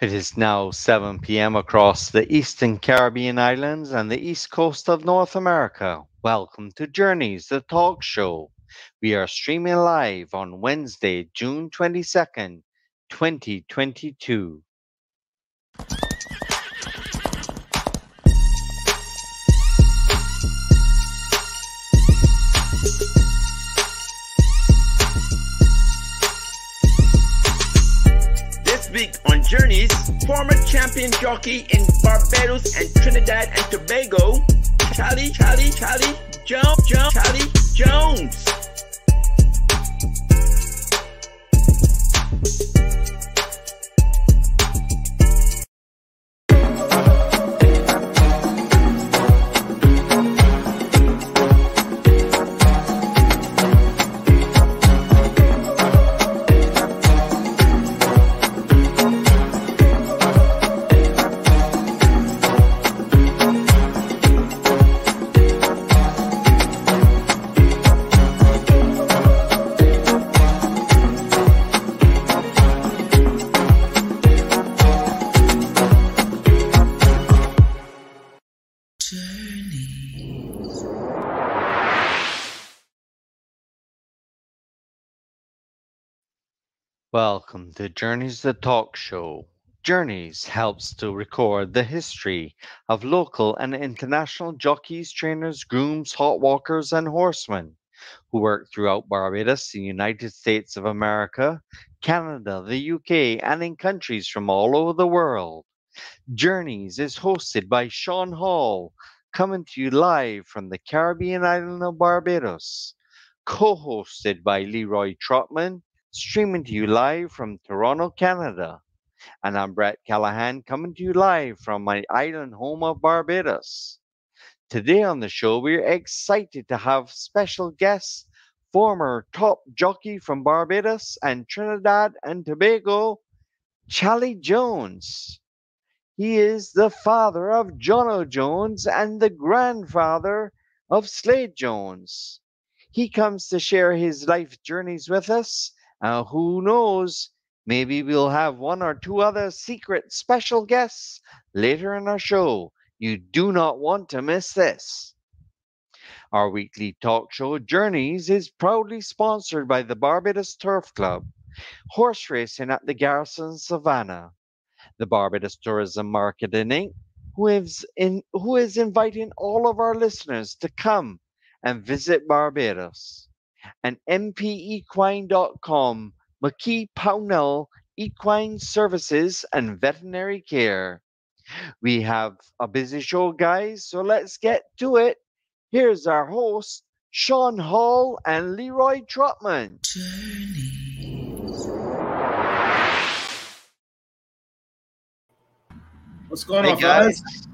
It is now 7 p.m. across the eastern Caribbean islands and the east coast of North America. Welcome to Journeys, the talk show. We are streaming live on Wednesday, June 22nd, 2022. On Journeys, former champion jockey in Barbados and Trinidad and Tobago, Chally, Chally, Chally Jones, Jones, Chally Jones. Welcome to Journeys the Talk Show. Journeys helps to record the history of local and international jockeys, trainers, grooms, hot walkers, and horsemen who work throughout Barbados, the United States of America, Canada, the UK, and in countries from all over the world. Journeys is hosted by Sean Hall, coming to you live from the Caribbean island of Barbados, co hosted by Leroy Trotman streaming to you live from Toronto, Canada. And I'm Brett Callaghan coming to you live from my island home of Barbados. Today on the show, we're excited to have special guests, former top jockey from Barbados and Trinidad and Tobago, Chally Jones. He is the father of Jono Jones and the grandfather of Slade Jones. He comes to share his life journeys with us uh, who knows? Maybe we'll have one or two other secret special guests later in our show. You do not want to miss this. Our weekly talk show, Journeys, is proudly sponsored by the Barbados Turf Club, horse racing at the Garrison Savannah, the Barbados Tourism Marketing Inc., who is, in, who is inviting all of our listeners to come and visit Barbados and mpequine.com, McKee Pownell Equine Services and Veterinary Care. We have a busy show, guys, so let's get to it. Here's our host, Sean Hall and Leroy Trotman. What's going Hey, on, guys. guys?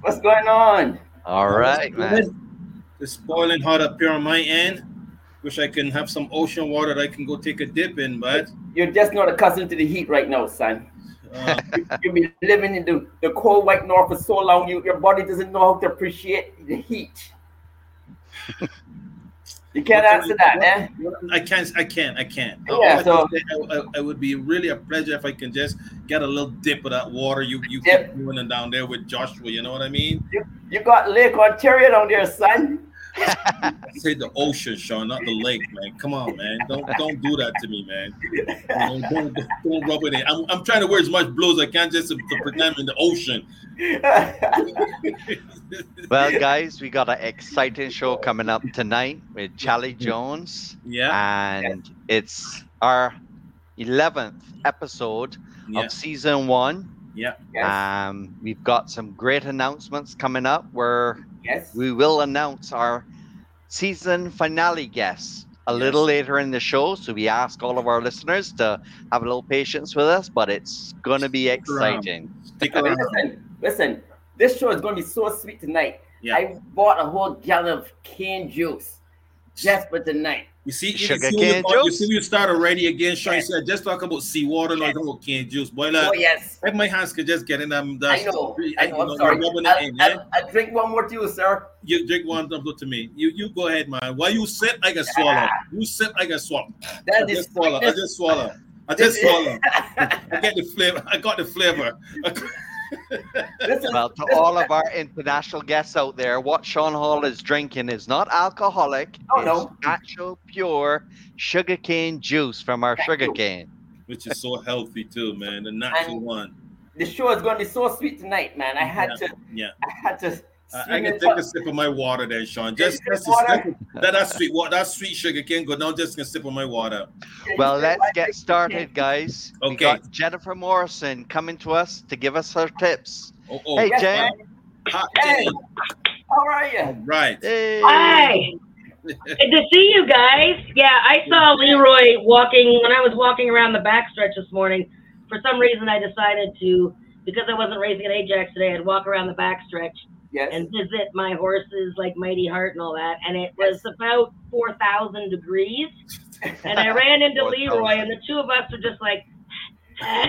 What's going on? All right, man. It's boiling hot up here on my end. Wish I can have some ocean water that I can go take a dip in, but You're just not accustomed to the heat right now, son. uh, You've been living in the, the cold white north for so long, you, your body doesn't know how to appreciate the heat. you can't answer that, eh? I can't. I can't. I can't. Yeah, I so- I, I- would be really a pleasure if I can just get a little dip of that water you you Dip. keep doing down there with Joshua. You know what I mean? You got Lake Ontario down there, son. I say the ocean, Sean, not the lake, man. Come on, man. Don't don't do that to me, man. You know, don't, don't, don't rub it in. I'm, I'm trying to wear as much blue as I can just to, to pretend I'm in the ocean. Well, guys, we got an exciting show coming up tonight with Chally Jones, yeah. and it's our 11th episode Yeah. of season one. Yeah. Um, we've got some great announcements coming up where yes. we will announce our season finale guests a Yes. little later in the show. So we ask all of our listeners to have a little patience with us, but it's going to be exciting. Stick around. listen, listen. This show is going to be so sweet tonight. Yeah. I bought a whole gallon of cane juice just for tonight. You see, you Sugar see, cane you, you see, you start already again. Sean said, just talk about seawater, not talk about cane juice. Boy, like, oh yes, if my hands could just get in them, I know. you I know. I'm you're sorry. rubbing it I'll, in, yeah? I'll, I'll drink one more to you, sir. You drink one, don't go to me. You you go ahead, man. Why you sit, I can swallow. You sit, I can swallow. I That is just swallow. I just swallow. I just swallow. I get the flavor. I got the flavor. Listen, Well, to all of our international guests out there, what Sean Hall is drinking is not alcoholic. Oh, it's no. natural, pure sugarcane juice from our Thank you. sugarcane. Which is so healthy too, man. The natural And- one. the show is going to be so sweet tonight, man. I had Yeah. to, Yeah. I had to. Uh, I, I can take a sip of my water then, Sean. Yeah, Just, you just take water? that, that sweet water, that sweet sugar cane go down. Just a sip of my water. Well, let's get started, guys. Okay. We Okay. got Jennifer Morrison coming to us to give us her tips. Oh, oh. Hey, Yes, Jen. man. hot Hey. tea. How are you? All right. Hey. Hi. Good to see you guys. Yeah, I saw Leroy walking when I was walking around the backstretch this morning. For some reason, I decided to, because I wasn't racing at Ajax today, I'd walk around the backstretch Yes. and visit my horses like Mighty Heart and all that. And it was about 4,000 degrees. And I ran into Leroy, and the two of us were just like, I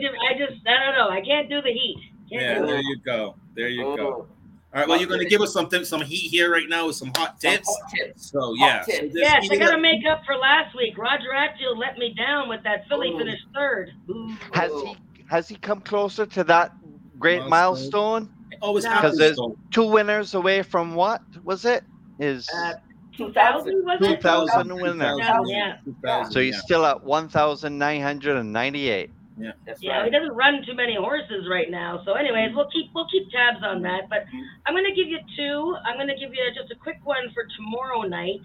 just, I just, I don't know. I can't do the heat. Can't Yeah, there you go. There you go. Oh, All right. Well, you're gonna give us something, some heat here right now with some hot some tips. hot tips. So yeah. tips. So just Yes, I gotta make up for last week. Roger Attfield let me down with that filly Ooh. finished third. Ooh. Has he has he come closer to that great Milestone. milestone? Always No. happens. there's- Two winners away from what was it? Is Uh, 2000. 2000 was it? 2000 winner. Yeah. 2000, So he's yeah. still at 1,998. That's Yeah, he doesn't run too many horses right now. So, anyways, we'll keep we'll keep tabs on that. But I'm gonna give you two. I'm gonna give you just a quick one for tomorrow night.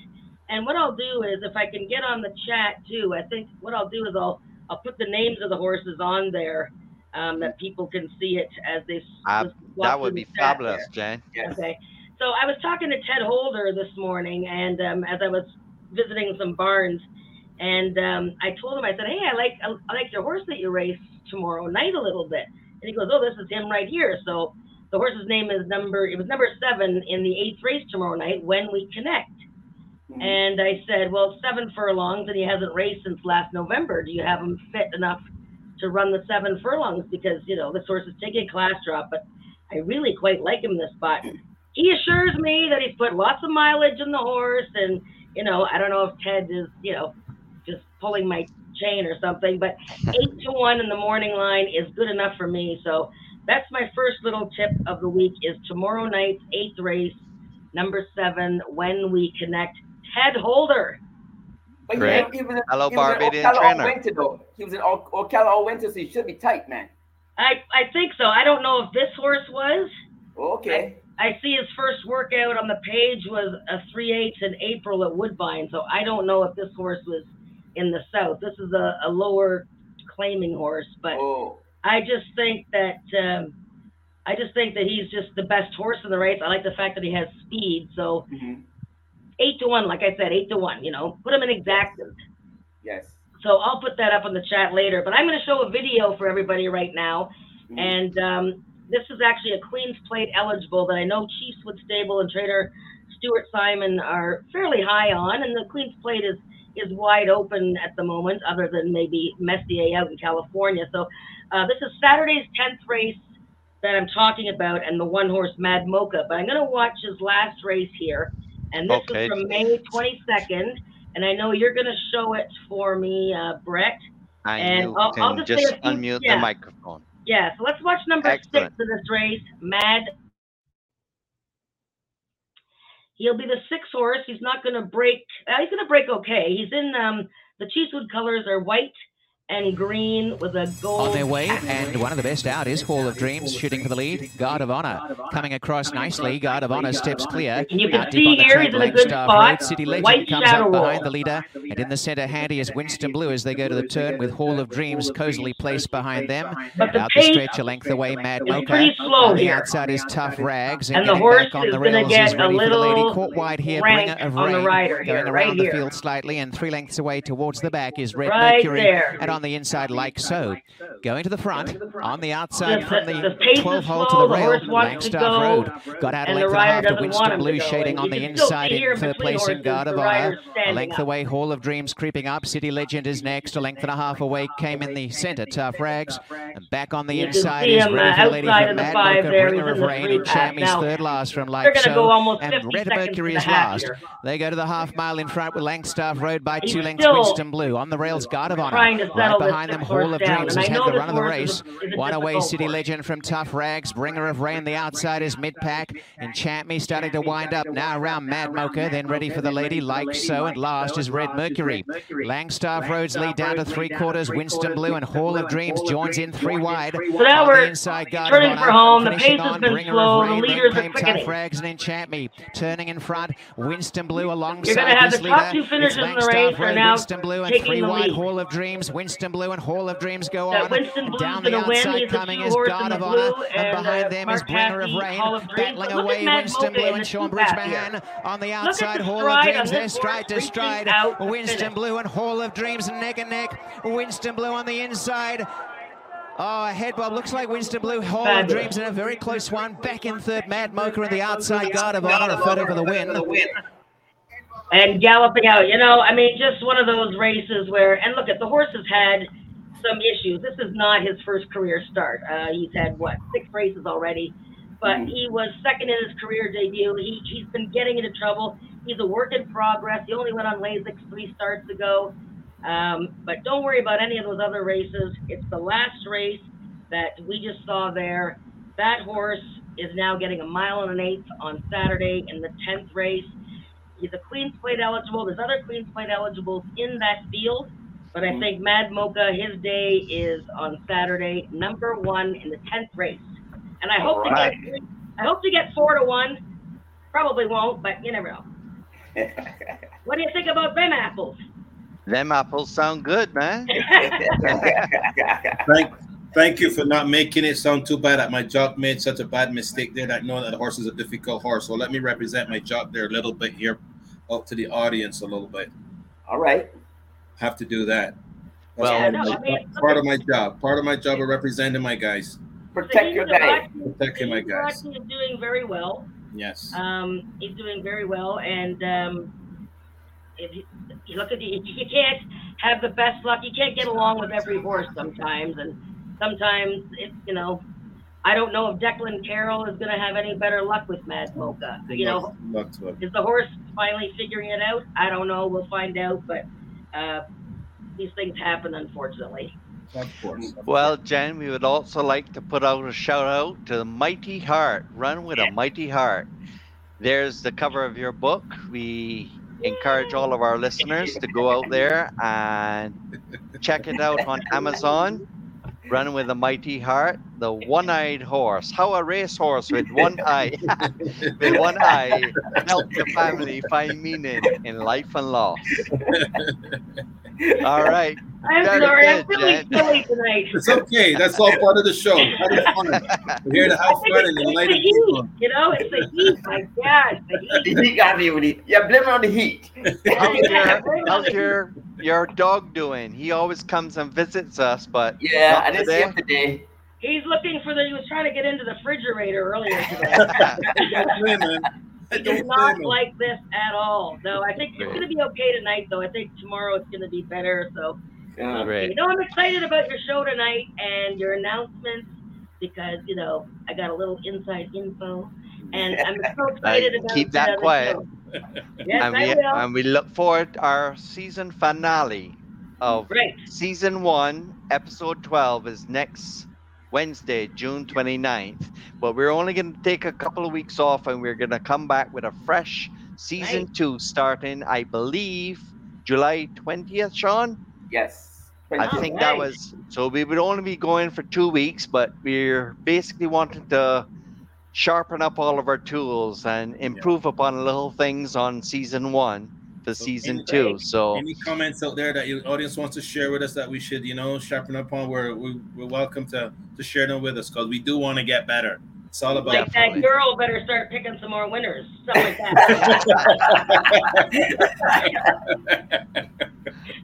And what I'll do is, if I can get on the chat too, I think what I'll do is I'll I'll put the names of the horses on there, um, that people can see it as they. s- That would be fabulous, there. Jen. Yes. Okay. So I was talking to Ted Holder this morning, and um, as I was visiting some barns, and um, I told him, I said, "Hey, I like I like your horse that you race tomorrow night a little bit." And he goes, "Oh, this is him right here." So the horse's name is number. It was number seven in the eighth race tomorrow night when we connect. Mhm. And I said, "Well, seven furlongs, and he hasn't raced since last November. Do you have him fit enough to run the seven furlongs? Because you know this horse is taking a class drop, but I really quite like him in this spot." He assures me that he's put lots of mileage in the horse, and you know, I don't know if Ted is, you know, just pulling my chain or something, but eight to one in the morning line is good enough for me. So that's my first little tip of the week is tomorrow night's eighth race, number seven, when we connect. Ted Holder. But he- Great. he was in- Hello, he Barbadian trainer. winter, though. He was in Ocala all winter, so he should be tight, man. I, I think so. I don't know if this horse was. Okay. I see his first workout on the page was a three eighths in April at Woodbine, so I don't know if this horse was in the south. This is a, a lower claiming horse, but Oh. I just think that um, I just think that he's just the best horse in the race. I like the fact that he has speed. So mhm. Eight to one, like I said, eight to one. You know, put them in exactas. Yes. So I'll put that up on the chat later. But I'm going to show a video for everybody right now. Mhm. And um, this is actually a Queen's Plate eligible that I know Chiefswood Stable and trainer Stuart Simon are fairly high on, and the Queen's Plate is is wide open at the moment, other than maybe Messier out in California. So uh, this is Saturday's 10th race that I'm talking about, and the one horse Mad Mocha. But I'm going to watch his last race here, and this Okay. is from May 22nd. And I know you're going to show it for me, uh, Brett. And, And I'll- can I'll just just few- unmute yeah. the microphone. Yeah, so let's watch number Excellent. six in this race, Mad. He'll be the sixth horse. He's not going to break. Uh, he's going to break okay. He's in um, the Chiefswood colors are white and green with a gold. On their way, and one of the best out is Hall of Dreams shooting for the lead. Guard of Honor coming across nicely. Guard of Honor steps clear. You can Out deep see on the here he's in a good spot. City Legend White comes up behind the leader, and in the centre handy is Winston Blue as they go to the turn with Hall of Dreams cozily placed behind them. But the Out the stretch a length away, Mad Mocha. On the outside is Tough Rags, and, And the horse back on the rails is a ready for the lady. Caught wide here, Bringer of Rain. Going around the field slightly, and three lengths away towards the back is Red Mercury. And on the inside, like so. Going to the front, on the outside from the- the the 12 hole to the rail, horse wants to Langstaff Road. Got out a length the and a half to Winston Blue, shading on the inside in third place in Guard of Honor. A length away, Hall of Dreams creeping up. City Legend is next, a length and a half away. Came in the centre, Tough Rags. And back on the inside is ready uh, for lady from Mad Mocha, Bringer of Rain, and. Chammy's third last from Like So. And Red Mercury is last. They go to the half mile in front with Langstaff Road by two lengths. Winston Blue on the rails, Guard of Honor. To Right behind them, Hall of Dreams has had the run of the race. is a- is a One away, City. Legend from Tough Rags. Bringer of Rain, the outside is mid pack. Enchant Me starting to wind up now around Mad Mocha, then ready for the lady, like so. And last is Red Mercury. Langstaff Roads lead down to three quarters. Winston Blue and Hall of Dreams joins in three wide. So now we're the inside, Guard of turning for home. The pace has been slow. The leaders are came Tough. Rags and Enchant Me. Turning in front, Winston Blue alongside You're gonna have the top leader. two finishers in the Langstaff race are now Winston Blue and three wide. Hall of Dreams. Winston Blue and Hall of Dreams go That on. Winston Blue's down the outside coming two is horse Guard of Honor. And and, behind uh, them Mark is Bringer of Rain. Hall of Battling look away Winston Blue and Sean two pack Bridgeman on the outside. the Hall of Dreams there, this stride horse, to stride. out Winston. Blue and Hall of Dreams neck and neck. Winston Blue on the inside. Oh, ahead, Bob. Looks like Winston Blue, Hall of Dreams in a very close one. Back in third, Mad Mocha on the outside. Guard of Honor, a photo for the win. And galloping out. You know, I mean, just one of those races where, and look at the horse has had some issues. This is not his first career start. Uh, he's had what six races already, but he was second in his career debut. He he's been getting into trouble. He's a work in progress. He only went on Lasix three starts ago. Um, but don't worry about any of those other races. It's the last race that we just saw there. That horse is now getting a mile and an eighth on Saturday in the tenth race. He's a Queen's Plate eligible. There's other Queen's Plate eligibles in that field, but I mm-hmm. think Mad Mocha, his day is on Saturday, number one in the tenth race. And I hope to get, I hope to get four to one. Probably won't, but you never know. What do you think about them apples? Them apples sound good, man. Thank, thank you for not making it sound too bad that my jock made such a bad mistake there that knowing that the horse is a difficult horse. So let me represent my jock there a little bit here up to the audience a little bit. All right. Have to do that. That's Well- part, Yeah, of my, I mean, part of my job. Part of my job of representing my guys. Protect your guy. Protecting my guys. He's doing very well. Yes. Um, he's doing very well, and um, if you, you look at the, you can't have the best luck. You can't get along with every horse sometimes, and sometimes it's you know, I don't know if Declan Carroll is going to have any better luck with Mad Mocha. You know, good luck to is the horse finally figuring it out? I don't know. We'll find out, but uh, these things happen, unfortunately. Of course. Well, Jen, we would also like to put out a shout out to the Mighty Heart. Run with a Mighty Heart. There's the cover of your book. We encourage all of our listeners to go out there and check it out on Amazon. Run with a Mighty Heart, the one-eyed horse. How a racehorse with one eye, with one eye, help the family find meaning in life and loss. All right. I'm Very sorry, I'm really Jen. silly tonight. It's okay. That's all part of the show. Fun. We're here to I have think fun and enlighten the heat, people. you know, it's the heat. My God, the heat. The heat got me with it. Yeah, blame it on the heat. How's your, how's your your dog doing? He always comes and visits us, but Yeah, I didn't see him today. He's looking for the. He was trying to get into the refrigerator earlier today. Don't. He does not like this at all. No, I think it's going to be okay tonight, though. I think tomorrow it's going to be better. So, Yeah. Um, Great. you know, I'm excited about your show tonight and your announcements because you know I got a little inside info, and I'm so excited about keep that quiet. show. Yes, and I we will. and we look forward to our season finale of Great. season one, episode twelve is next Wednesday, June 29th. But we're only going to take a couple of weeks off, and we're going to come back with a fresh season Right. two, starting, I believe, July 20th. Sean. Yes. I Oh, think that was so. We would only be going for two weeks, but we're basically wanting to sharpen up all of our tools and improve upon little things on season one for So season any- two. So Any comments out there that your audience wants to share with us that we should, you know, sharpen up on? We're we, we're welcome to to share them with us because we do want to get better. It's all about. Like that girl better start picking some more winners. Something like that.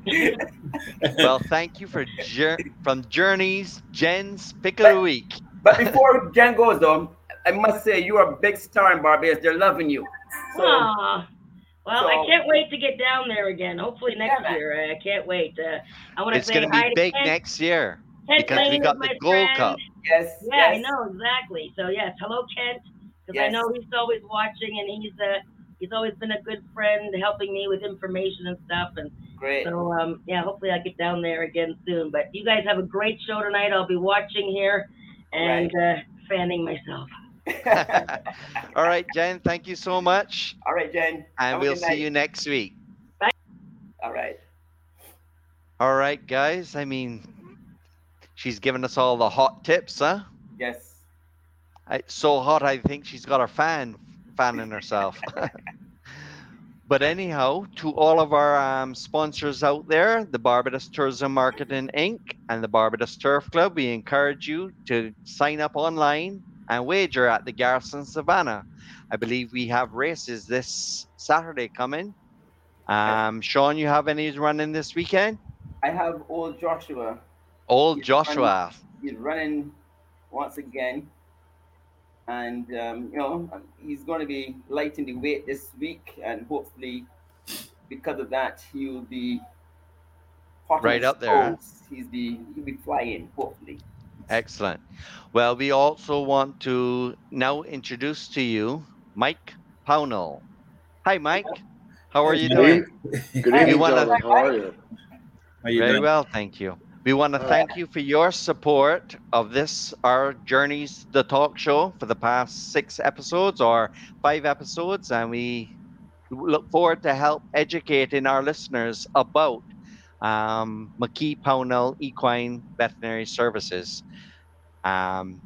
well, thank you for jour- from Journeys, Jen's pick of the week. But before Jen goes though, I must say you're a big star in Barbados. They're loving you. So Aw. Well, I can't wait to get down there again. Hopefully next Yeah. year. I can't wait. Uh, I want to It's say going to hi be to big Kent. next year Kent because we got the Gold friend. Cup. yes, Yeah, I know exactly. So yes, hello Kent, because I know he's always watching and he's uh he's always been a good friend, helping me with information and stuff. And Great. so um yeah, hopefully I get down there again soon. But you guys have a great show tonight. I'll be watching here and uh, fanning myself. All right, Jen, thank you so much. All right, Jen. And we'll see night. you next week. Bye. All right. All right, guys. I mean, she's given us all the hot tips, huh? Yes. I, so hot, I think she's got her fan fanning herself. but anyhow, to all of our um, sponsors out there, the Barbados Tourism Marketing Inc. and the Barbados Turf Club, we encourage you to sign up online and wager at the Garrison Savannah. I believe we have races this Saturday coming. Um, Sean, you have any running this weekend? I have old Joshua. Old He's Joshua. He's running once again. And, um, you know, he's going to be lighting the weight this week. And hopefully, because of that, he'll be Right up there. He's be, he'll be flying, hopefully. Excellent. Well, we also want to now introduce to you Mike Pownell. Hi, Mike. How are you doing? Good evening, wanna- How are you? How you Very doing? well, thank you. We want to Uh, thank you for your support of this, our Journeys, the talk show, for the past six episodes or five episodes. And we look forward to help educating our listeners about um, McKee Pownell Equine Veterinary Services. Um,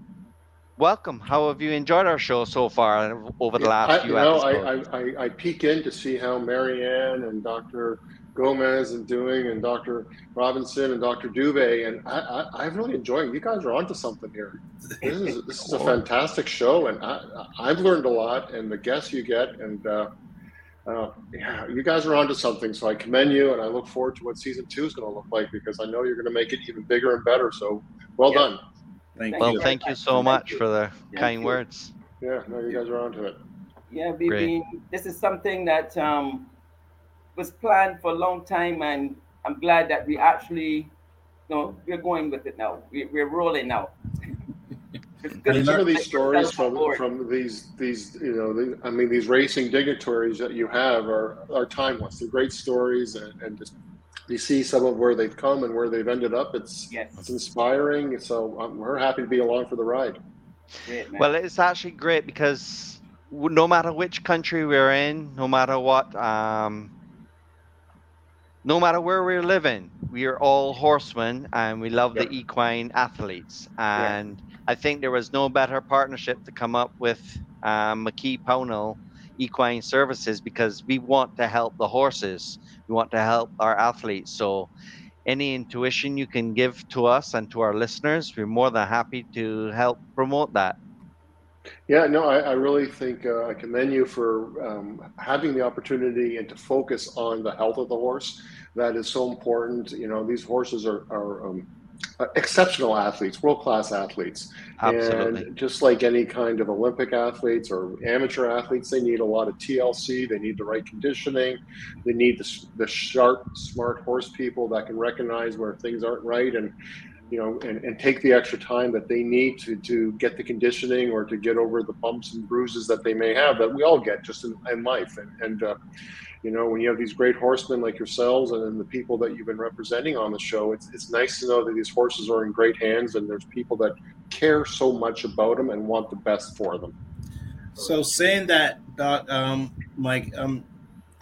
welcome. How have you enjoyed our show so far over the last I, few you know, episodes? I, I, I, peek in to see how Marianne and Dr. Gomez and doing, and Dr. Robinson and Dr. Dubé, and I, I, I've really enjoyed. it. You guys are onto something here. This is this is a fantastic show, and I, I've learned a lot, and the guests you get, and uh, uh, yeah, you guys are onto something. So I commend you, and I look forward to what season two is going to look like because I know you're going to make it even bigger and better. So well Yeah. done. Thank well, you. thank you so much you. for the Thank kind you. words. Yeah, no, you guys are onto it. Yeah, we've Great. this is something that um, was planned for a long time, and I'm glad that we actually, you know, we're going with it now. We, we're rolling now. It's good And some of these stories from from these these you know the, I mean these racing dignitaries that you have are are timeless. They're great stories, and, and just you see some of where they've come and where they've ended up. It's Yes, it's inspiring. So um, we're happy to be along for the ride. great. Well, it's actually great because no matter which country we're in, no matter what, um, no matter where we're living, we are all horsemen and we love the equine athletes. And I think there was no better partnership to come up with um, McKee Pownell Equine Services because we want to help the horses, we want to help our athletes. So, any intuition you can give to us and to our listeners, we're more than happy to help promote that. Yeah, no, I, I really think uh, I commend you for um, having the opportunity and to focus on the health of the horse. That is so important. You know, these horses are, are um, exceptional athletes, world class athletes. Absolutely. And just like any kind of Olympic athletes or amateur athletes, they need a lot of TLC. They need the right conditioning. They need the, the sharp, smart horse people that can recognize where things aren't right and you know, and, and take the extra time that they need to, to get the conditioning or to get over the bumps and bruises that they may have that we all get just in, in life. And, and uh, you know, when you have these great horsemen like yourselves and the people that you've been representing on the show, it's, it's nice to know that these horses are in great hands and there's people that care so much about them and want the best for them. So saying that, Doc, um, Mike, um,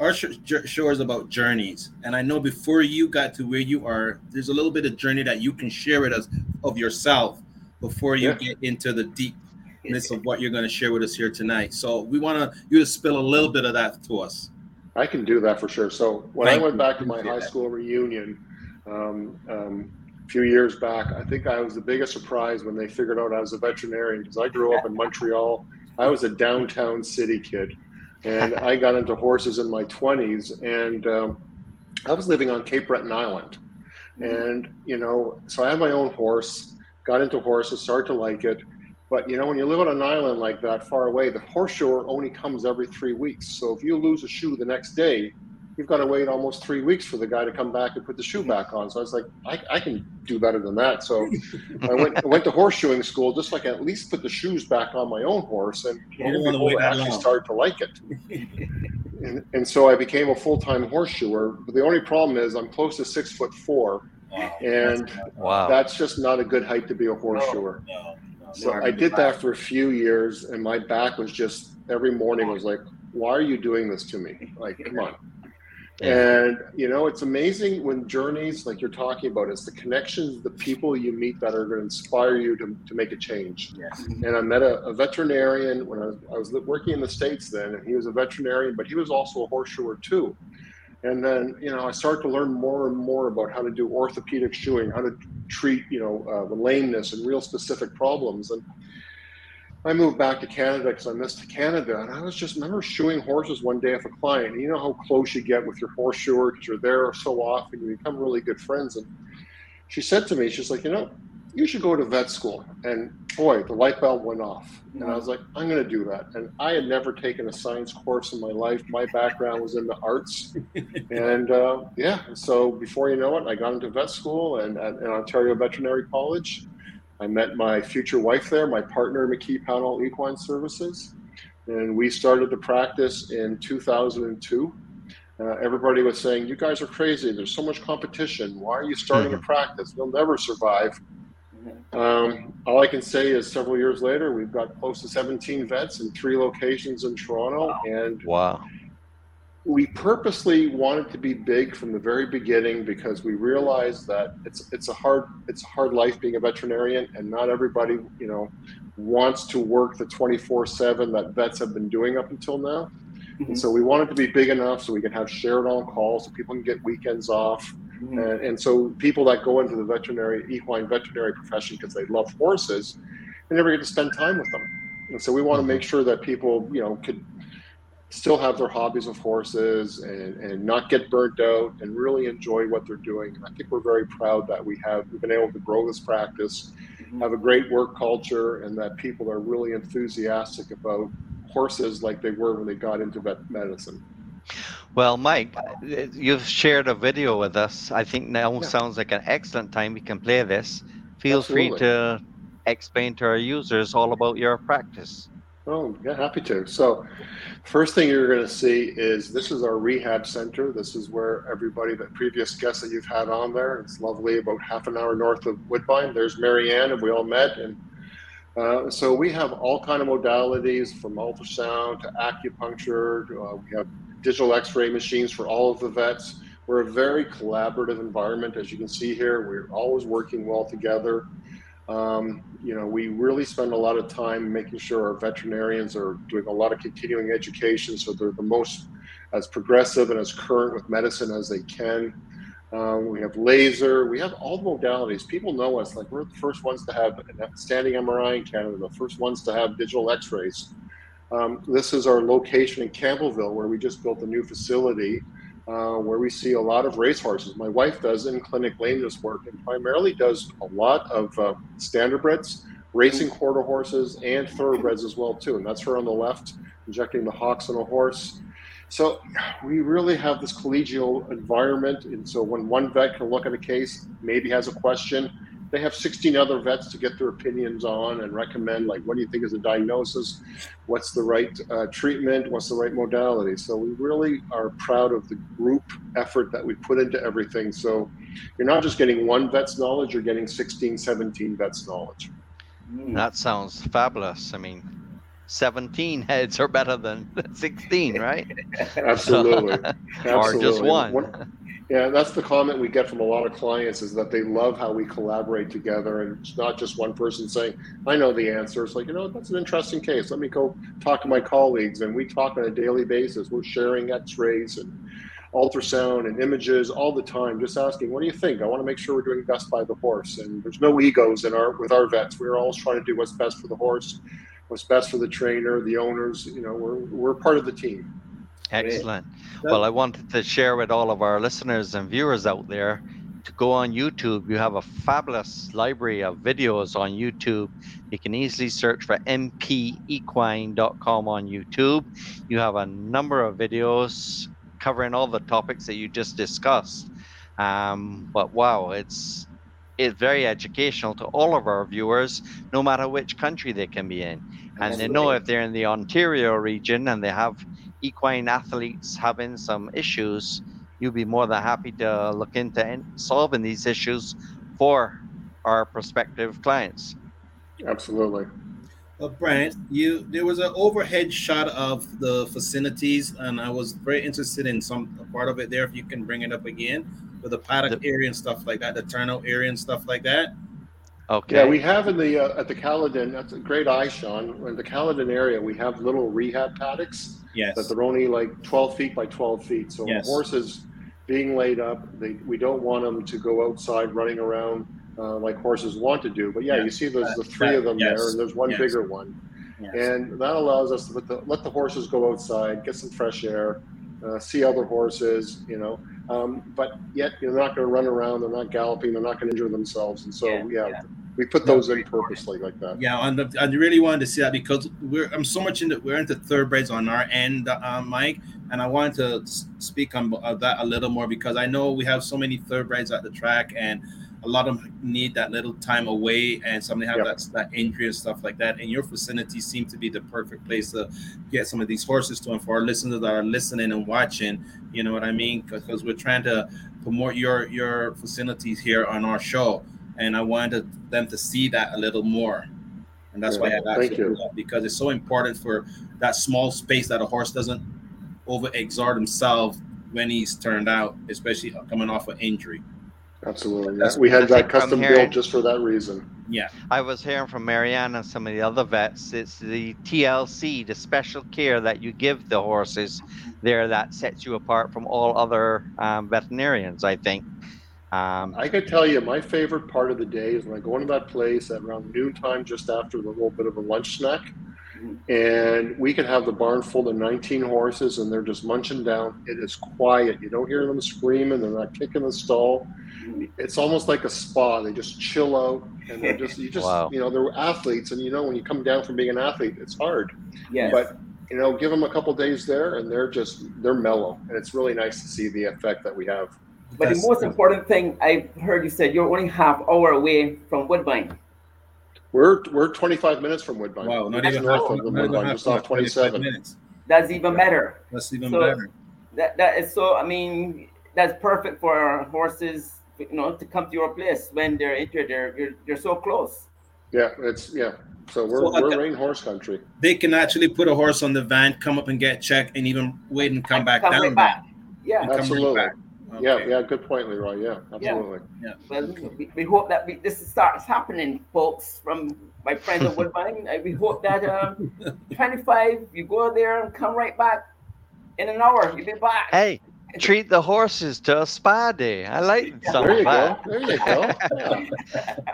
our show is about journeys, and I know before you got to where you are, there's a little bit of journey that you can share with us of yourself before you Yeah. get into the deepness of what you're going to share with us here tonight. So we want to you to spill a little bit of that to us. I can do that for sure. So when Thank I went you. back to my high that. school reunion um, um, a few years back, I think I was the biggest surprise when they figured out I was a veterinarian because I grew up in Montreal. I was a downtown city kid, and I got into horses in my 20s, and um, I was living on Cape Breton Island. And you know, so I had my own horse, got into horses, started to like it. But you know, when you live on an island like that, far away, the horseshoer only comes every three weeks. So if you lose a shoe the next day, you've got to wait almost three weeks for the guy to come back and put the shoe back on. So I was like, I, I can do better than that. So I went I went to horseshoeing school just like at least put the shoes back on my own horse, and I actually started to like it. and, and so I became a full time horseshoer. But the only problem is I'm close to six foot four, wow. and wow. that's just not a good height to be a horseshoer. No, no. So I did that for a few years, and my back was just every morning was like, "Why are you doing this to me? Like, come on." And you know, it's amazing when journeys like you're talking about, it's the connections, the people you meet that are going to inspire you to, to make a change. Yes. And I met a, a veterinarian when I was, I was working in the States then, and he was a veterinarian, but he was also a horseshoer too. And then, you know, I started to learn more and more about how to do orthopedic shoeing, how to treat, you know, uh, the lameness and real specific problems. And I moved back to Canada because I missed Canada. And I was just remember shoeing horses one day with a client. You know how close you get with your horseshoer because you're there so often, you become really good friends. And she said to me, she's like, you know, you should go to vet school. And boy, the light bulb went off. And I was like, I'm going to do that. And I had never taken a science course in my life. My background was in the arts. and uh, yeah, so before you know it, I got into vet school and at, at Ontario Veterinary College. I met my future wife there, my partner, McKee Pownell Equine Services. And we started the practice in 2002. Uh, everybody was saying, You guys are crazy. There's so much competition. Why are you starting mm-hmm. a practice? You'll never survive. Um, all I can say is several years later, we've got close to 17 vets in three locations in Toronto. Wow. And wow. We purposely wanted to be big from the very beginning because we realized that it's it's a hard it's a hard life being a veterinarian, and not everybody you know wants to work the 24/7 that vets have been doing up until now. Mm-hmm. And so we wanted to be big enough so we can have shared on call, so people can get weekends off Mm-hmm. And, and, so people that go into the veterinary, equine veterinary profession because they love horses, they never get to spend time with them. And so we want to make sure that people, you know, could still have their hobbies of horses and, and not get burnt out and really enjoy what they're doing. And I think we're very proud that we have we've been able to grow this practice, mm-hmm. have a great work culture, and that people are really enthusiastic about horses like they were when they got into vet medicine. Well, Mike, you've shared a video with us. I think now yeah. sounds like an excellent time we can play this. Feel Absolutely. free to explain to our users all about your practice. Oh, yeah, happy to. So, first thing you're going to see is this is our rehab center. This is where everybody, the previous guests that you've had on there, it's lovely, about half an hour north of Woodbine. There's Marianne, and we all met. And uh, so we have all kind of modalities from ultrasound to acupuncture. Uh, we have digital x-ray machines for all of the vets. We're a very collaborative environment, as you can see here. We're always working well together. Um, you know, we really spend a lot of time making sure our veterinarians are doing a lot of continuing education so they're the most as progressive and as current with medicine as they can. Um, we have laser. We have all the modalities. People know us. Like we're the first ones to have standing MRI in Canada, the first ones to have digital X-rays. Um, this is our location in Campbellville, where we just built a new facility uh, where we see a lot of racehorses. My wife does in clinic lameness work and primarily does a lot of uh, standardbreds, racing quarter horses, and thoroughbreds as well too. And that's her on the left, injecting the hocks on a horse. So we really have this collegial environment, and so when one vet can look at a case, maybe has a question, they have 16 other vets to get their opinions on and recommend like what do you think is a diagnosis? What's the right uh, treatment? What's the right modality? So we really are proud of the group effort that we put into everything. So you're not just getting one vet's knowledge you're getting 16 17 vets knowledge. Mm. that sounds fabulous. I mean 17 heads are better than 16 right? Absolutely, absolutely. or just one yeah, that's the comment we get from a lot of clients is that they love how we collaborate together, and it's not just one person saying, "I know the answer." It's like, you know, that's an interesting case. Let me go talk to my colleagues, and we talk on a daily basis. We're sharing X-rays and ultrasound and images all the time, just asking, "What do you think?" I want to make sure we're doing best by the horse, and there's no egos in our with our vets. We're always trying to do what's best for the horse, what's best for the trainer, the owners. You know, we're we're part of the team. Excellent. Well, I wanted to share with all of our listeners and viewers out there to go on YouTube. You have a fabulous library of videos on YouTube. You can easily search for mpequine.com on YouTube. You have a number of videos covering all the topics that you just discussed. Um, but wow, it's it's very educational to all of our viewers, no matter which country they can be in. And they know if they're in the Ontario region and they have equine athletes having some issues, you'll be more than happy to look into in- solving these issues for our prospective clients. Absolutely. Well, Brian, you there was an overhead shot of the facilities, and I was very interested in some part of it there. If you can bring it up again, with the paddock The- area and stuff like that, the turnout area and stuff like that. Okay. Yeah, we have in the uh, at the Caledon. That's a great eye, Sean. In the Caledon area, we have little rehab paddocks Yes. that they're only like 12 feet by 12 feet. So Yes. horses being laid up, they we don't want them to go outside running around uh, like horses want to do. But yeah, you see there's the That- three of them yes. there, and there's one bigger one, and that allows us to put the, let the horses go outside, get some fresh air, uh, see other horses, you know. Um, but yet you're not going to run around. They're not galloping. They're not going to injure themselves. And so Yeah, yeah, yeah. we put those in purposely like that. Yeah, and I really wanted to see that because we're I'm so much into we're into thoroughbreds on our end, uh, Mike, and I wanted to speak on uh, that a little more because I know we have so many thoroughbreds at the track, and a lot of them need that little time away, and some they have Yep. that that injury and stuff like that. And your facility seem to be the perfect place to get some of these horses to, and for our listeners that are listening and watching, you know what I mean? Because we're trying to promote your your facilities here on our show, and I wanted them to see that a little more. And that's why I Yeah, asked you do that, because it's so important for that small space that a horse doesn't overexert himself when he's turned out, especially coming off an injury. Absolutely. Yes, we had that custom hearing- built just for that reason. Yeah, I was hearing from Marianne and some of the other vets. It's the TLC, the special care that you give the horses there that sets you apart from all other um, veterinarians, I think. Um, I could tell you my favorite part of the day is when I go into that place at around noontime, just after a little bit of a lunch snack. And we can have the barn full of 19 horses and they're just munching down. It is quiet. You don't hear them screaming. They're not kicking the stall. It's almost like a spa. They just chill out and they're just, you just, Wow. you know, they're athletes. And you know, when you come down from being an athlete, it's hard. Yes. But, you know, give them a couple days there and they're just, they're mellow. And it's really nice to see the effect that we have. But the most important thing i've heard you said you're only half hour away from Woodbine. We're we're 25 minutes from Woodbine. wow, not even half, of the not Woodbine, half, just off 25 27. minutes. That's even better. That's even So- better. That that is so. I mean, that's perfect for our horses. You know, to come to your place when they're injured. They're you're, you're so close. Yeah, it's yeah. So we're So, we're okay. rain horse country. They can actually put a horse on the van, come up and get checked, and even wait and come And back come down. right back. Yeah. And come right Absolutely. Back. Yeah, yeah. Good point, Leroy. Yeah, absolutely. Yeah. Well, we, we hope that we, this starts happening, folks. From my friends of Woodbine, we hope that um, 25, you go there and come right back in an hour. You'll be back. hey, treat the horses to a spa day. I like some There of you go. There you go. Yeah,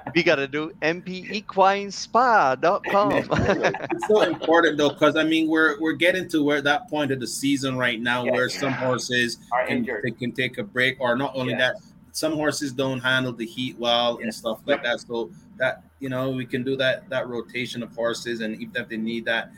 We got to do mpequinespa.com. absolutely. it's so important though, because I mean we're we're getting to where that point of the season right now Yes. where some horses Are can, they can take a break, or not only Yeah. that, some horses don't handle the heat well and stuff like that. So that you know we can do that that rotation of horses, and even if they need that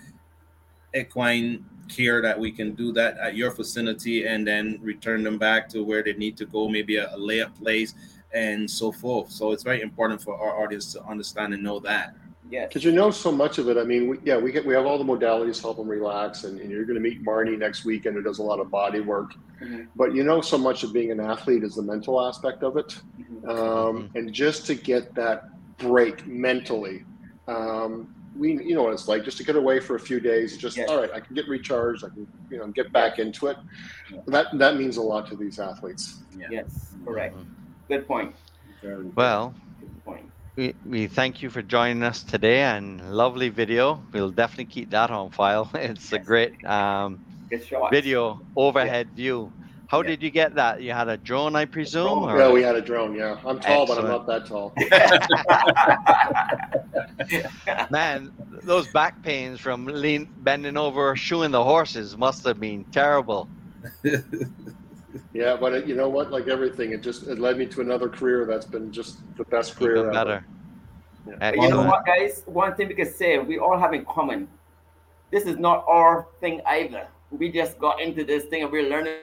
equine care, that we can do that at your facility, and then return them back to where they need to go, maybe a, a layup place and so forth. So it's very important for our audience to understand and know that. Yeah, Because you know so much of it. I mean, we, yeah, we get we have all the modalities to help them relax, and, and you're going to meet Marnie next weekend, who does a lot of body work. Mhm. But you know so much of being an athlete is the mental aspect of it. Mhm. um, and just to get that break mentally um, we you know what it's like just to get away for a few days just Yes. all right i can get recharged i can you know get back into it that that means a lot to these athletes Yes. Correct. Good point. Very Well, Good point. we, we thank you for joining us today and lovely video. We'll definitely keep that on file. It's a great um, video overhead view. How Yeah. did you get that? You had a drone, I presume? or- yeah we had a drone yeah i'm tall but i'm not that tall Man, those back pains from lean, bending over, shoeing the horses must have been terrible. Yeah, but it, you know what? Like everything, it just it led me to another career that's been just the best career Even ever. better. Yeah. But you know what, guys? One thing we can say we all have in common. This is not our thing either. We just got into this thing and we're learning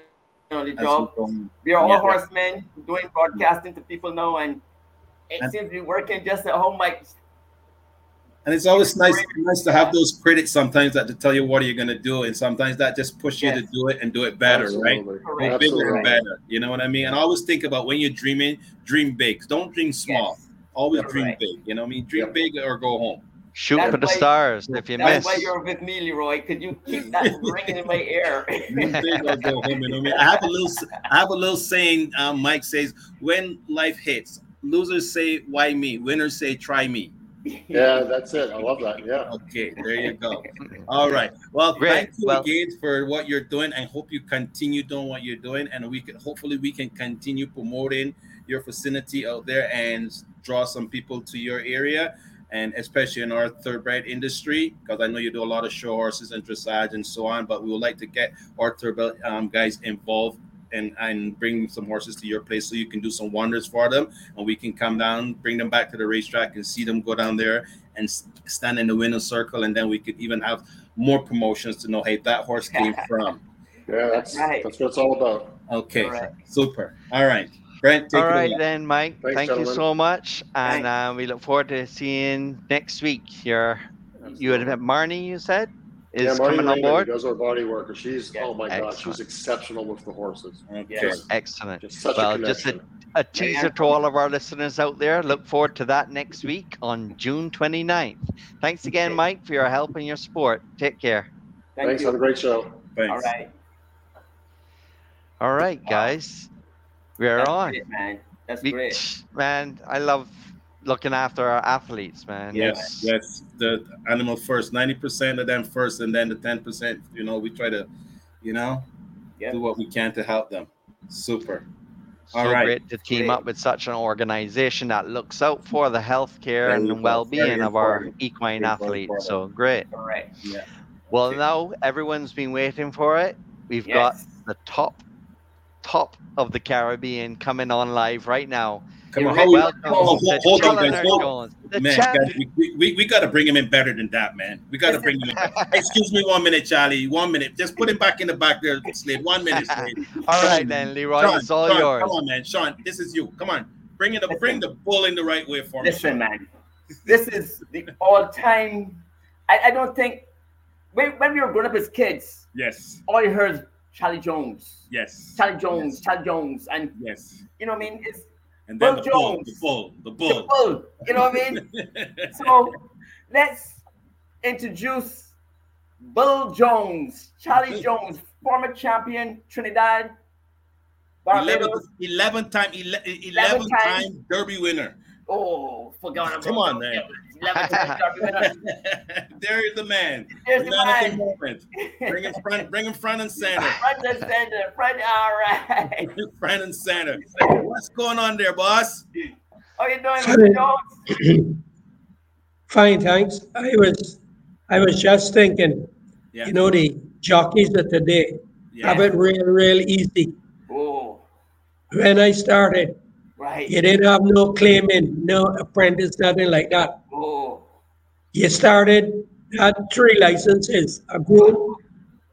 on the job. We are all Yeah. horsemen doing broadcasting to people now, and it And- seems to be working just at home. Like, And it's always nice, nice to have those critics sometimes that to tell you what you're you gonna do, and sometimes that just push you to do it and do it better, right? Correct. Bigger Absolutely. and better. You know what I mean? And I always think about when you're dreaming, dream big. Don't dream small. yes. Always Correct. dream big. You know what I mean? Dream Yep. big or go home. Shoot That's for the why- stars if you That's miss. why you're with me, Leroy. Could you keep that ringing in my ear? Dream big or go home. You know what I? I have a little, I have a little saying. Um, Mike says, "When life hits, losers say, why me? Winners say, try me.'" Yeah, that's it. I love that. Yeah. Okay, there you go. All right. Well, Great. thank you Well- again for what you're doing. I hope you continue doing what you're doing, and we can hopefully we can continue promoting your vicinity out there and draw some people to your area, and especially in our thoroughbred industry, because I know you do a lot of show horses and dressage and so on. But we would like to get our thoroughbred um, guys involved. And, and bring some horses to your place so you can do some wonders for them and we can come down bring them back to the racetrack and see them go down there and stand in the winner's circle, and then we could even have more promotions to know, hey, that horse came from. Yeah, that's Right. that's what it's all about. Okay, Correct. super. All right, Brett, take All it right away. then, Mike. Thanks, thank you so much, and uh, we look forward to seeing next week. Your you had Marnie, you said, is yeah, Marty coming on board. does our body work. She's Yeah. oh my god, she's exceptional with the horses. Okay. Yes. Excellent. Just such Well, a just a, a teaser to all of our listeners out there. Look forward to that next week on June 29th. Thanks again, Okay. Mike, for your help and your support. Take care. Thank Thanks. you. Have a great show. Thanks. All right. All right, Wow. guys, we're That's on. great, man. That's We- great. man, I love looking after our athletes, man. Yes, yes. The animal first, ninety percent of them first, and then the ten percent. You know, we try to, you know, Yeah. do what we can to help them. Super. So All right. great to team Great. up with such an organization that looks out for the healthcare Very and well-being of our equine Very athletes. important. So great. All right. Well, now everyone's been waiting for it. We've got the top, top of the Caribbean coming on live right now. Come on, You're we, hold, hold, hold on, guys. Hold, Jones, man, guys, we, we, we got to bring him in better than that, man. We got to bring him in. Excuse me one minute, Chally. One minute. Just put him back in the back there, Slade. One minute, Slade. All right then, Leroy, Sean, it's all Sean, yours. Come on, man. Sean, this is you. Come on. Bring it up. Bring the bull in the right way for me. Listen, man. This is the all-time. I, I don't think when, when we were growing up as kids, Yes. all you heard is Chally Jones, Yes. Chally Jones, Chally Jones, and Yes. you know what I mean? It's And then Bull the bull, the bull, the the bull. bull. You know what I mean? So let's introduce Bull Jones, Chally Jones, former champion, Trinidad, Eleven, Barbados. 11 time, 11, 11 time. time Derby winner. Oh, forgot about Come on, man. 11 times Derby winner. there is the man. There's the Man of the man. moment. Bring him front, bring him front and center. Front and center, front, all right. front and center. What's going on there, boss? How you doing, Mr. Jones? Fine, thanks. I was, I was just thinking, Yeah. you know, the jockeys of today Yeah. have it real, real easy. Oh, When I started, right. you didn't have no claiming, no apprentice, nothing like that. Oh, You started, had three licenses, a groom,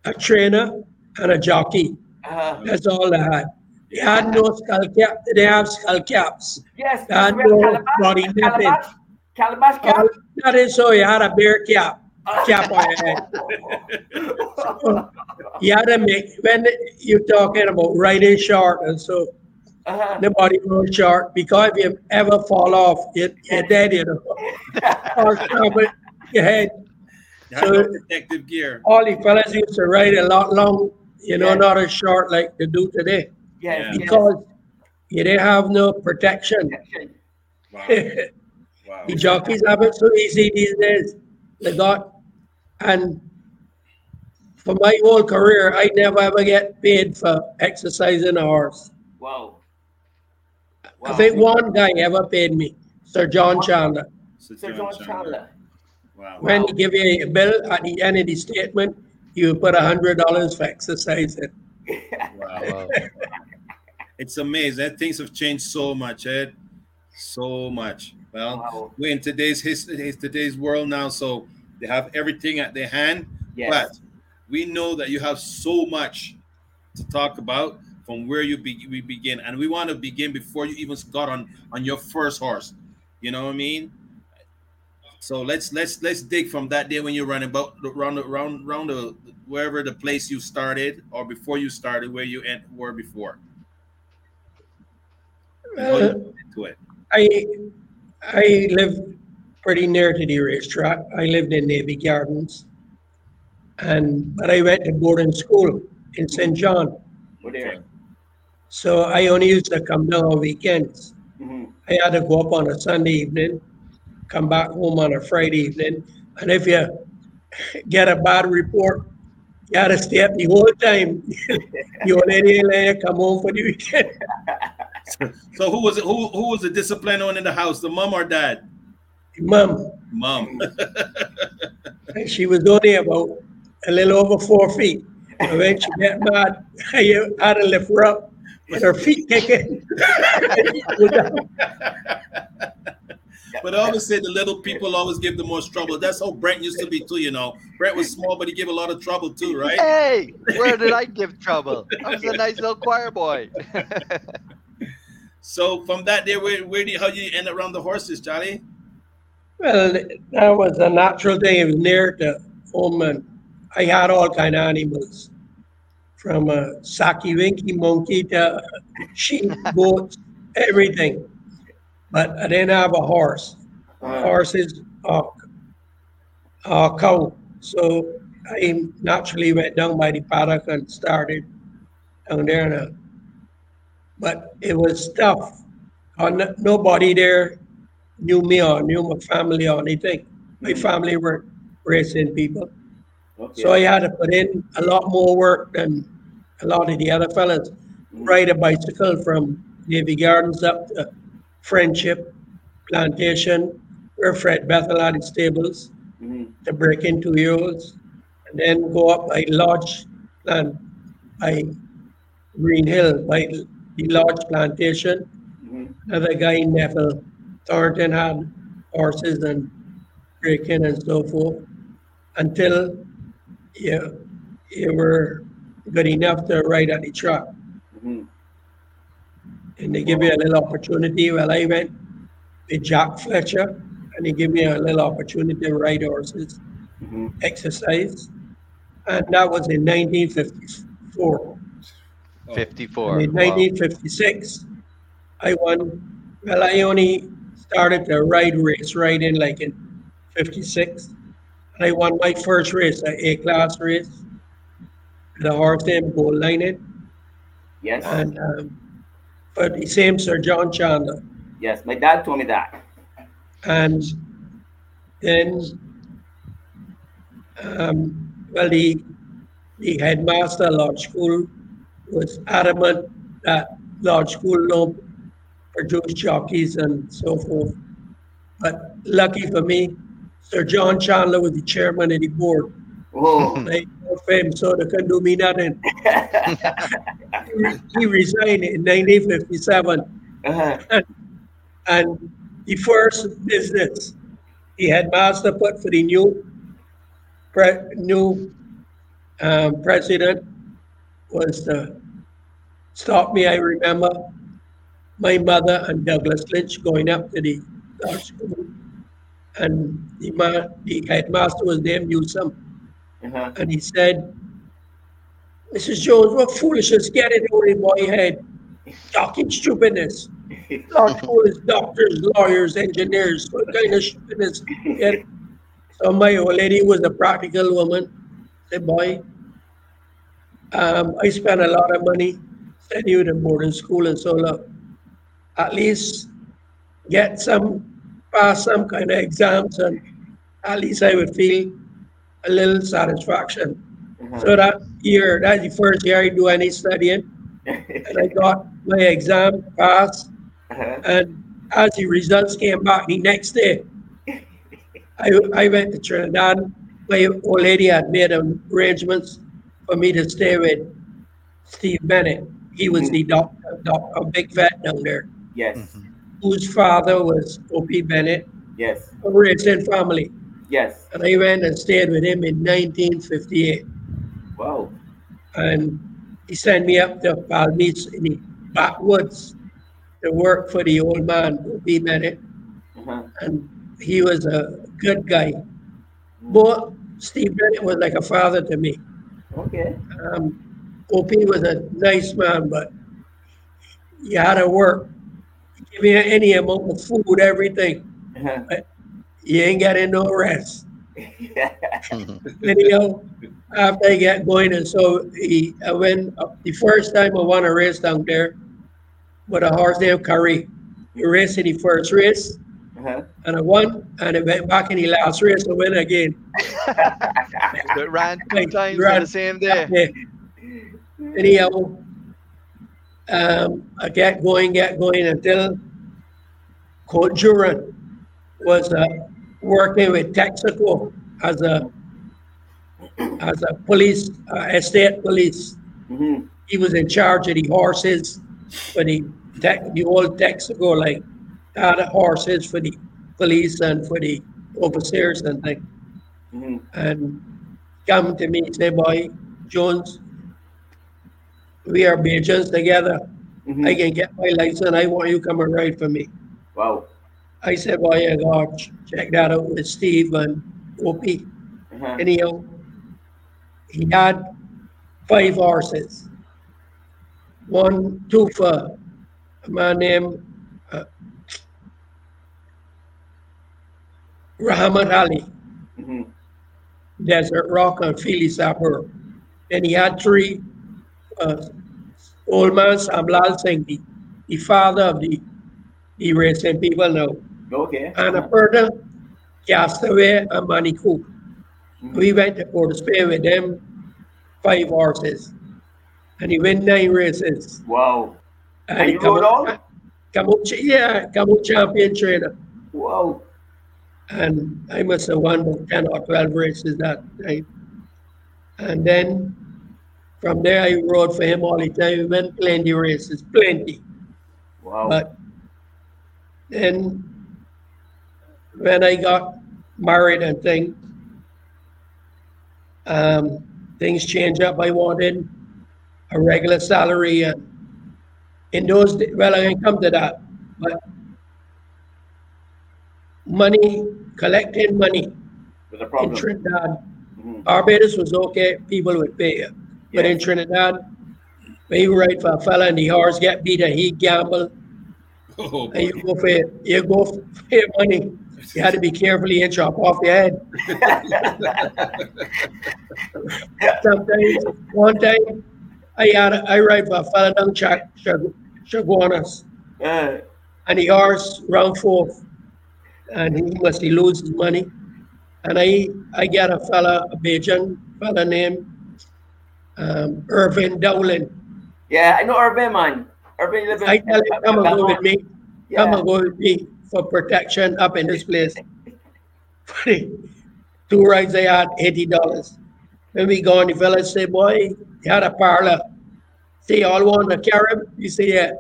a trainer, and a jockey. uh, That's all they had. They had no skull cap, they have skull caps. yes. They had no Calabash, body nothing. Calabash, Calabash cap. All that is so you had a bear cap, cap on your head. You had to make, when you're talking about riding short and so, Uh-huh. nobody goes short because if you ever fall off, you're, you're dead, you know. Or something, your head. You have no protective gear. All the fellas used to ride a lot long, you know, Yeah. not as short like they do today. Yes, Yeah. yes. Because you didn't have no protection. Wow. wow. the jockeys have it so easy these days. They got, and for my whole career, I never ever get paid for exercising a horse. Wow. I think one guy ever paid me, Sir John Chandler. Sir Sir John Chandler. Wow. When Wow. he give you a bill at the end of the statement, you put a hundred dollars for exercising. Wow. It's amazing. Things have changed so much, Ed. So much. Well, Wow. we're in today's history, today's world now, so they have everything at their hand. Yes. But we know that you have so much to talk about from where you be, we begin, and we want to begin before you even got on on your first horse. You know what I mean? So let's let's let's dig from that day when you're running about around around around the wherever the place you started or before you started where you en- were before. And how you Uh, into it. I I lived pretty near to the racetrack. I lived in Navy Gardens, and but I went to boarding school in St. John. We're there. So I only used to come down on weekends. Mhm. I had to go up on a Sunday evening, come back home on a Friday evening, and if you get a bad report, you had to stay up the whole time. you only let come home for the weekend. So who was it? Who who was the disciplinarian in the house? The mom or dad? Mom, Mom. she was only about a little over four feet. And when she get mad, I had to lift her up with her feet kicking. But I always say the little people always give the most trouble. That's how Brett used to be too, you know. Brett was small, but he gave a lot of trouble too, right? Hey, where did I give trouble? I was a nice little choir boy. So from that day, where where do you, how you end up around the horses, Chally? Well, that was a natural thing. It was near to home, and I had all kind of animals, from a Saki Winky monkey to sheep, goats, everything. But I didn't have a horse. Uh, Horses, uh, uh, cow. So I naturally went down by the paddock and started down there. And, uh, but it was tough. Uh, n- nobody there knew me or knew my family or anything. My family were racing people. okay. So I had to put in a lot more work than a lot of the other fellas. Ride a bicycle from Navy Gardens up to Friendship Plantation, where Fred Bethel had his stables, Mhm. to break into yours, and then go up by Lodge and by Green Hill, by the Lodge Plantation. Mhm. Another guy, Neville Thornton, had horses and break in and so forth until you, you were good enough to ride at the track. Mhm. And they give you a little opportunity. Well, I went with Jack Fletcher, and he gave me a little opportunity to ride horses, Mhm. exercise. And that was in 1954. 54. And in Wow. 1956, I won. Well, I only started to ride race riding like in 56. I won my first race, an A class race, a horse named Gold Lining. Yes. And um, the same Sir John Chandler. yes. My dad told me that. And then, um, well, the, the headmaster of Lodge School was adamant that Lodge School don't produce jockeys and so forth. But lucky for me, Sir John Chandler was the chairman of the board. Oh. For him, so they couldn't do me nothing. He resigned in 1957. uh-huh. And the first business he had master put for the new pre- new um, president was to stop me. I remember my mother and Douglas Lynch going up to the school, and the man, the headmaster was named Newsom, Uh-huh. and he said, "Mrs. Jones, what foolishness get it over in my head? Talking stupidness." School is doctors, lawyers, engineers. What kind of stupidness? So my old lady was a practical woman. Said, boy, um, I spent a lot of money sending you to boarding school and so look, at least get some, pass some kind of exams and at least I would feel a little satisfaction. Uh-huh. So that year, that's the first year I do any studying and I got my exam passed Uh-huh. and as the results came back the next day, I, I went to Trinidad. My old lady had made arrangements for me to stay with Steve Bennett. He was the doctor, doctor, a big vet down there, Yes. Mhm. whose father was O.P. Bennett, Yes. a racing family. Yes. And I went and stayed with him in 1958. Wow. And he sent me up to Palm Beach in the backwoods to work for the old man, O.P. Bennett. Uh-huh. And he was a good guy. But Steve Bennett was like a father to me. Okay. Um, OP was a nice man, but you had to work. Give me any amount of food, everything. Uh-huh. You ain't getting no rest. Anyhow, after I get going, and so he, I went uh, the first time I won a race down there with a horse named Curry. He raced in the first race, Uh-huh. and I won, and I went back in the last race to win again. But ran two Right, times ran- on the same day. Yeah. Anyhow, um, I get going, get going until Coach Duran was uh, working with Texaco as a as a police uh, estate police. Mhm. He was in charge of the horses for the tech, the old Texaco, like had horses for the police and for the officers and things Mhm. and come to me and say, boy, Jones, we are Bajans together. Mhm. I can get my license. I want you to come and ride for me. Wow. I said, boy, I got ch- check that out with Steve and Opie. Uh-huh. Anyhow, he had five horses. One, two for a man named uh, Rahmat Ali. Mhm. Desert Rock and Philly Sapper. Then he had three, uh, old man Samlal Singh, the, the father of the, the racing people now. Okay. Annapurna, Castaway, and uh, Manikou. Mm-hmm. We went to Port of Spain with them, five horses. And he won nine races. Wow. And, And he you come rode all? Come ch- yeah, come out champion trainer. Wow. and I must have won about 10 or 12 races that night. And then from there, I rode for him all the time. We went plenty races, plenty. Wow. But then when I got married and things, um, things changed up. I wanted a regular salary. And in those days, well, I can come to that. But money, collecting money in. Trinidad, Mhm. Barbados was okay, people would pay you. But in Trinidad, when you ride for a fella and the horse get beat and he gamble, Oh, and you go for it, you go for your money. You had to be careful you ain't chop off your head. Sometimes, one time, I had a, I ride for a fella down Chag, Chag, Chaguanas, Uh, and the horse round fourth, and he must he lose his money. And I I got a fella, a Bajan fella named um, Irvin Dowling. yeah, I know Irvin, man. Irvin lives in I tell him, come and go with me. Come Yeah. and go with me for protection up in this place. For the two rides they had, eighty dollars. When we go on, the fella say, boy, he had a parlor. Say, y'all want a carib? You say, yeah.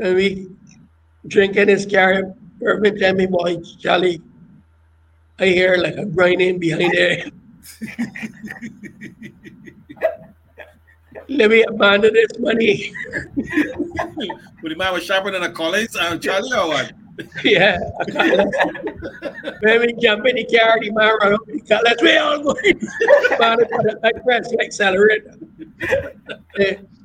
And we drinking his carib. Irvin tell me, boy, Chally, I hear like a grinding behind there. Let me abandon this money. The man was sharper than a Collins and Charlie or what? Yeah, I can't When we jump in the car, the man run up the car, let's we all going. Man, I put a- I press the accelerator.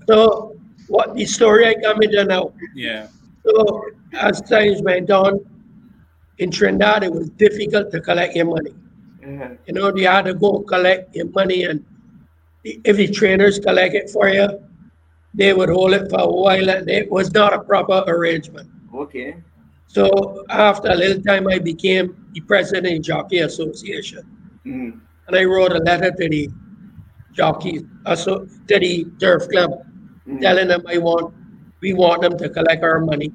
So what the story I come into now. Yeah. So as times went on, in Trinidad, it was difficult to collect your money. Uh-huh. You know, you had to go collect your money and if the trainers collect it for you, they would hold it for a while and it was not a proper arrangement. Okay. So after a little time, I became the president of the Jockey Association, Mhm. and I wrote a letter to the jockeys, also to the turf club, Mhm. telling them I want, we want them to collect our money.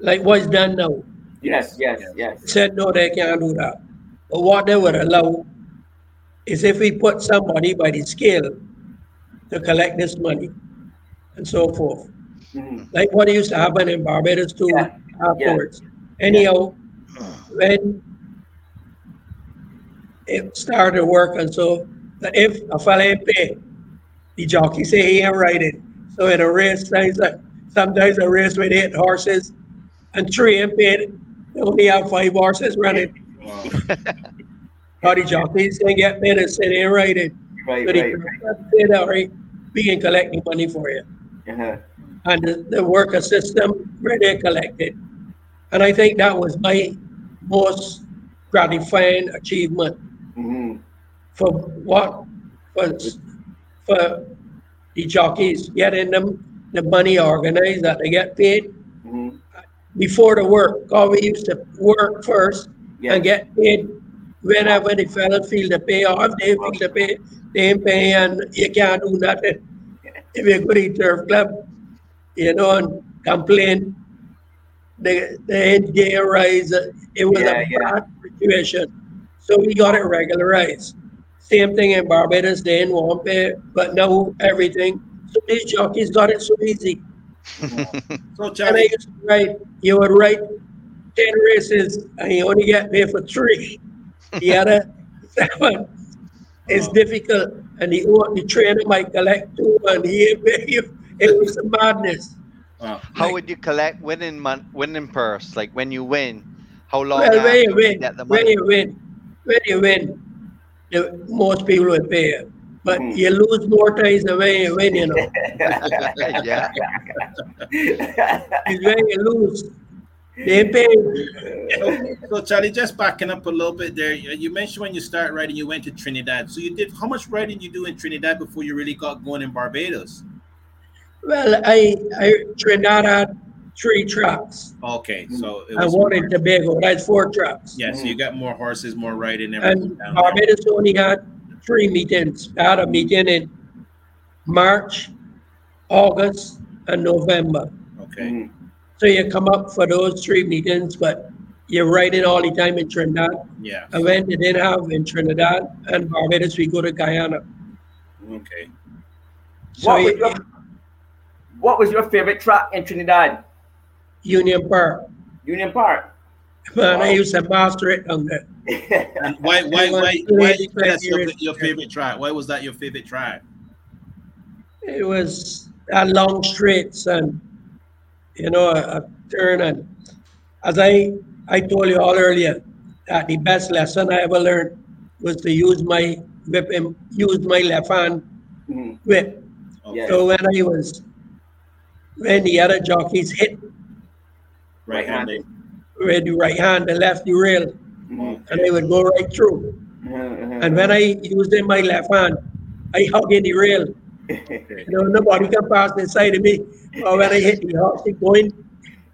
Like what's done now. Yes, yes, yes. Said no, they can't do that. But what they would allow is if we put somebody by the scale to collect this money and so forth. Mhm. Like what used to happen in Barbados too Yeah, afterwards. Anyhow, when it started working, so that if a fella ain't pay, the jockey say he ain't riding. So in a race, sometimes, sometimes a race with eight horses and three ain't paid, they only have five horses running. Wow. How the jockeys can get paid and say they ain't riding. Right, So they right, can that, right, we can collect the money for you. Uh-huh. and the, the worker system where they collected. And I think that was my most gratifying achievement Mhm. for what was for the jockeys getting them the money organized that they get paid Mhm. before the work. We used to work first Yeah. and get paid whenever the fellas feel the pay or if they feel the pay, they ain't pay and you can't do nothing. If you go to turf club, you know, and complain, they they ain't get a rise. Uh, it was Yeah, a yeah. bad situation. So we got it regularized. Same thing in Barbados, they didn't want pay, but now everything. So these jockeys got it so easy. So And I Chally, used to write, you would write ten races and you only get paid for three. The other seven, it's Oh. difficult. And the, the trainer might collect two and he ain't pay you. It was a madness. Wow. How would you collect winning mon- winning purse? Like when you win, how long Well, after when you you win, get when you win, when you win, the, most people will pay you. But Mhm. you lose more times than when you win, you know. yeah. It's when you lose. They pay you. So, so Chally, just backing up a little bit there. You you mentioned when you start riding, you went to Trinidad. So you did how much riding you do in Trinidad before you really got going in Barbados? Well, I, I Trinidad had three trucks. Okay, so it I was wanted Tobago, that's four trucks. yeah. So you got more horses, more riding, everything And down there. Barbados only had three meetings. I had a meeting in March, August, and November. Okay, Mhm. So you come up for those three meetings, but you're riding all the time in Trinidad. yeah. And when they didn't have in Trinidad and Barbados, we go to Guyana. Okay. So What was you- your What was your favorite track in Trinidad? Union Park. Union Park. Man, I used to master it on there. And why why I why went why to that's your, your favorite track? Why was that your favorite track? It was a long straights and you know a, a turn and as I I told you all earlier that the best lesson I ever learned was to use my whip and use my left hand Mhm. whip. Okay. So when I was when the other jockeys hit Right handed. with the right hand, the left the rail, Mhm. and they would go right through. Mhm, mhm. And when I used in my left hand, I hug in the rail. You know, nobody can pass inside of me. Or when I hit the horse, it going,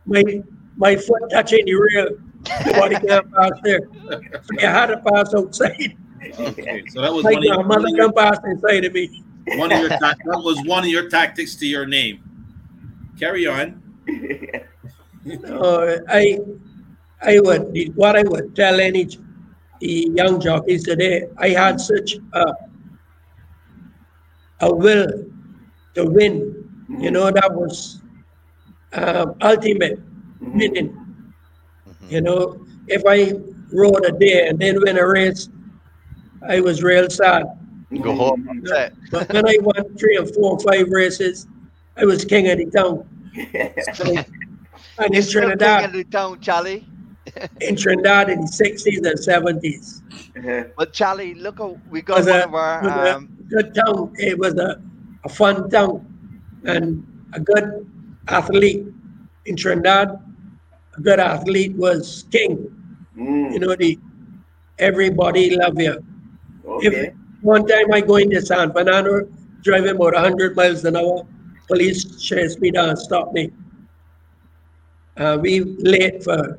my my foot touching the rail. Nobody can pass there. So you had to pass outside. Okay, so that was My one of, your, grandmother one, your, can pass inside of me. one of your ta- that was one of your tactics to your name. Carry on. Uh, I I would what I would tell any the young jockeys today. I had such a a will to win. You know that was um, ultimate winning. You know, if I rode a day and then win a race, I was real sad. Go home. upset. But when I won three and four and five races, I was king of the town. So, and in still king Trinidad, of the town, Chally. in Trinidad in the sixties and seventies. But Chally, look, how we got one a, of our um, good town. It was a, a fun town and a good athlete in Trinidad. A good athlete was king. Mm, You know, the everybody love you. okay. One time I go into San Fernando, driving about 100 miles an hour. Police chase me down, stop me. Uh, we late for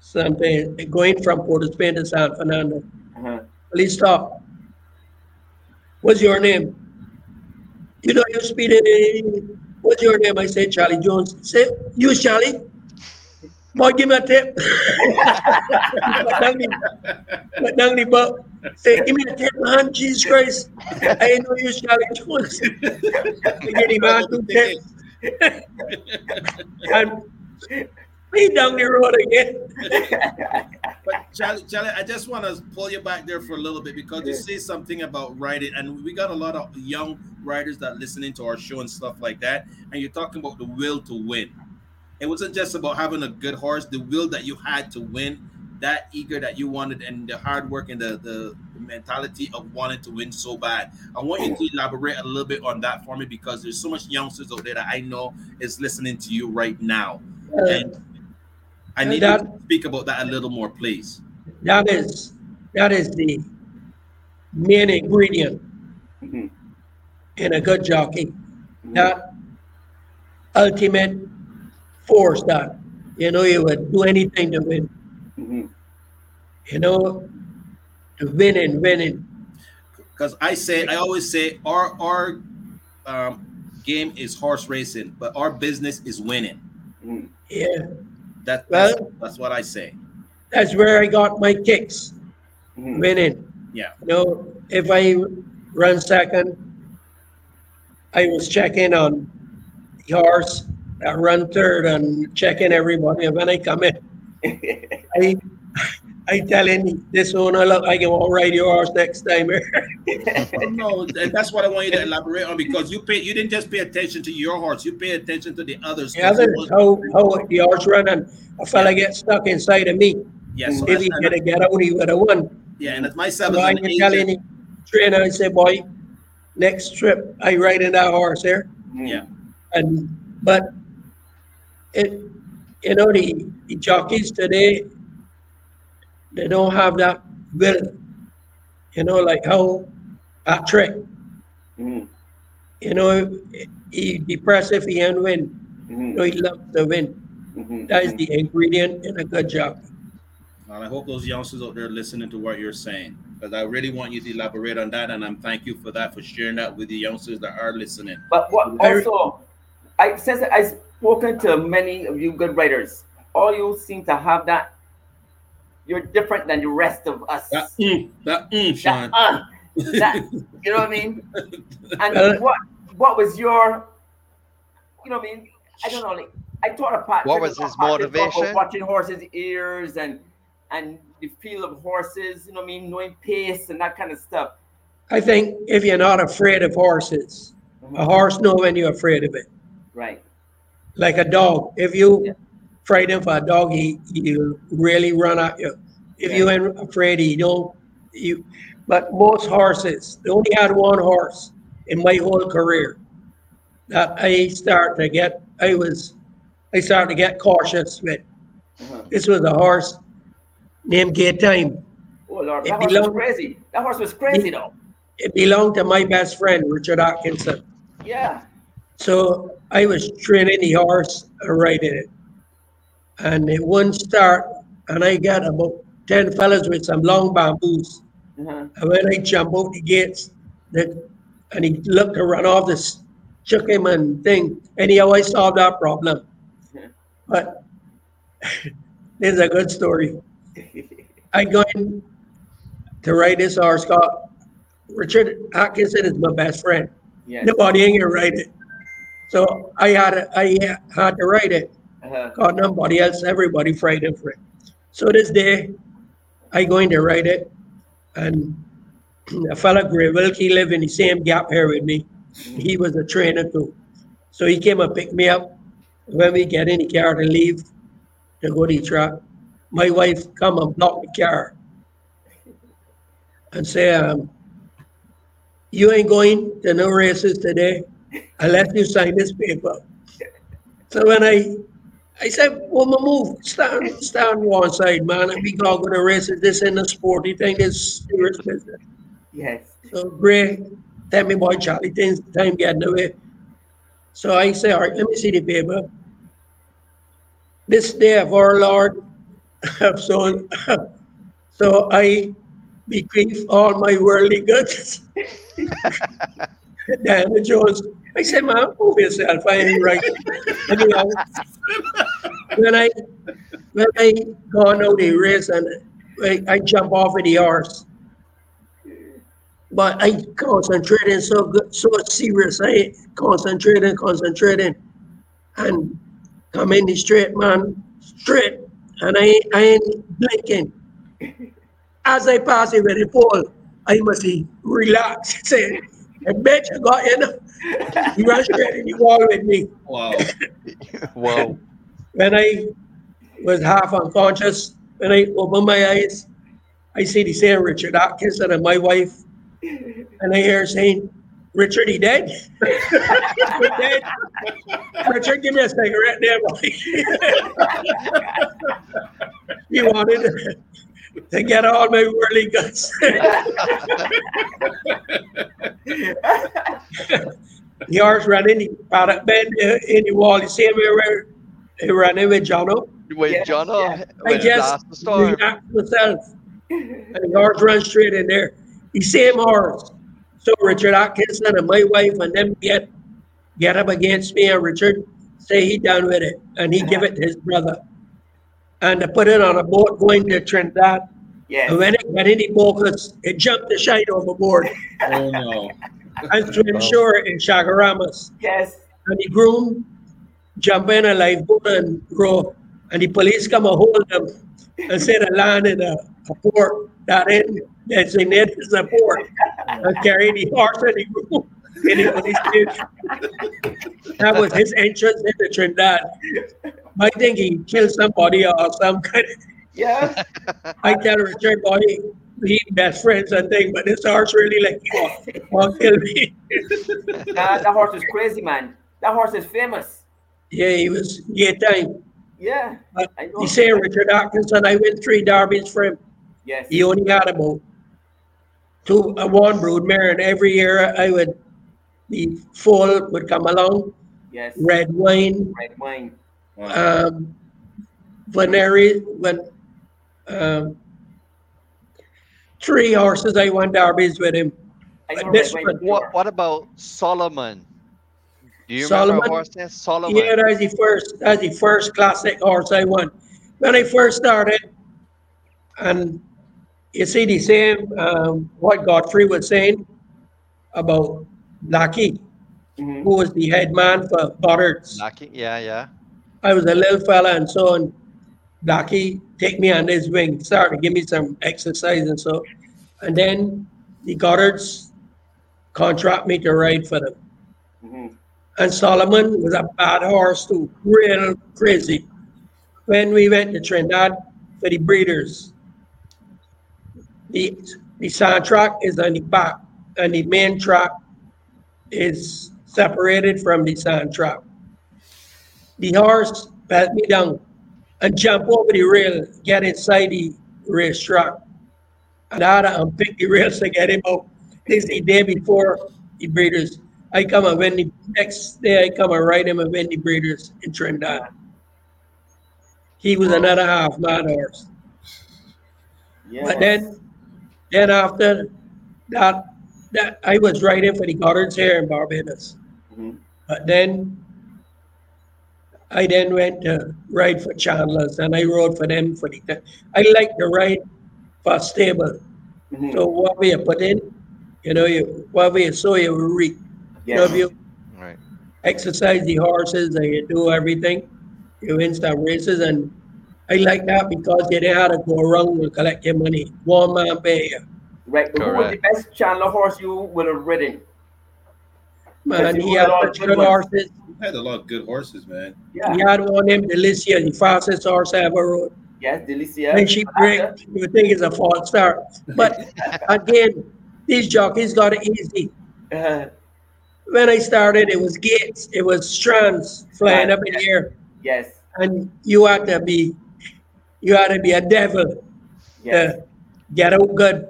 something, going from Port of Spain to San Fernando. Uh-huh. Police stop. What's your name? You know, you're speeding. What's your name? I say Chally Jones. Say, you Chally? boy, give me a tip. but nang ni, but nang ni ba, say, give me a tip, man, Jesus Christ. I know you Chally Jones. I get him out two tips. and me down the road again. But Chally, Chally, I just want to pull you back there for a little bit because you say something about writing, and we got a lot of young writers that listening to our show and stuff like that. And you're talking about the will to win. It wasn't just about having a good horse; the will that you had to win, that eager that you wanted, and the hard work and the the, the mentality of wanting to win so bad. I want you to elaborate a little bit on that for me because there's so much youngsters out there that I know is listening to you right now, and I need that- you to speak about that a little more, please. That is that is the main ingredient Mhm. in a good jockey. That ultimate force that you know you would do anything to win. Mhm. You know, to win and winning. because I say I always say our our um, game is horse racing, but our business is winning. Mhm. Yeah, That, that's, Well- that's what I say. that's where I got my kicks. Mhm. Winning. Yeah. You know, if I run second, I was checking on the horse. I run third and checking everybody. And when I come in, I I telling this owner, look, I can all ride your horse next time. No, and that's what I want you to elaborate on because you pay you didn't just pay attention to your horse, you pay attention to the others. the other, how, how the horse run and a fella get stuck inside of me. yeah, so If he could have get out, he would have won. yeah, and it's myself So I can tell any trainer, I say, boy, next trip, I ride in that horse here. Yeah. And, but it, you know, the, the jockeys today, they don't have that will, you know, like how that trick, Mhm. you know, he depressed if he ain't win. You Mhm. know, he loves to win. Mhm. That is the ingredient in a good jockey. Well, I hope those youngsters out there listening to what you're saying because I really want you to elaborate on that, and I'm thank you for that for sharing that with the youngsters that are listening. But what also, I since I've spoken to many of you good writers, all you seem to have that. You're different than the rest of us. That mm, that mm, That, uh, that- you know what I mean? And Uh, what what was your, you know what I mean? I don't know. Like I taught a part. What was his motivation? Watching horses' ears and and the feel of horses. You know what I mean? Knowing pace and that kind of stuff. I think if you're not afraid of horses, a horse know when you're afraid of it. Right. Like a dog. If you Yeah. for a dog, he he'll really run at you. If you ain't afraid, he don't. You. But most horses, they only had one horse in my whole career that I start to get. I was, I started to get cautious with. Uh-huh. This was a horse named Gay Time. Oh Lord, It that horse was crazy. That horse was crazy though. It belonged to my best friend Richard Atkinson. Yeah. So I was training the horse and riding it. And it wouldn't start, and I got about 10 fellas with some long bamboos. Uh-huh. And when I jump out the gates, the, and he looked to run off this, shook him and thing. Anyhow, I solved that problem. But this is a good story. I going to ride this horse called Richard Atkinson is my best friend. Yes. Nobody ain't gonna write it. So I had to, I had to write it. Uh-huh. Cause nobody else, everybody frightened for it. So this day, I going to write it, and a fella Gray Wilkie lived in the same gap here with me. He was a trainer too. So he came and picked me up. When we get in the car to leave to go to the track, my wife come and block the car and say, um, you ain't going to no races today unless you sign this paper. So when I I said, well, my move, stand, stand one side, man, and we go go to races. This in the sporty thing, this serious business. Yes. So Gray, tell me boy, Chally, things time getting away. So I say, all right, let me see the paper. This day of our Lord, have so so I bequeath all my worldly goods. Diana Jones. I said, man, move yourself. I ain't right. When I when I gone out the race and I, I jump off of the horse. But I concentrating so good, so serious. I concentrating, concentrating, and come in the straight, man, straight, and I, I ain't blinking. As I pass it the pole, I must say, relax. Say, I bet you got enough. You ran straight in the wall with me. Wow. Whoa. When I was half unconscious, when I opened my eyes, I see the same Richard Atkins and my wife, and I hear saying, Richard, he dead? He dead? Richard, give me a cigarette there, boy. he wanted to, to get all my whirly guts. the horse running, he found a bend in the wall. You see him where he running with Jono? Wait, Yeah, John, yeah. I when just that's the storm. relaxed myself. And the horse run straight in there. The same horse. So Richard Atkinson and my wife and them get get up against me and Richard say he done with it. And he give it to his brother. And they put it on a boat going to Trinidad. Yes. And when it got in the focus, it jumped the shite overboard Oh no. and swim shore in Chaguaramas. Yes. And the groom jump in a lifeboat and row. And the police come and hold them and say the land in a, a port that in designated as a port and carry the horse and the groom the. That was his entrance into Trinidad. I think he killed somebody or some kind of, Yeah. I tell Richard, boy, He best friends I think, but this horse really like, you want kill me. Nah, that horse is crazy, man. That horse is famous. Yeah, he was, yeah, time. Yeah. But know. You say Richard Atkinson, I win three derbies for him. Yes. He only had about two, uh, one brood mare, and every year I would, the fall would come along, Yes. red wine, Red wine. Wow. um, Veneri, when, um, three horses, I won derbies with him. I know This one- What What about Solomon? Do you Solomon? a horse named Solomon? Yeah, that's the first, that's the first classic horse I won. When I first started, and you see the same, um, what Godfrey was saying about Lucky, Mhm. who was the head man for Goddard's. Lucky? Yeah, yeah. I was a little fella and so on. Lucky take me on his wing, started to give me some exercise and so. And then the Goddards contract me to ride for them. Mhm. And Solomon was a bad horse too, real crazy. When we went to Trinidad for the breeders, the the sand track is on the back, and the main track is separated from the sand track. The horse pat me down and jump over the rail, get inside the racetrack. And I had to unpick the rails to get him out. This the day before the breeders. I come and win the next day I come and ride him and win the breeders in Trinidad. He was another half mad horse. Yes. But then then after that that I was riding for the Goddards here in Barbados. Mhm. But then I then went to ride for Chandler's and I rode for them for the I like to ride for stable. Mhm. So whatever you put in, you know, you whatever you sow you will reap. You know, you Right. exercise the horses and you do everything, you win some races and I like that because you didn't have to go around and collect your money. One man pay you. Right. But who was the best Chandler horse you would have ridden? Man, Yes, you he had got all such good good horses. You had a lot of good horses, man. Yeah. He had one named Delicia, the fastest horse I ever rode. Yes, Delicia. And she break, you would think it's a false start. But again, these jockeys got it easy. Uh, When I started, it was gates, it was strands flying up in the air. yes. And you had to be, you had to be a devil Yes. to get out good.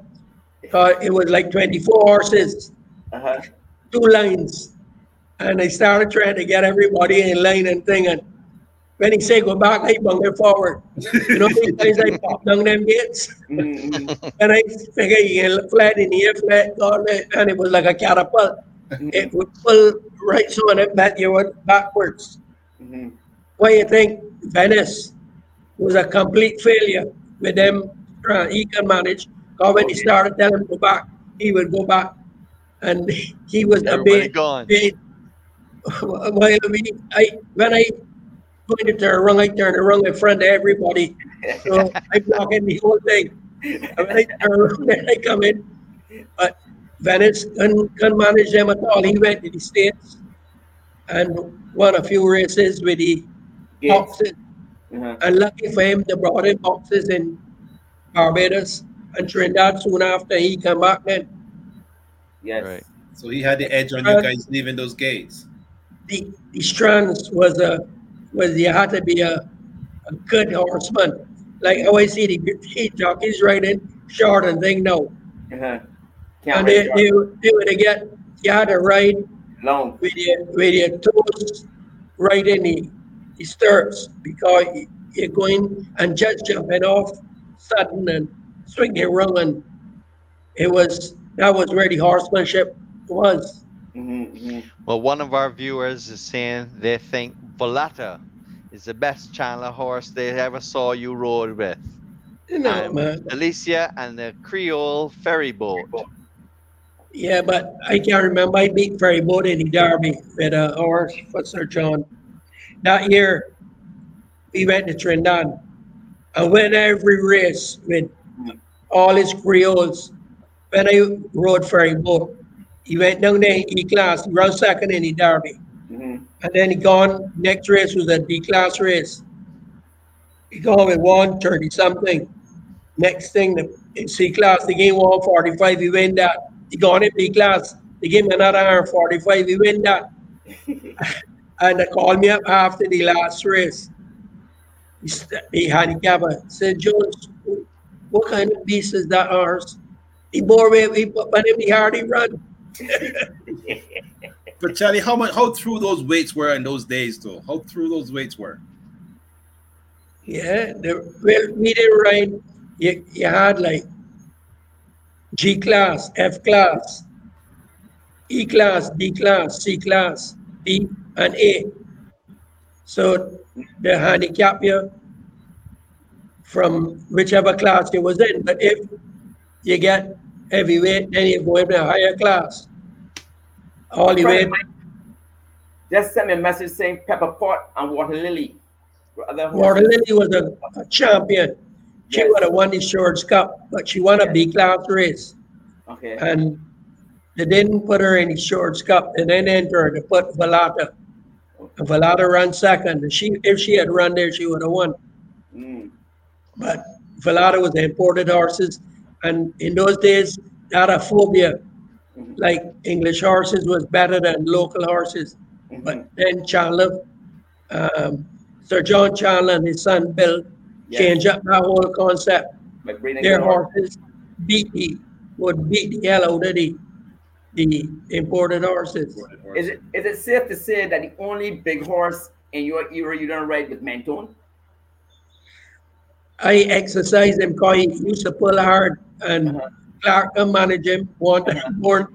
Uh, it was like 24 horses, Uh-huh. two lines. And I started trying to get everybody in line and thing. And when he said go back, I bung it forward. You know how many times I popped down them gates? Mhm. And I figure you get flat in the air, flat, and it was like a catapult. It would pull right so and it bet you went backwards. Mhm. What do you think? Venice. was a complete failure with them. Uh, he can manage. Because when he started telling him to go back, he would go back. And he was a Everybody bit, gone. bit well, I mean, I when I pointed to turn wrong, I turn wrong in front of everybody. So I'm blocking the whole thing. And when I turn around, then I come in. But Venice couldn't, couldn't manage them at all. He went to the States and won a few races with the Gates. boxes. Uh-huh. And lucky for him, they brought in boxes in Barbados and Trinidad soon after he come back then. Yes. Right. So he had the edge on you guys leaving those gates. the the strands was a was you had to be a, a good horseman. Like how I see the the jockeys riding short and thing now. Uh-huh. Can't And they, ride they, they would get you had to ride long. with your with your toes right in the, the stirrups because you- you're going and just jumping off sudden and swinging around and it was that was where the horsemanship was. Mm-hmm, Well, one of our viewers is saying they think Volata is the best Chandler horse they ever saw you rode with. You know, And man. Alicia and the Creole ferry boat. Yeah, but I can't remember. I beat Ferry Boat in the Derby with a horse for Sir John. That year, we went to Trinidad I won every race with all his Creoles. When I rode Ferry Boat, he went down there in E class. He ran second in the Derby. Mm-hmm. And then he gone, next race was a D class race. He gone with 130 something. Next thing, the, in C class, the game 145, he win that. He gone in B class, they give him another 145, he win that. and they called me up after the last race. He, st- he handicapper said, Jones, what kind of beast is that horse? He bore me, he put but him hard he run. But Chally, how much how through those weights were in those days though? How through those weights were? Yeah, the well, we didn't ride. You, you had like G class, F class, E class, D class, C class, B and A. So the handicap you from whichever class you was in. But if you get heavyweight, then you go into a higher class. All the way. Just send me a message saying Pepper Pot and Water Lily. Water. Lily was a, a champion. She Yes. would have won the Shorts Cup, but she won a B class race. Okay. and they didn't put her in the shorts cup. They didn't enter her. They put Valata. And Valata ran second. She, if she had run there, she would have won. But Valata was imported horses, and in those days, they had a phobia. Like English horses was better than local horses. But then Chandler, um, Sir John Chandler and his son Bill Yes. changed up that whole concept. Breeding Their horses beat the would beat the hell out of the the imported horses. Is it is it safe to say that the only big horse in your era you don't ride with Mentone? I exercise him because he used to pull hard and Uh-huh. Clark can manage him. One born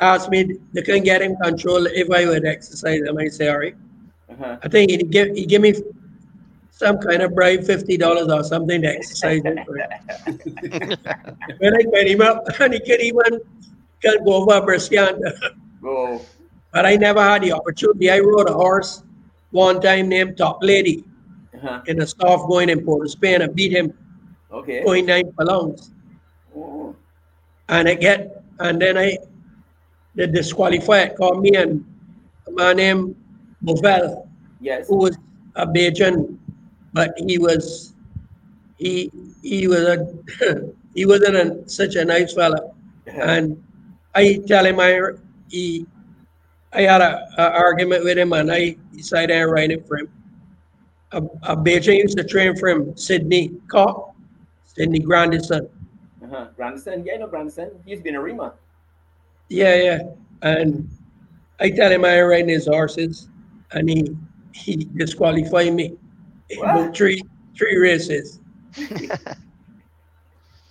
asked me they can get him control if I would exercise him. I say, all right. Uh-huh. I think he give he give me some kind of bribe, fifty dollars or something to exercise him. when I get him up and he can even can go over Brescianta. Go. But I never had the opportunity. I rode a horse one time named Top Lady Uh-huh. in a soft going in Port of Spain. I beat him Okay. 0.9 furlongs. Oh. And I get, and then I, they disqualified, called me and a man named Bovell, Yes. who was a Bajan, but he was, he, he was a, he wasn't a, such a nice fella. And I tell him I, he, I had a, a argument with him and I decided I write it for him. A, a Bajan used to train for him, Sydney Cock, Sydney Grandison. Uh-huh. Grandson. Yeah, I know Grandson. He's been Arima. Yeah, yeah. And I tell him I riding his horses and he, he disqualified me in about three, three races.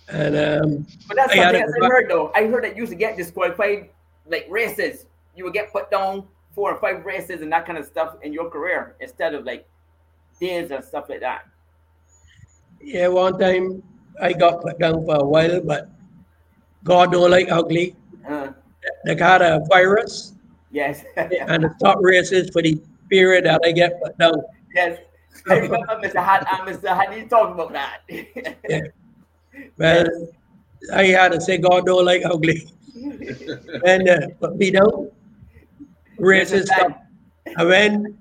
And, um, But that's I something else I heard though. I heard that you used to get disqualified like races. You would get put down four or five races and that kind of stuff in your career instead of like days and stuff like that. Yeah, one time I got put down for a while, but God don't like ugly. Uh, They got a virus yes. and it's not racist for the period that I get put down. yes. I remember Mr. Had uh, Mr. Hadeed talking about that. yeah. Well, I had to say God don't like ugly. and uh, put me down. Racist stuff. And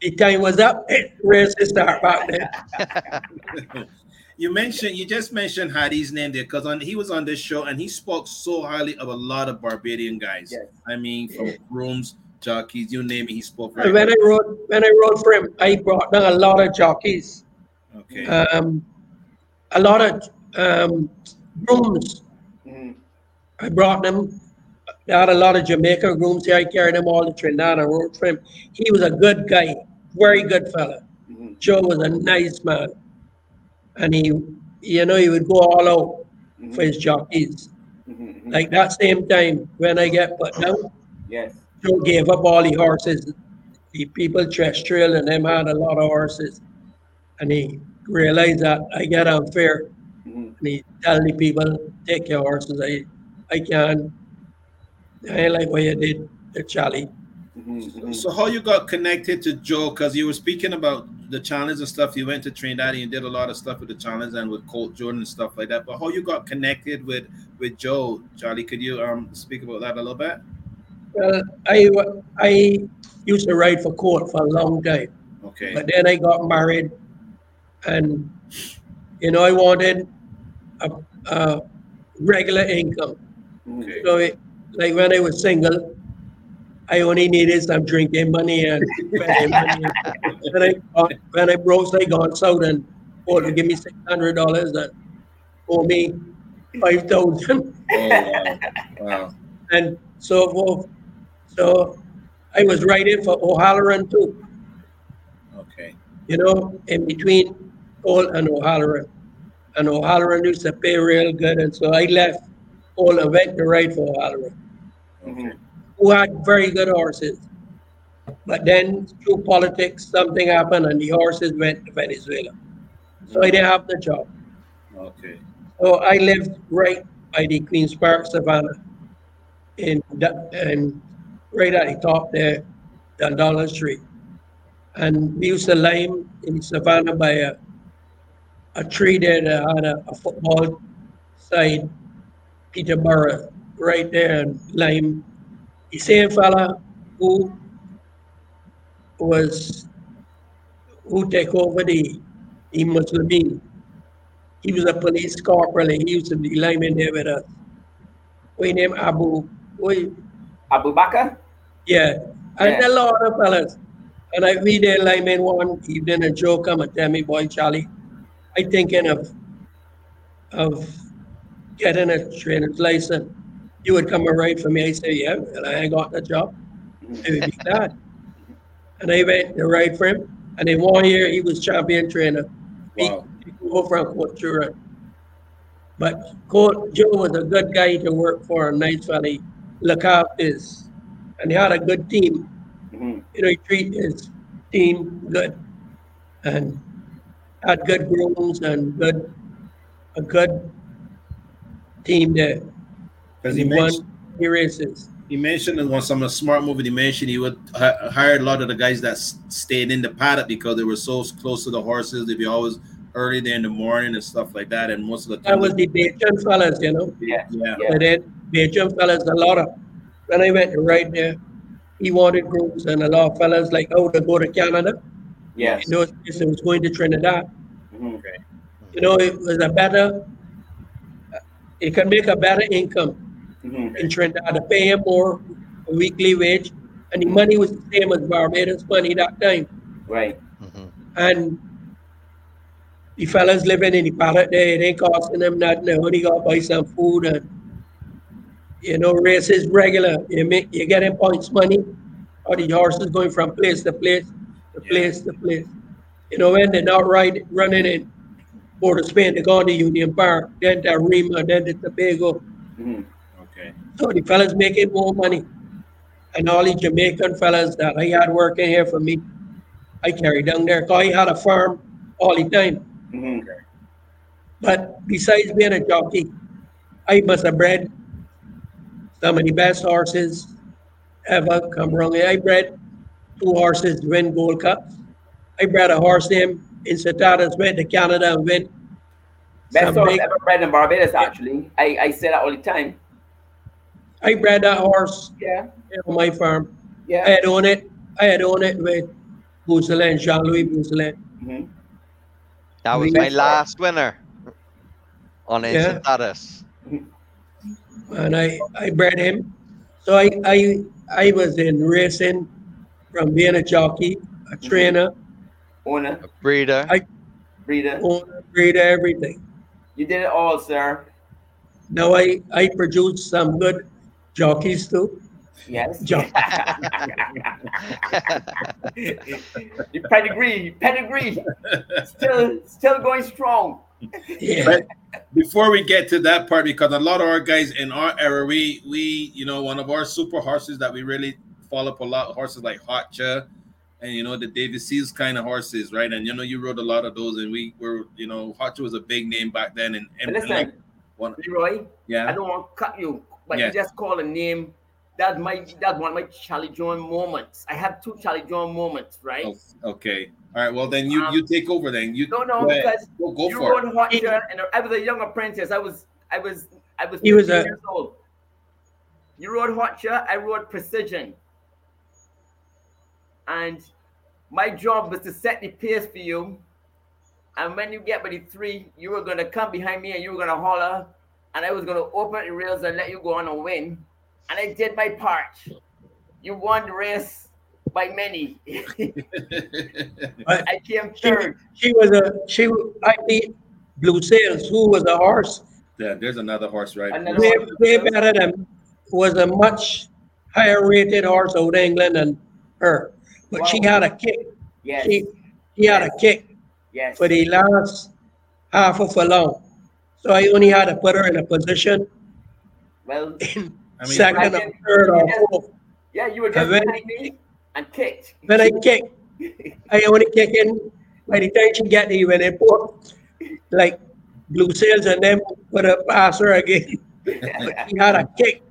when the time was up, racist start back then. You mentioned you just mentioned Hadi's name there because on he was on this show and he spoke so highly of a lot of Barbadian guys. Yes. I mean, from grooms, jockeys, you name it, he spoke And very when I wrote when I wrote for him, I brought down a lot of jockeys, okay. um, a lot of um, grooms. Mhm. I brought them. They had a lot of Jamaican grooms here. I carried them all to Trinidad. I wrote for him. He was a good guy, very good fella. Mhm. Joe was a nice man, and he, you know, he would go all out for his jockeys. Mhm, mhm. Like that same time when I get put down, Yes. Joe gave up all the horses. The people terrestrial and them had a lot of horses. And he realized that I get unfair. Mhm. And he tell the people, take your horses. I I can. I ain't like what you did to Chally. Mhm, mhm. So how you got connected to Joe? Because you were speaking about the challenge and stuff. You went to Trinidad and you did a lot of stuff with the challenge and with Colt Jordan and stuff like that. But how you got connected with with Joe, Chally? Could you um speak about that a little bit? Well, I I used to ride for court for a long time. Okay. But then I got married, and you know I wanted a, a regular income. Mhm. So it, like when I was single, I only needed some drinking money and money. when I got- when I broke, I gone south and oh, to give me six hundred dollars and owe me five thousand Oh wow. wow. and so forth. So I was riding for O'Halloran too. Okay. you know, in between Cole and O'Halloran. And O'Halloran used to pay real good, and so I left Cole and went to ride for O'Halloran, Okay. Who had very good horses. But then through politics, something happened, and the horses went to Venezuela. So I didn't have the job. Okay. So I lived right by the Queen's Park Savannah, in the- and right at the top there, Dundonald Street. And we used to lime in Savannah by a, a tree there that had a, a football side, Peterborough, right there, and lime. The same fella who was who take over the the Muslimeen. He was a police corporal and he used to be lineman there with us. We named Abu. We, Abu Bakr? yeah. And Yeah. a lot of fellas. And I we there lineman one evening and Joe come and tell me, boy Chally, I thinking of of getting a trainer's license. You would come and ride for me. I say, yeah, and I got the job. I would be glad. And I went to ride for him. And in one year, he was champion trainer. Wow. he go from Court Turan. But Court Joe was a good guy to work for, a nice fella. He Look after his, and he had a good team. Mhm. You know, he treat his team good, and had good grooms and good, a good team there. Because he he mentioned the races. he mentioned in one some of the smart movie he mentioned he would hi- hire a lot of the guys that stayed in the paddock because they were so close to the horses. They'd be always early there in the morning and stuff like that. And most of the time, That was the Bajan fellas, you know. Yeah. yeah. Yeah. And then Bacon fellas, a lot of, when I went right there, he wanted groups and a lot of fellas like, oh, to go to Canada. Yes. In those days, it was going to Trinidad. Mhm. You know, it was a better, it can make a better income Mhm. in Trinidad to pay him more a weekly wage. And the money was the same as Barbados money that time. Right. Mhm. And the fellas living in the paddock there, it ain't costing them nothing. They only got to buy some food and, you know, races regular. You make, you getting points money, or the horses going from place to place, to Yeah. place to place. You know, when they're not right, running in Port of Spain, they go to Union Park, then to Arima, then to Tobago. Mhm. Okay. So the fellas making more money. And all the Jamaican fellas that I had working here for me, I carried down there. Cause I had a farm all the time. Mhm. But besides being a jockey, I must have bred some of the best horses ever come around here. I bred two horses to win Gold Cups. I bred a horse named Incitatus went to Canada and win. Best horse ever bred in Barbados, actually. I, I say that all the time. I bred that horse Yeah, on my farm. Yeah. I had owned it. I had owned it with Bousselin, Jean-Louis Bousselin. hmm That was We- my last winner on Yeah. Incitatus. and I, I bred him. So I, I I was in racing from being a jockey, a trainer, Owner, Breeder. I- breeder. owner, breeder, everything. You did it all, sir. Now I, I produce some good jockeys too. Yes. Jock- your pedigree, pedigree. Still, still going strong. Yeah. But before we get to that part, because a lot of our guys in our era, we we you know one of our super horses that we really follow up a lot horses like Hotcha and you know the David Seale's kind of horses, right? And you know you rode a lot of those, and we were you know Hotcha was a big name back then, and, and But listen, like one, Leroy, I don't want to cut you, but Yeah. you just call a name. That's my that one of my Chally John moments. I have two Chally John moments, right? Oh, okay, all right. Well then you Um, you take over then. You No, no, go ahead. because go, go you for it. rode hot and I was a young apprentice. I was, I was, I was He was a- years old. You rode Hotcha. I rode precision, and my job was to set the pace for you. And when you get by the three, you were gonna come behind me and you were gonna holler, and I was gonna open the rails and let you go on and win. And I did my part. You won the race by many. I came She, third. she was a she I beat Blue Sails, who was a horse yeah, there's another horse right. Another way, horse. way better than was a much higher rated horse out of England than her. But she had a kick. Yes, She she had a kick yes. for the last half of a long. So I only had to put her in a position Well, in I mean, second or third or fourth. yeah, you were just And behind me and kicked. When I kick, I only kick in by the time she get there when they put like blue sails and then put a passer again. But she had a kick.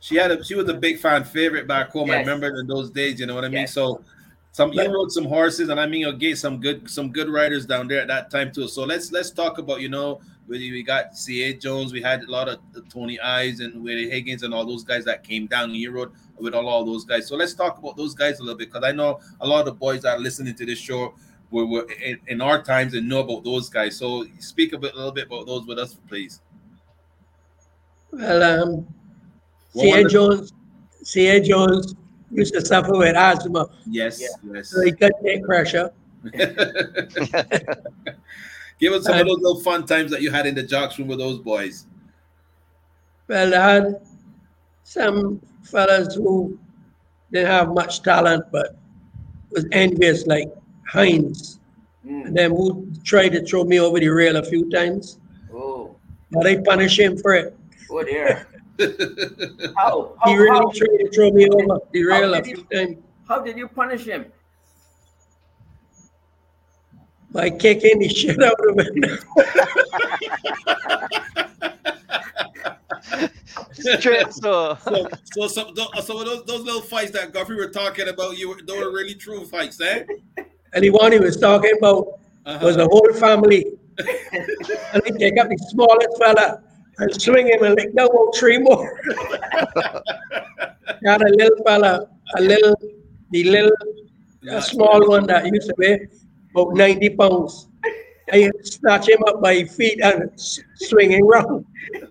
she had a she was a big fan favorite back home. I remember in those days, you know what I mean? Yes. So some you rode some horses, and I mean you get some good some good riders down there at that time too. So let's let's talk about you know we, we got C.A. Jones, we had a lot of Tony Ives and Willie Higgins and all those guys that came down. You rode with all, all those guys. So let's talk about those guys a little bit because I know a lot of the boys that are listening to this show were, were in, in our times and know about those guys. So speak a bit a little bit about those with us, please. Well, um, C.A. Jones, C.A. Jones used to suffer with asthma, Yes, Yeah. yes. so he couldn't take pressure. Give us some of those little fun times that you had in the jocks room with those boys. Well, I had some fellas who didn't have much talent, but was envious, like Heinz, Mm. and them who tried to throw me over the rail a few times, Oh, but I punished him for it. oh dear. How? How, He really how, tried to throw me over the How rail a did few times how did you punish him? by kicking the shit out of him. Straight so. so, so some, tho- those, those little fights that Guffey were talking about, you were, they were really true fights, eh? and the one he was talking about Uh-huh. was a whole family. and I take up the smallest fella and swing him and lick down about three more. Got a little fella, a little, the little, a small one that used to weigh about 90 pounds. I snatch him up by feet and swing him round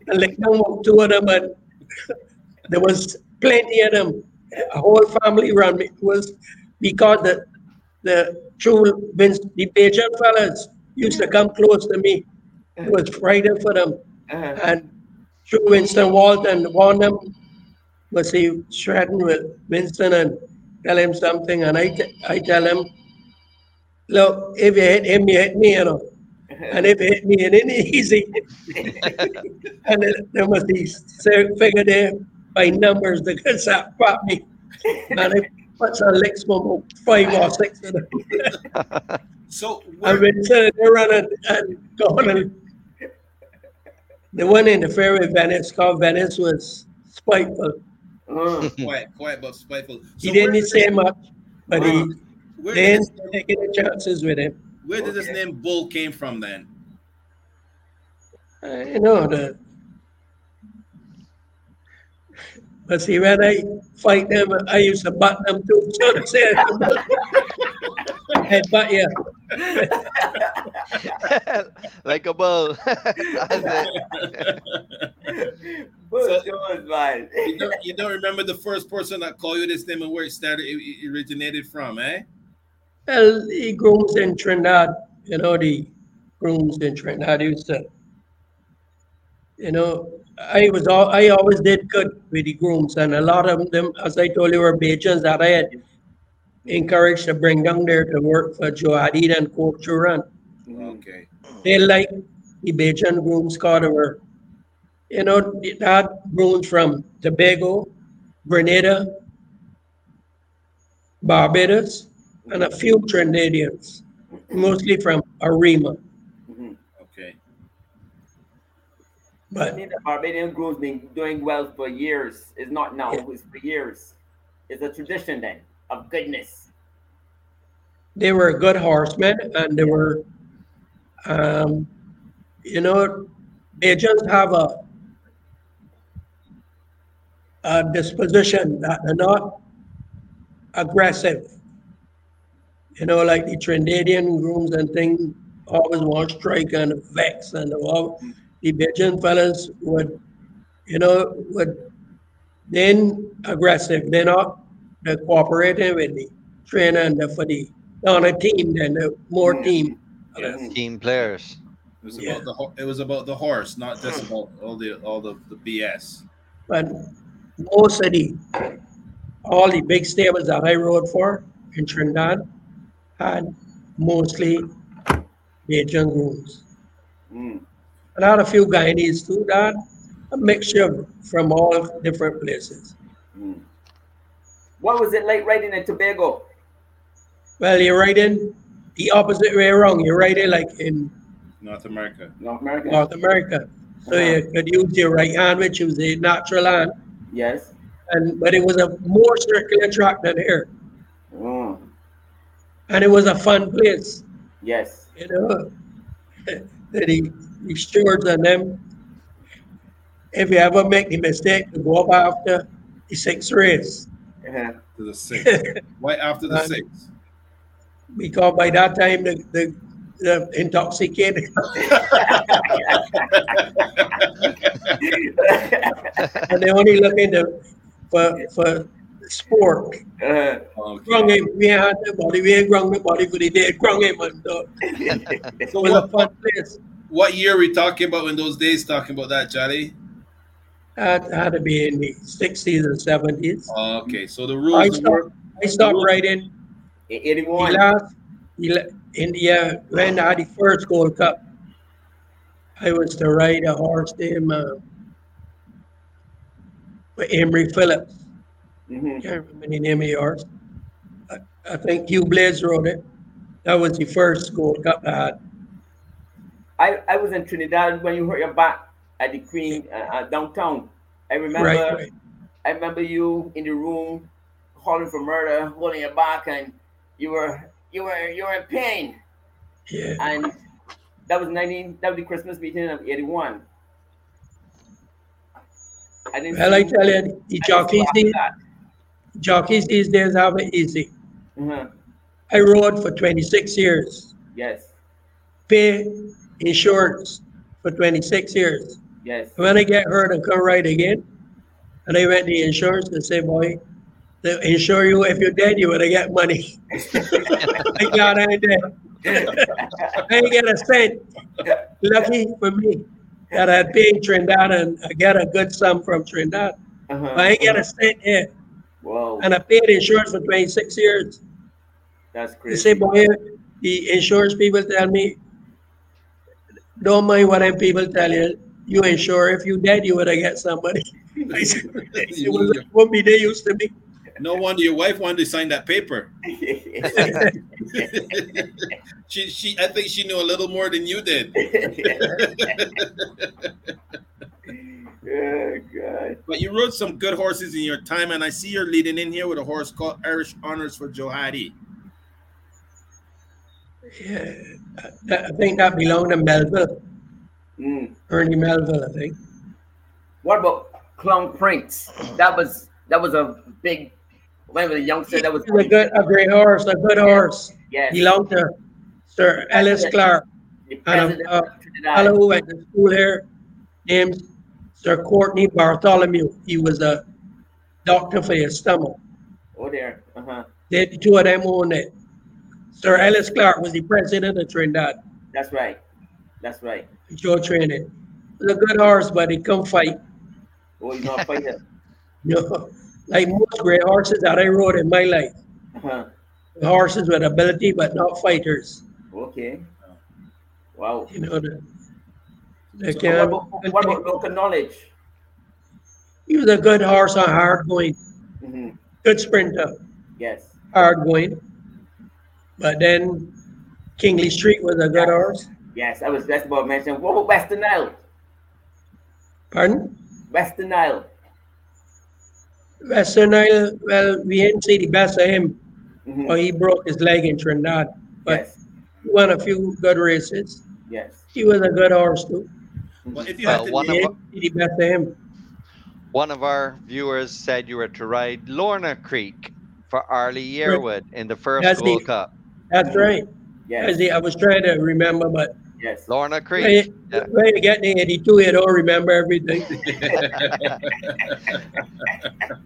and lick down two of them. And there was plenty of them. A whole family around me. It was because the the true Vince, the Bajan fellas used to come close to me. It was frightening for them. Uh-huh. And through Winston Walton warned them, was he threatened with Winston and tell him something. And I, t- I tell him, look, if you hit him, you hit me, you know. And if you hit me, it ain't easy. and then there was these figure there by numbers that could stop pop me. And I put some licks from about five or six of them. So, I've where, been sitting there running and going and The one in the fair with Venice called Venice was spiteful. Uh, quiet, quiet, but spiteful. He didn't where, say much, but he where, then did this, taking the chances with him. where did this name Bull came from then? Uh, you know the. But see, when I fight them, I used to butt them too. So to say, head butt like a bull. That's it. Bull man. You don't, you don't remember the first person that called you this name and where it started, it, it originated from, eh? Well, the grooms in Trinidad, you know, the grooms in Trinidad used to, you know, I was all, I always did good with the grooms, and a lot of them, as I told you, were Bajans that I had encouraged to bring down there to work for Joe Hadeed and Coach Turan. Okay. They like the Bajan grooms cause you know, they had grooms from Tobago, Grenada, Barbados, and a few Trinidadians, mostly from Arima. Mhm. Okay. I But mean, the Barbadian grooms been doing well for years. It's not now, Yeah. it's for years. It's a tradition then of goodness. they were good horsemen and they were, um, you know, they just have a, a disposition that they're not aggressive. You know, like the Trinidadian grooms and things always want strike and vex and all. The Bajan fellas would, you know, would then aggressive. They're not they're cooperating with the trainer and the, for the on a team then the more team. Mhm. Team players. It was Yeah. about the ho- it was about the horse, not just about all the all the, the BS. But most of the all the big stables that I rode for in Trinidad had mostly Bajan grooms. Mm. And I had a few Guyanese too, that a mixture from all different places. Mm. What was it like riding in Tobago? Well, you're riding the opposite way around. You're riding like in North America. North America? North America. So you could use your right hand, which was the natural hand, Yes. and but it was a more circular track than here. Mm. And it was a fun place, Yes. you know. the, the stewards and them, if you ever make the mistake to go up after the sixth race, Uh-huh. To the six. Why after the Um, six? because by that time the, the, the intoxicated and they only looking to, for for sport. Uh, Grung Okay. him, we had the body, we ain't grung the body for the day, grung him and uh, it So was a what, fun place. what year are we talking about in those days talking about that, Chally? Had, had to be in the sixties and seventies. Okay, so the I rules stopped, were I stopped writing. 81. last, the la- in the, uh, when I had the first Gold Cup. I was to ride a horse named, uh, Emery Phillips. Mhm. Can't remember the name of the horse. I, I think Hugh Blaze rode it. That was the first Gold Cup I had. I, I was in Trinidad when you hurt your back at the Queen uh, uh, downtown. I remember Right, right. I remember you in the room calling for murder, holding your back, and you were you were you were in pain. Yeah. And that was nineteen. That was the Christmas meeting of eighty one. I didn't. Well, I tell you, the jockeys these, jockeys these days have it easy. Mhm. I rode for 26 years, Yes, pay insurance for 26 years. Yes. When I get hurt and come right again, and I went to the insurance and say, boy, they insure you if you're dead, you would have get money. Thank God I ain't dead. I ain't get a cent. Lucky for me that I paid Trinidad and I got a good sum from Trinidad. Uh-huh. I ain't get a cent here. Whoa, And I paid insurance for 26 years. that's They crazy. say, boy, the insurance people tell me, don't mind what them people tell you. You ain't sure if you dead, you would have got somebody. It was, won't be they used to be. No wonder your wife wanted to sign that paper. she, she, I think she knew a little more than you did. oh God. But you rode some good horses in your time, and I see you're leading in here with a horse called Irish Honors for Johadi. Yeah, I, I think that belonged to Melville, Mm. Ernie Melville, I think. What about Clown Prince? That was that was a big. When was a youngster, that was a good, a great horse, a good horse. yes. He Belonged to Sir Ellis Clarke. And a, a fellow who went to school here named Sir Courtney Bartholomew. He was a doctor for his stomach. Oh there. Uh huh. They, the two of them owned it. Sir Ellis Clarke was the president of Trinidad. That's right. That's right. Joe training. He was a good horse, but he come fight. Oh, he's not fighting. Know, like most great horses that I rode in my life. Uh-huh. Horses with ability, but not fighters. Okay. Wow. You know, the, they So can, what, about, what about local knowledge? he was a good horse on hard going, Mm-hmm. good sprinter, Yes. hard going. But then Kingley Street was a good horse. Yes, I was just about to mention. What about Western Nile? Pardon? Western Nile. Western Isle, well, we didn't see the best of him. Mhm. Well, he broke his leg in Trinidad, but Yes. he won a few good races. Yes. He was a good horse too. Well, if you Well, had to one We of didn't the best of him. One of our viewers said you were to ride Lorna Creek for Arlie Yearwood in the first That's the- Gold Cup. That's right. I Yes. I was trying to remember, but Yes. Lorna Creek. trying Yeah. trying to get to 82, you don't remember everything.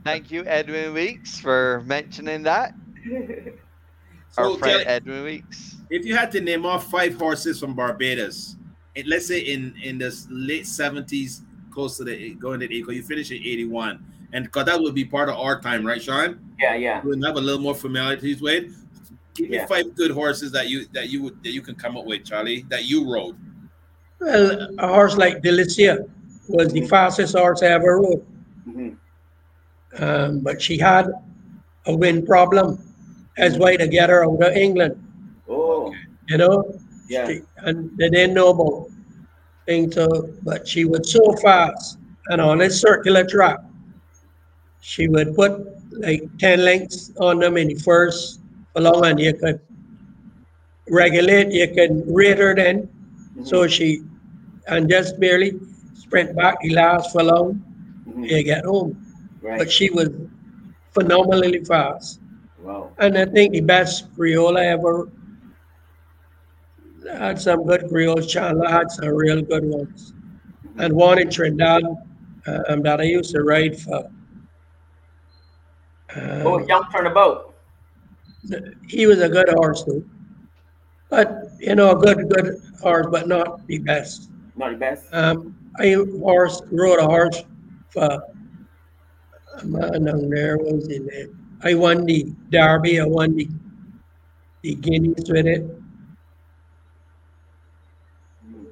Thank you, Edwin Weeks, for mentioning that. Our friend Kelly, Edwin Weeks. if you had to name off five horses from Barbados, and let's say in in the late seventies, close to the going to eight, you finish at eighty one, and because that would be part of our time, right, Sean? Yeah. Yeah. We would have a little more familiarities with. Give me five good horses that you that you would that you can come up with, Chally, that you rode. Well, a horse like Delicia was the fastest horse I ever rode. hmm Um, but she had a wind problem. That's why to get her out of England, Oh. you know? Yeah. She- and they didn't know about things, so, but she was so fast and on a circular track. She would put like 10 lengths on them in the first along and you could regulate, you could rate her then. So she, and just barely sprint back the last furlong, Mhm. you get home. But she was phenomenally fast. Wow. And I think the best Creole I ever had some good Creoles. Chandler had some real good ones. And one in Trinidad um, that I used to ride for. Oh, Um, young turnabout. He was a good horse too. But, you know, a good, good horse, but not the best. Not the best. Um, I horse rode a horse for a man down there what was in there. I won the Derby, I won the the guineas with it.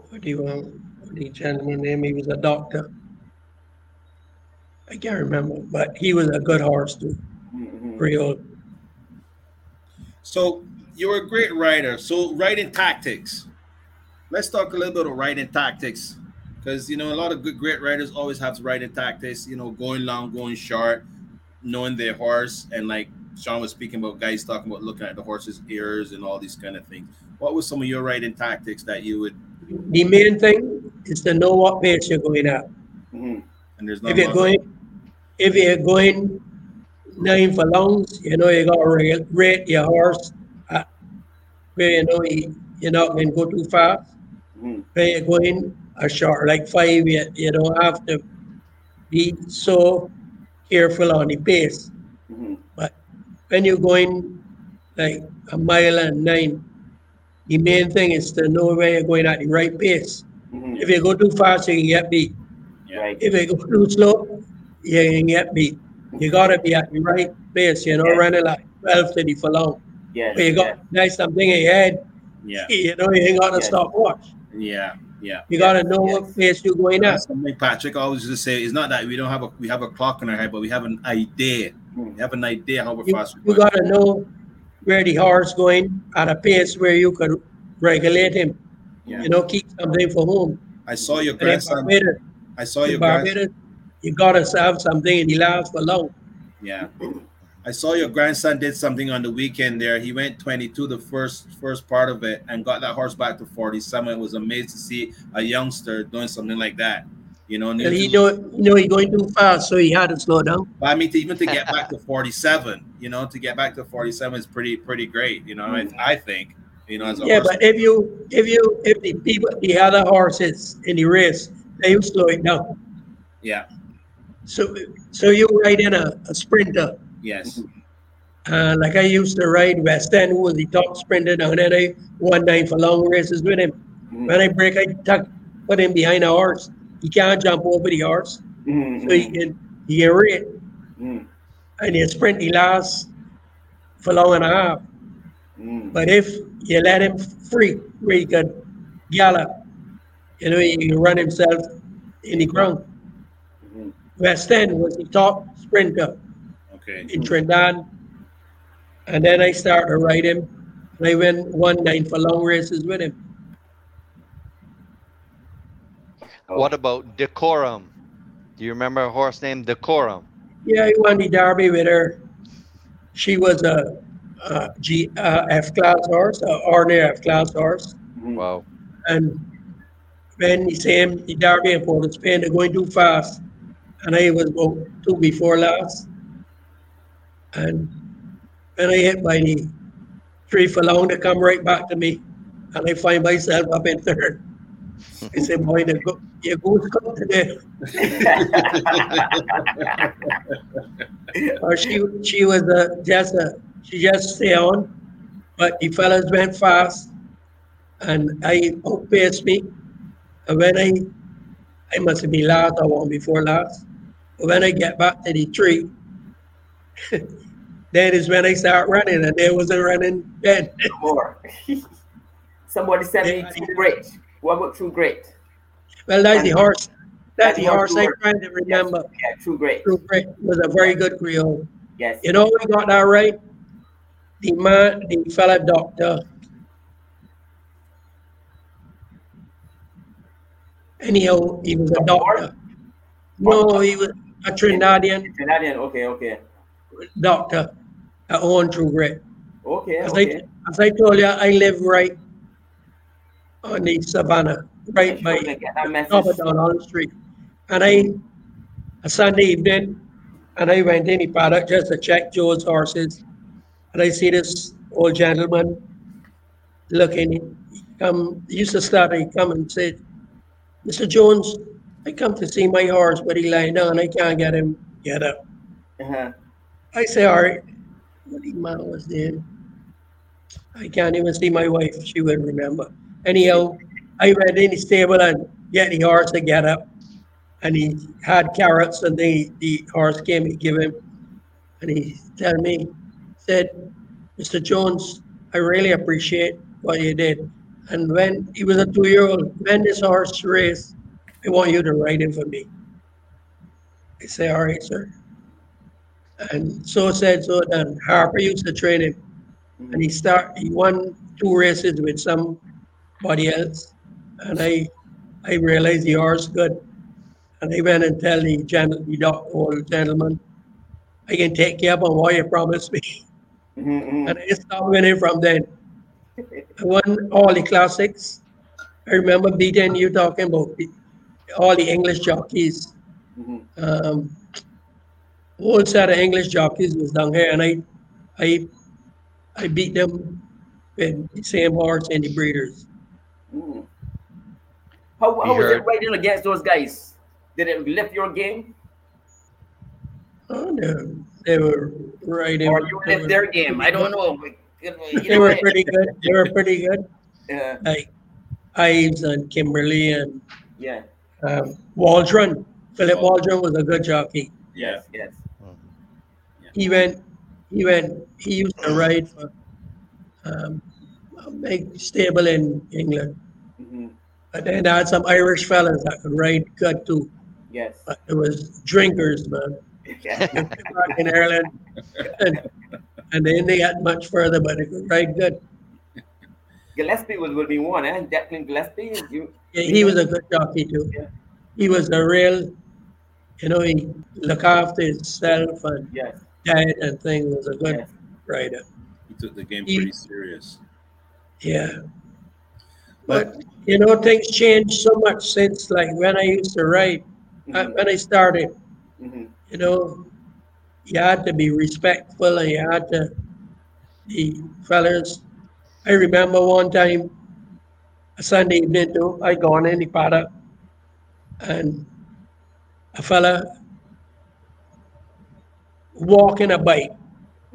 What do you want? What the gentleman name? He was a doctor. I can't remember, but he was a good horse too. Mhm. Real. So you're a great writer. So writing tactics. Let's talk a little bit of writing tactics. Because you know, a lot of good great writers always have riding tactics, you know, going long, going short, knowing their horse, and like Sean was speaking about guys talking about looking at the horse's ears and all these kind of things. What was some of your writing tactics that you would The main thing is to know what pace you're going at. Mhm. and there's no If you're going, if you're going nine for furlongs, you know you got to rate, your horse at where you know you, you're not going to go too fast. Mhm. Where you're going a short, like five, you, you don't have to be so careful on the pace. Mhm. When you're going like a mile and nine, the main thing is to know where you're going at the right pace. Mhm. If you go too fast, you can get beat. If you go too slow, you can get beat. You gotta be at the right pace, you know, Yeah. running like 12 to the furlong. Yes. But you got nice something in your head, yeah, you know, you ain't got to Yeah. stop watch. yeah. Yeah. You gotta know what pace you're going at. Something Patrick always used to say. It's not that we don't have a we have a clock in our head, but we have an idea. Hmm. We have an idea how we're You, fast. you gotta know where the horse going at a pace where you could regulate him. Yeah. You know, keep something for home. I saw your grandson. I saw in your grandson. Barbados, you gotta have something and he lasts for long. Yeah. I saw your grandson did something on the weekend there. He went 22 the first first part of it and got that horse back to 47. It was amazing to see a youngster doing something like that. You know, and And he know, you know, he going too fast, so he had to slow down. But I mean, to even to get back to 47, you know, to get back to 47 is pretty pretty great. You know, I, mm-hmm. I think, you know, as a Yeah, horse. but if you, if you, if the people, the other horses in the race, they will slow it down. yeah, So, so you ride in a, a sprinter, yes, uh, like I used to ride West End, who was the top sprinter down there. I won nine for long races with him. Mm-hmm. When I break, I tuck, put him behind a horse. He can't jump over the horse, mm-hmm. so he can, he can rate. Mm-hmm. And he sprint, he lasts for long and a half. But if you let him free, where he can gallop, you know, he can run himself in the ground. West End was the top sprinter okay, in Trinidad. And then I started to ride him. And I went one nine for long races with him. What about Decorum? Do you remember a horse named Decorum? Yeah, I won the Derby with her. She was a, a G, uh, F class horse, a ordinary F class horse. Wow. And when he same the Derby in Port of Spain, they're going too fast. And I was about two before last. And when I hit by the three for long, they come right back to me. And I find myself up in third. I said, boy, the go, your goose come today. or she she was a, just a she just stay on, but the fellas went fast, and I oh, outpaced me. And when I I must have been last or one before last. When I get back to the tree, then is when I start running, and there wasn't running then. More. Somebody said me too great. What about true great? Well, that's the horse. That's the horse I Great. trying to remember. Yeah, true great. True Great was a very good Creole. Yes. You know, we got that right. The man, the fella doctor. Anyhow, he was a doctor. No, he was a Trinidadian Canadian. Okay, okay. doctor at Owen True Great. Okay, As, okay. I, as I told you, I live right on the savannah, right by Get that message. down on the street. And I, a Sunday evening, and I went in the paddock just to check Joe's horses. And I see this old gentleman looking, he come, he used to start, he come and said, Mr. Jones, I come to see my horse, but he lying down, I can't get him get up. Uh-huh. I say, all right, what the man was there. I can't even see my wife, she would remember. Anyhow, I went in the stable and get the horse to get up. And he had carrots and the, the horse came to give him. And he tell me, said, Mr. Jones, I really appreciate what you did. And when he was a two-year-old, when this horse raced, I want you to ride him for me. I say, all right, sir. And so said, so done. Harper used to train him. And he start he won two races with somebody else. And I I realized the horse good. And I went and tell the gen the doc, old gentleman, I can take care of him what you promised me. Mm-hmm, And I stopped winning from then. I won all the classics. I remember beating you talking about all the English jockeys. mm-hmm. Um, whole set of English jockeys was down here, and I, I, I beat them with the same horse and the breeders. Mm. How, how We was it riding against those guys? Did it lift your game Oh, no, they were riding. or you lift their game? I don't know. They were pretty good. They were pretty good. Yeah, Like Ives and Kimberly and yeah, um, Waldron. Philip Waldron was a good jockey. yeah. yes. he went he went he used to ride for um, a big stable in England. Mm-hmm. But then I had some Irish fellas that could ride good too. Yes. But it was drinkers, man. Yeah. In Ireland. And, and then they got much further, but they could ride good. Gillespie was would be one, eh? Declan Gillespie. You, Yeah, he was a good jockey too. Yeah. He was a real, you know, he looked after himself and yes. diet and things. Was a good Yes. rider. He took the game He- pretty serious. Yeah. But you know, things changed so much since like when I used to ride, uh, Mhm. when I started. Mhm. You know, you had to be respectful and you had to the fellas. I remember one time, a Sunday evening, too, I gone in the paddock and a fella walking a bike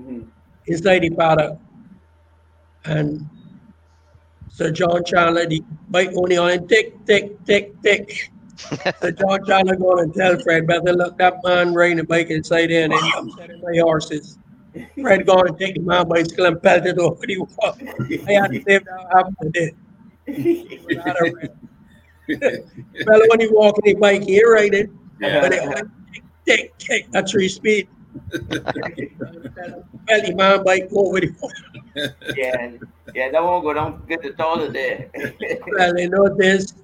Mhm. inside the paddock. And Sir John Chandler, the bike only on tick, tick, tick, tick. Sir John Chandler going and tell Fred, better look that man riding a bike inside there and upsetting my horses. Fred going and taking my bicycle and pelted over the wall. I had to save that happened there. Without a rest. Fella when he walking the bike, he ride it, but it went tick, tick, tick, at three speed. Belly man bike over the wall. yeah, yeah, that won't go down get the toilet there. Well, you know this.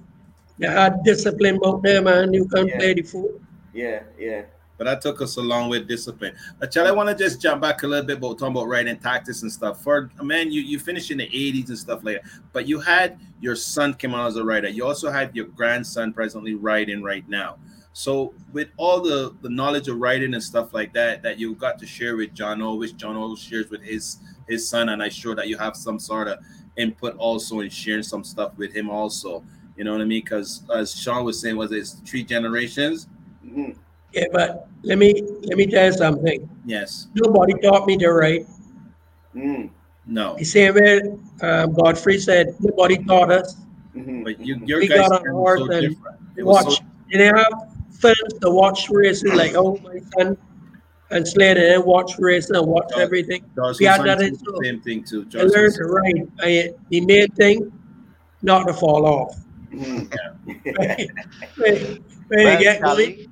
You had discipline out there, man. You can Yeah. play the fool. yeah, yeah. But that took us a long way discipline. But Chally, I want to just jump back a little bit about talking about writing tactics and stuff. For man, you you finished in the 80s and stuff like that. But you had your son came out as a writer. You also had your grandson presently writing right now. So with all the the knowledge of writing and stuff like that that you got to share with Jono, which Jono shares with his his son, and I'm sure that you have some sort of input also in sharing some stuff with him also. You know what I mean? Because as Sean was saying, was it three generations? Mhm. Yeah, but let me let me tell you something. Yes. Nobody taught me to write. Mm. No. The same way um, Godfrey said, nobody taught us. Mhm. But you, your We guys' got on time a was so horse and different. It was Watch. so, And they have films to watch races like oh my son and Slater and watch racing and watch Yeah. everything. Charles We had that in the school. same thing too. I Charles learned was- to write. I, the main thing, not to fall off. Mhm. When, when you get going, Chally,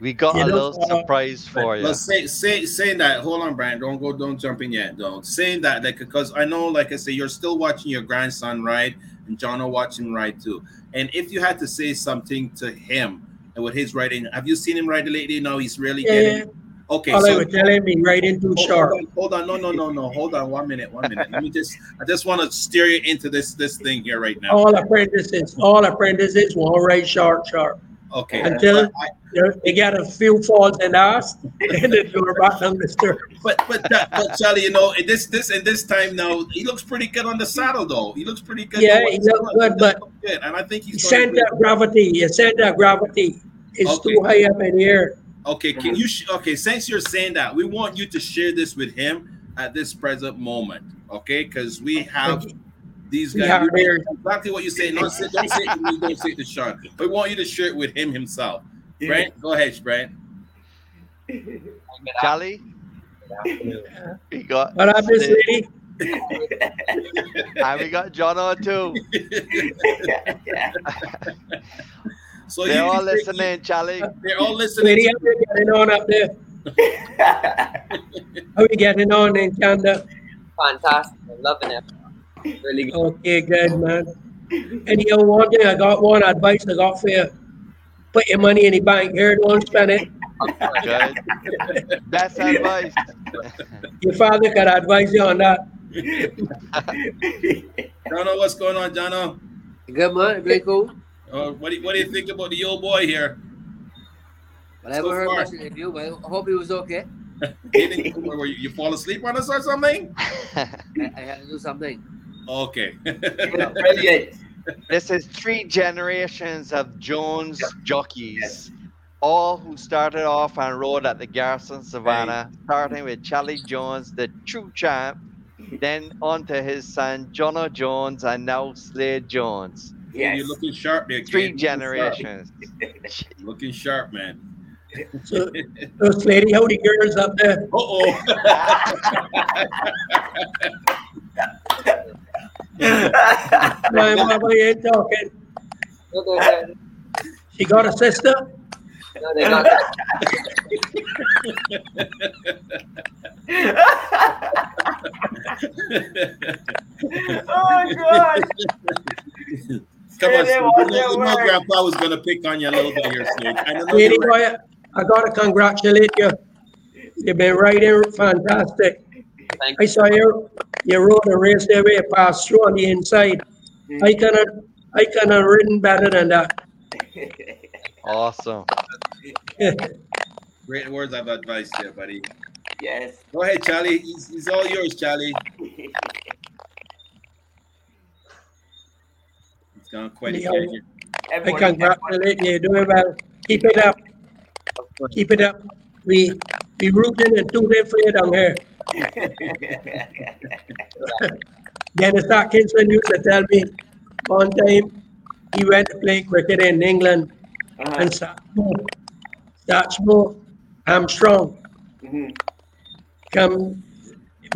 we got You a know, little uh, surprise for you. But say, say, saying that, hold on, Brian, don't go, don't jump in yet, though. Saying that, like, because I know, like I say, you're still watching your grandson ride, and John will watch him ride too. And if you had to say something to him and with his riding, have you seen him ride lately? No, he's really yeah, getting. Okay, all I so was telling me, writing too hold, sharp. hold on, hold on, no, no, no, no, hold on, one minute, one minute. Let me just, I just want to steer you into this, this thing here right now. All apprentices, all apprentices want to write sharp, sharp. Okay, Until I- They get a few falls and ass, and then go back down the stairs. But but but Chally, you know, in this this and this time now, he looks pretty good on the saddle though. He looks pretty good. Yeah, he look good, does but look good, and I think he's He be- that gravity. He sent that gravity. It's Okay. too high up in the air. Okay, can you? Sh- okay, since you're saying that, we want you to share this with him at this present moment. Okay, because we have these guys. exactly what you're saying. Don't say, don't say it to me. Don't say it to Sean. We want you to share it with him himself. Brett, go ahead, Brett. Chally, we got What up, this lady? and we got John O too. So They're you- all listening, Chally. They're all listening. Lady, to- how we getting on up there? How we getting on in Canada? Fantastic. I'm loving it. Really good. Okay, good, man. Anyhow, one thing I got one advice I got for you. Put your money in the bank here, don't spend it. Good. Best advice. Your father can advise you on that. Jono, what's going on, Jono? Good man. Very cool. Uh, what, do you, what do you think about the old boy here? I never So heard far. much interview, but I hope he was okay. Didn't- were you, you fall asleep on us or something? I, I had to do something. Okay. Brilliant. This is three generations of Jones jockeys, all who started off and rode at the Garrison Savannah, starting with Chally Jones, the true champ, then on to his son Jono Jones, and now Slade Jones. Yeah, You're looking sharp there. Three kid. generations. Looking sharp, man. So, those lady, how the girls up there? Uh oh. She got a sister? no, they're not. oh God! Come Yeah, on, they Snoop. You know, their you know word. Grandpa was gonna pick on you a little bit here, Snoop. I know Lady you're right. boy, I gotta congratulate you. You've been riding fantastic. Thank I saw you, you rode a race there where you passed through on the inside. I cannot, I cannot ridden better than that. Awesome. Great words of advice there, buddy. yes. Go ahead, Chally. It's, he's all yours, Chally. It's gone quite a Yeah. change. I congratulate you, you're doing well. Keep it up, keep it up. We, we rooting and tooting for you down here. Dennis Atkinson used to tell me one time he went to play cricket in England Uh-huh. and Satchmo, Satchmo Armstrong Mhm. come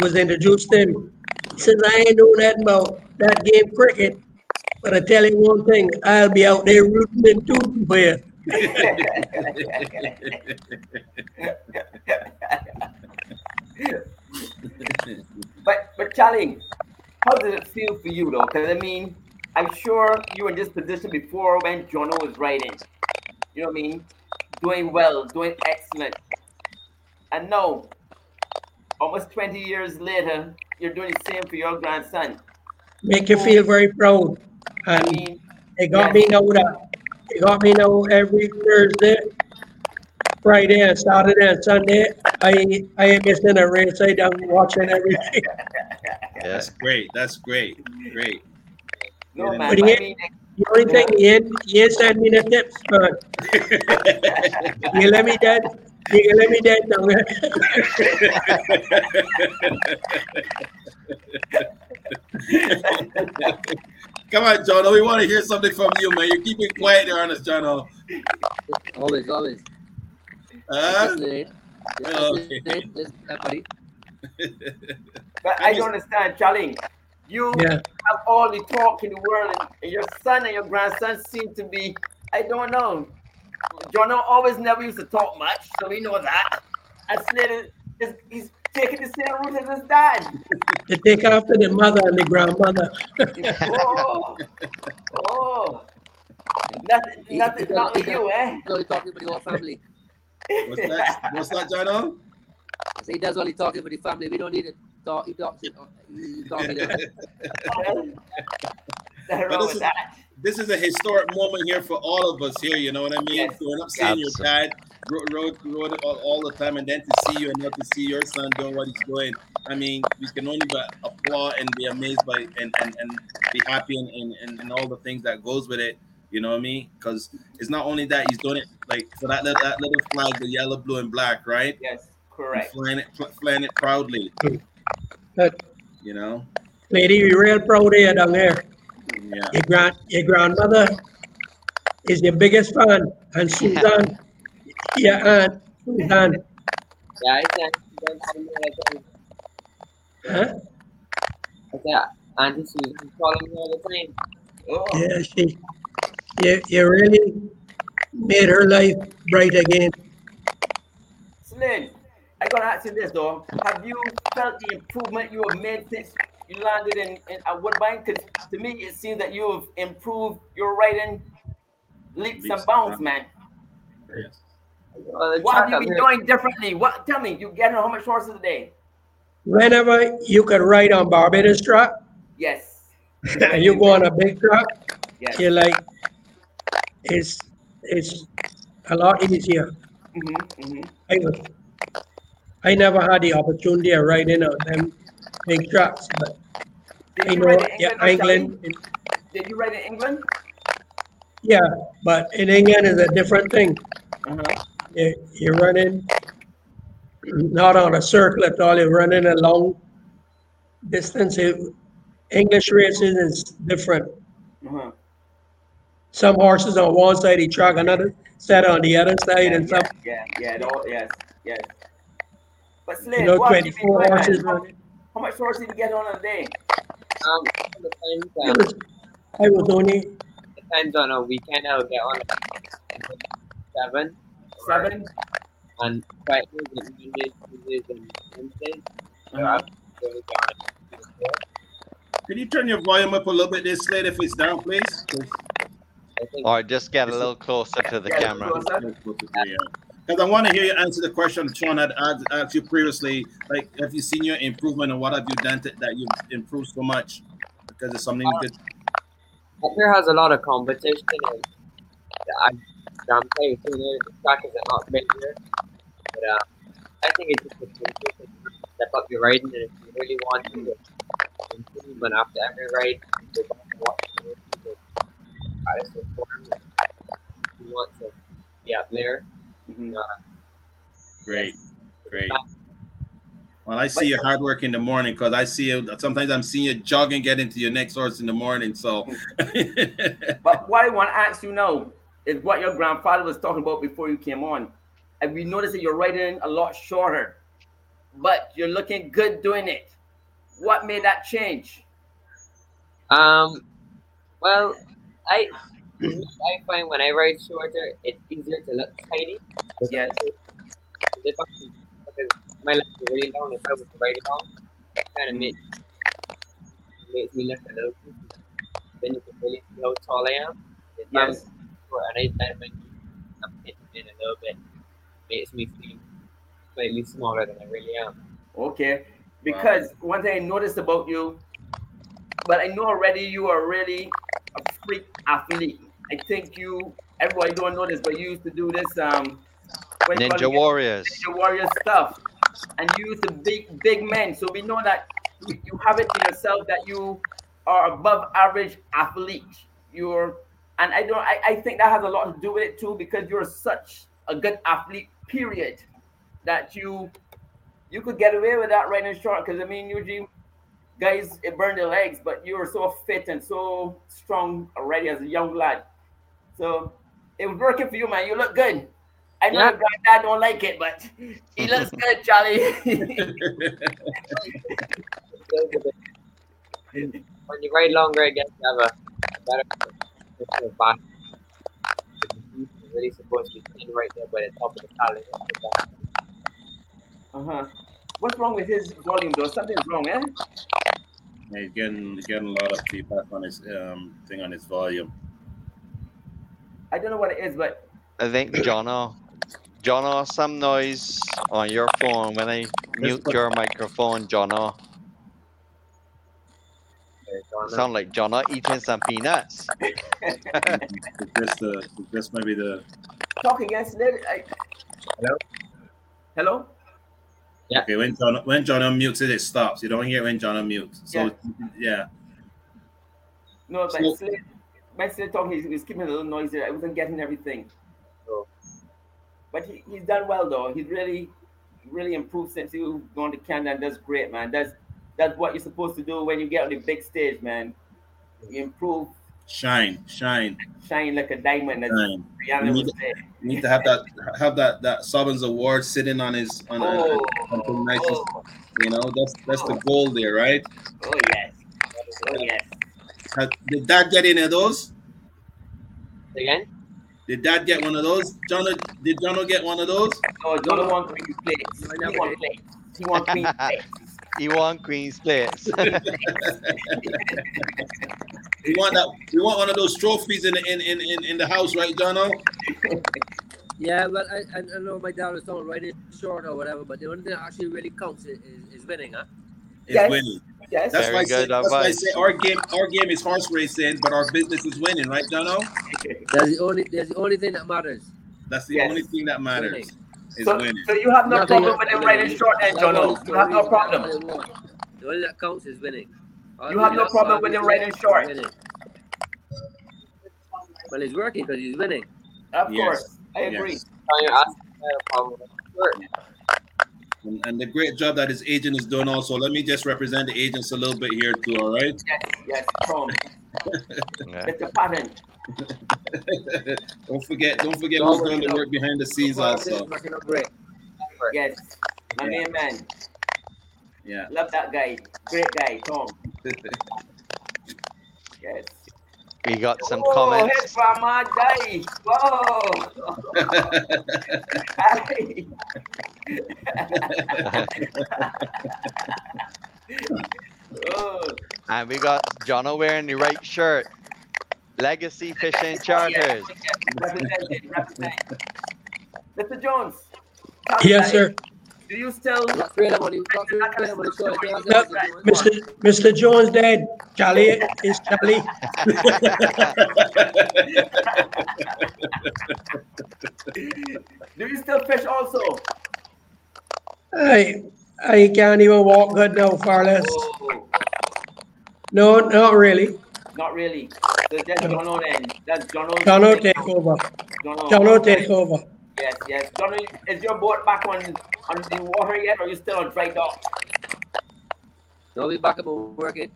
was introduced to him. He says, I ain't know nothing about that game cricket, but I tell you one thing, I'll be out there rooting and tooting for you. But but Chally, how does it feel for you though? Because I mean, I'm sure you were in this position before when Jono was writing. You know what I mean? Doing well, doing excellent. And now, almost 20 years later, you're doing the same for your grandson. Make you feel very proud. I And mean, it got me now that, it got me now every Thursday, Friday and Saturday and Sunday. I, I ain't missing a race. I am watching everything. That's great. That's great. Great. no Yeah, man, but but he I mean, The only thing, he ain't, he ain't send me the tips, man. You let me dead, you let me dead down Come on, Jono. We want to hear something from you, man. You're keeping quiet there on this channel. Always, always. Huh? Listening. Just okay. listening. Listen, everybody. but I don't understand, Chally. You Yeah. have all the talk in the world, and- and your son and your grandson seem to be, I don't know. Jono always never used to talk much, so we know that. And Slater is he's taking the same route as his dad. To take after the mother and the grandmother. oh, oh. Nothing, nothing, not with you, eh? He's only talking about your family. What's that? What's that, Jono? So he does only talking about the family. We don't need to talk. He talks. He talks to them. Nothing But wrong this is- that. This is a historic moment here for all of us here. You know what I mean? Yes. Growing up seeing your dad rode, rode, rode all, all the time, and then to see you and now to see your son doing what he's doing. I mean, we can only but applaud and be amazed by and, and, and be happy and, and, and, and all the things that goes with it. You know what I mean? Because it's not only that he's doing it like for that little, that little flag, the yellow, blue, and black, right? Yes, correct. Flying it, fl- flying it proudly. But You know? lady, we real proud of you down there. Yeah. Your grand, your grandmother is your biggest fan, and Susan, your aunt, Susan, Yeah, I said. I huh? said, Auntie Susan calling me all the time. Oh, Yeah, she, you, you really made her life bright again. Slade, I gotta ask you this though. Have you felt the improvement you have made since you landed in, in at Woodbine? Because to me, it seems that you have improved your writing leaps and Leaps and bounds, bounds. man. Yes. Well, the What have you been doing differently? What? Tell me, you getting how much horses a day? Whenever you can ride on Barbados truck. Yes. and you go on a big truck. Yes. you're like, it's, it's a lot easier. Mm-hmm, mm-hmm. I was, I never had the opportunity of riding on them big tracks, but Did I you know, ride in yeah, England? or England, Chally? Did you ride in England? yeah, but in England is a different thing. Uh-huh. You, you're running not on a circle at all, you're running a long distance. English races is different. Uh-huh. Some horses on one side of the track, another set on the other side, and yeah, some, yeah, yeah, it all, yes, yes. But Slade, you know, what have you twenty-four horses How, running. how much horses did you get on a day? Um, Depends, um, I was only depends on a weekend. I'll get on seven, Seven. and Fridays and Mondays, Tuesdays, and Wednesdays. So Uh-huh. I'm going down. Can you turn your volume up a little bit, this slate, if it's down, please? 'Cause- think Or just get a little closer to the camera. Because I want to hear you answer the question Sean had asked, asked you previously. Like, have you seen your improvement, and what have you done to, that you've improved so much? Because it's something good. Butler has a lot of competition, and I, I'm playing through there. The track is not big here, but uh, I think it's just a consistent step up your riding, and if you really want to improve, and after every ride, go back and watch the race, you can try to perform. You want to be up there, Mhm. uh, Great, great. Well, I see your hard work in the morning because I see you. Sometimes I'm seeing you jogging, get into your next horse in the morning. So, But what I want to ask you now is what your grandfather was talking about before you came on. And we noticed that you're riding a lot shorter, but you're looking good doing it. What made that change? Um, well, I I find when I ride shorter, it's easier to look tidy. Yes. If I, because my legs are really long, if I was to ride it long, it kind of makes makes me look a little. goofy. Then you can really see how tall I am. If I'm Yes. short and I that might I'm hitting in a little bit, makes me feel slightly smaller than I really am. Okay. Because one thing I noticed about you, but I know already you are really a freak athlete. I think you, everybody don't know this, but you used to do this um, Ninja it? Warriors. Ninja Warrior stuff, and you used to big big men. So we know that you have it in yourself that you are above average athlete. You're, and I don't. I, I think that has a lot to do with it too because you're such a good athlete. Period. That you you could get away with that riding short because I mean usually guys it burned their legs, but you were so fit and so strong already as a young lad. So it was working for you, man. You look good. I know Yeah. your granddad don't like it, but he looks good, Chally. when you ride longer, I guess you have a, a better body. Really supposed to be sitting right there by the top of the pallet. uh-huh. What's wrong with his volume though? Something's wrong, eh? He's getting he's getting a lot of feedback on his um thing on his volume. I don't know what it is, but I think Jono, Jono, some noise on your phone when I mute your microphone, Jono. Sound like Jono eating some peanuts. It's just the it's just maybe the talk again, Slid. I... Hello? Hello? Okay when John when John unmutes it, it stops. You don't hear when John unmutes. So yeah, No, but So- Slid, my Slid talking, he's, he's keeping a little noisy. I wasn't getting everything. Oh. But he, he's done well though. He's really, really improved since you've gone to Canada and that's great, man. That's that's what you're supposed to do when you get on the big stage, man. You improve, shine, shine, shine like a diamond, as shine. Rihanna You would need, say. you need to have that have that that Sovereign Award sitting on his on Oh, a, something nice. oh, You know that's that's the oh. goal there, right? oh yes. Oh yes. Had- Did Dad get any of those? Again? Did Dad get one of those? John, did John get one of those? Oh, John wants queen plates. He never wants did. plates. He wants queen plates. He won Queen's plates. We want that. We want one of those trophies in the, in, in, in, in the house, right, Jono? Yeah, well, I, I I know my dad was talking riding short or whatever, but the only thing that actually really counts is, is, is winning, huh? Is Yes. winning. Yes. That's Very why, I say, good that's why I advice. say our game our game is horse racing, but our business is winning, right, Jono? That's the only that's the only thing that matters. That's the Yes. only thing that matters. Winning. Is So, winning. so you have no Nothing problem with him riding short then, That's John? You have no problem. I. The only that counts is winning. You have no problem with him riding short. Winning. Well, he's working because he's winning. Of Yes. course. I agree. Yes. And, and the great job that his agent is doing also. Let me just represent the agents a little bit here too, all right? Yes, yes, Tom. Yeah. It's a pattern. don't forget, don't forget who's doing the work behind the scenes also. Working out. Yes. My main man. Yeah. Love that guy. Great guy, Tom. Yes. We got some oh, comments. hit from my day. Whoa. Oh, And we got Jono wearing the right shirt. Legacy Fishing oh, Charters. represented, represented. Mr. Jones. Yes, sir. Do you still? No, Mr. Mr. Jones dead. Chally is Chally. Do you still fish also? I I can't even walk good now, far less. Oh, No, not really. not really. So that's Jono then. That's Jono. Jono take over. Jono. Jono take over. Yes, yes. Jono, is your boat back on on the water yet, or are you still on dry dock? No, we back up and working.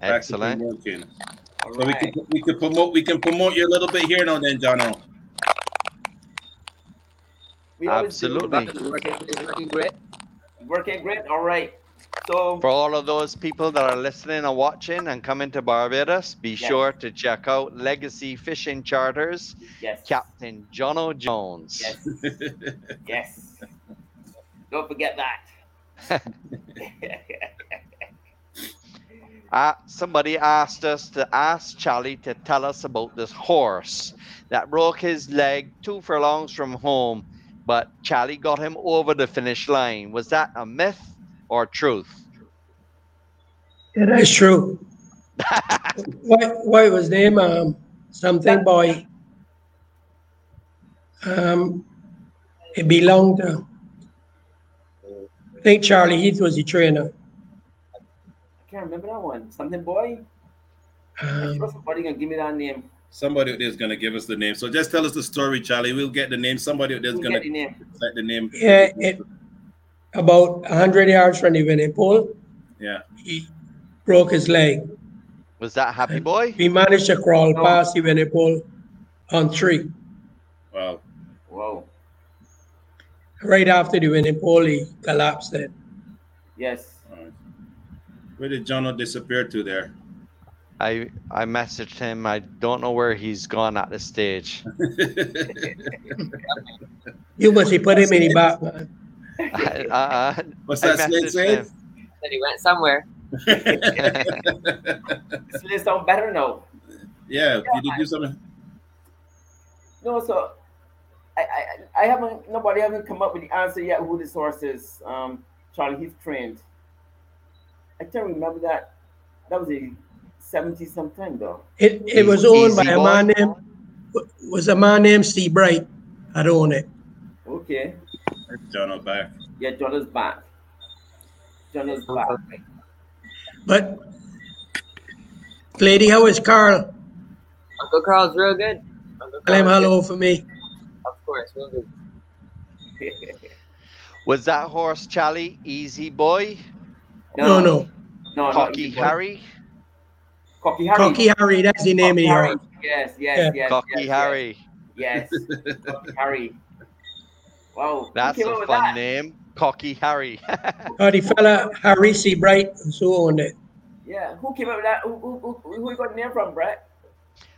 Excellent. Working. All So we can we can promote we can promote you a little bit here now then, Jono. We always do. Absolutely. Back up and working. Working great. Working great. All right. So For all of those people that are listening and watching and coming to Barbados, be Yes. sure to check out Legacy Fishing Charters, yes, Captain Jono Jones. yes, yes. Don't forget that. Uh, somebody asked us to ask Chally to tell us about this horse that broke his leg two furlongs from home, but Chally got him over the finish line. Was that a myth or truth? Yeah, that's true. what what was name? Um, something boy. Um, it belonged to. I think Charlie Heath was the trainer. I can't remember that one. Something boy. Um, somebody gonna give me that name. Somebody out there is gonna give us the name. So just tell us the story, Chally. We'll get the name. Somebody out there is Who gonna get the name? let the name. yeah, it, about hundred yards from the winning pole, Yeah. he broke his leg. Was that Happy Boy? He managed to crawl No. past the winning pole on three. Wow. Whoa. Right after the winning pole, he collapsed. Then Yes. All right. Where did Jono disappear to there? I I messaged him. I don't know where he's gone at this stage. you must have put him in the back. I, uh, What's I that snake messaged saying? him. Said he went somewhere. This will sound better now. yeah, you did do something. No, so I, I I haven't nobody haven't come up with the answer yet who this horse is. Um, Charlie Heath trained. I can't remember that. That was a seventy sometime though. It it was Easy owned by a man named was a man named Steve Bright. I own it. Okay. Jono back. Yeah, Jonah's back. Jonah's back. But lady, how is Carl? Uncle Carl's real good. Uncle Tell him Carl's hello for me. Of course, we'll do. Was that horse Chally Easy Boy? No, no. no, not Cocky Harry? Cocky Harry. Cocky Harry, that's the name of Cocky the Harry. horse. Yes, yes, Yeah. yes. Cocky yes, Harry. Yes. yes. Cocky Harry. Wow. That's a fun that? name. Cocky Harry. The fella Harry C. Bright who owned it. Yeah. Who came up with that? Who, who, who, who you got the name from, Brett?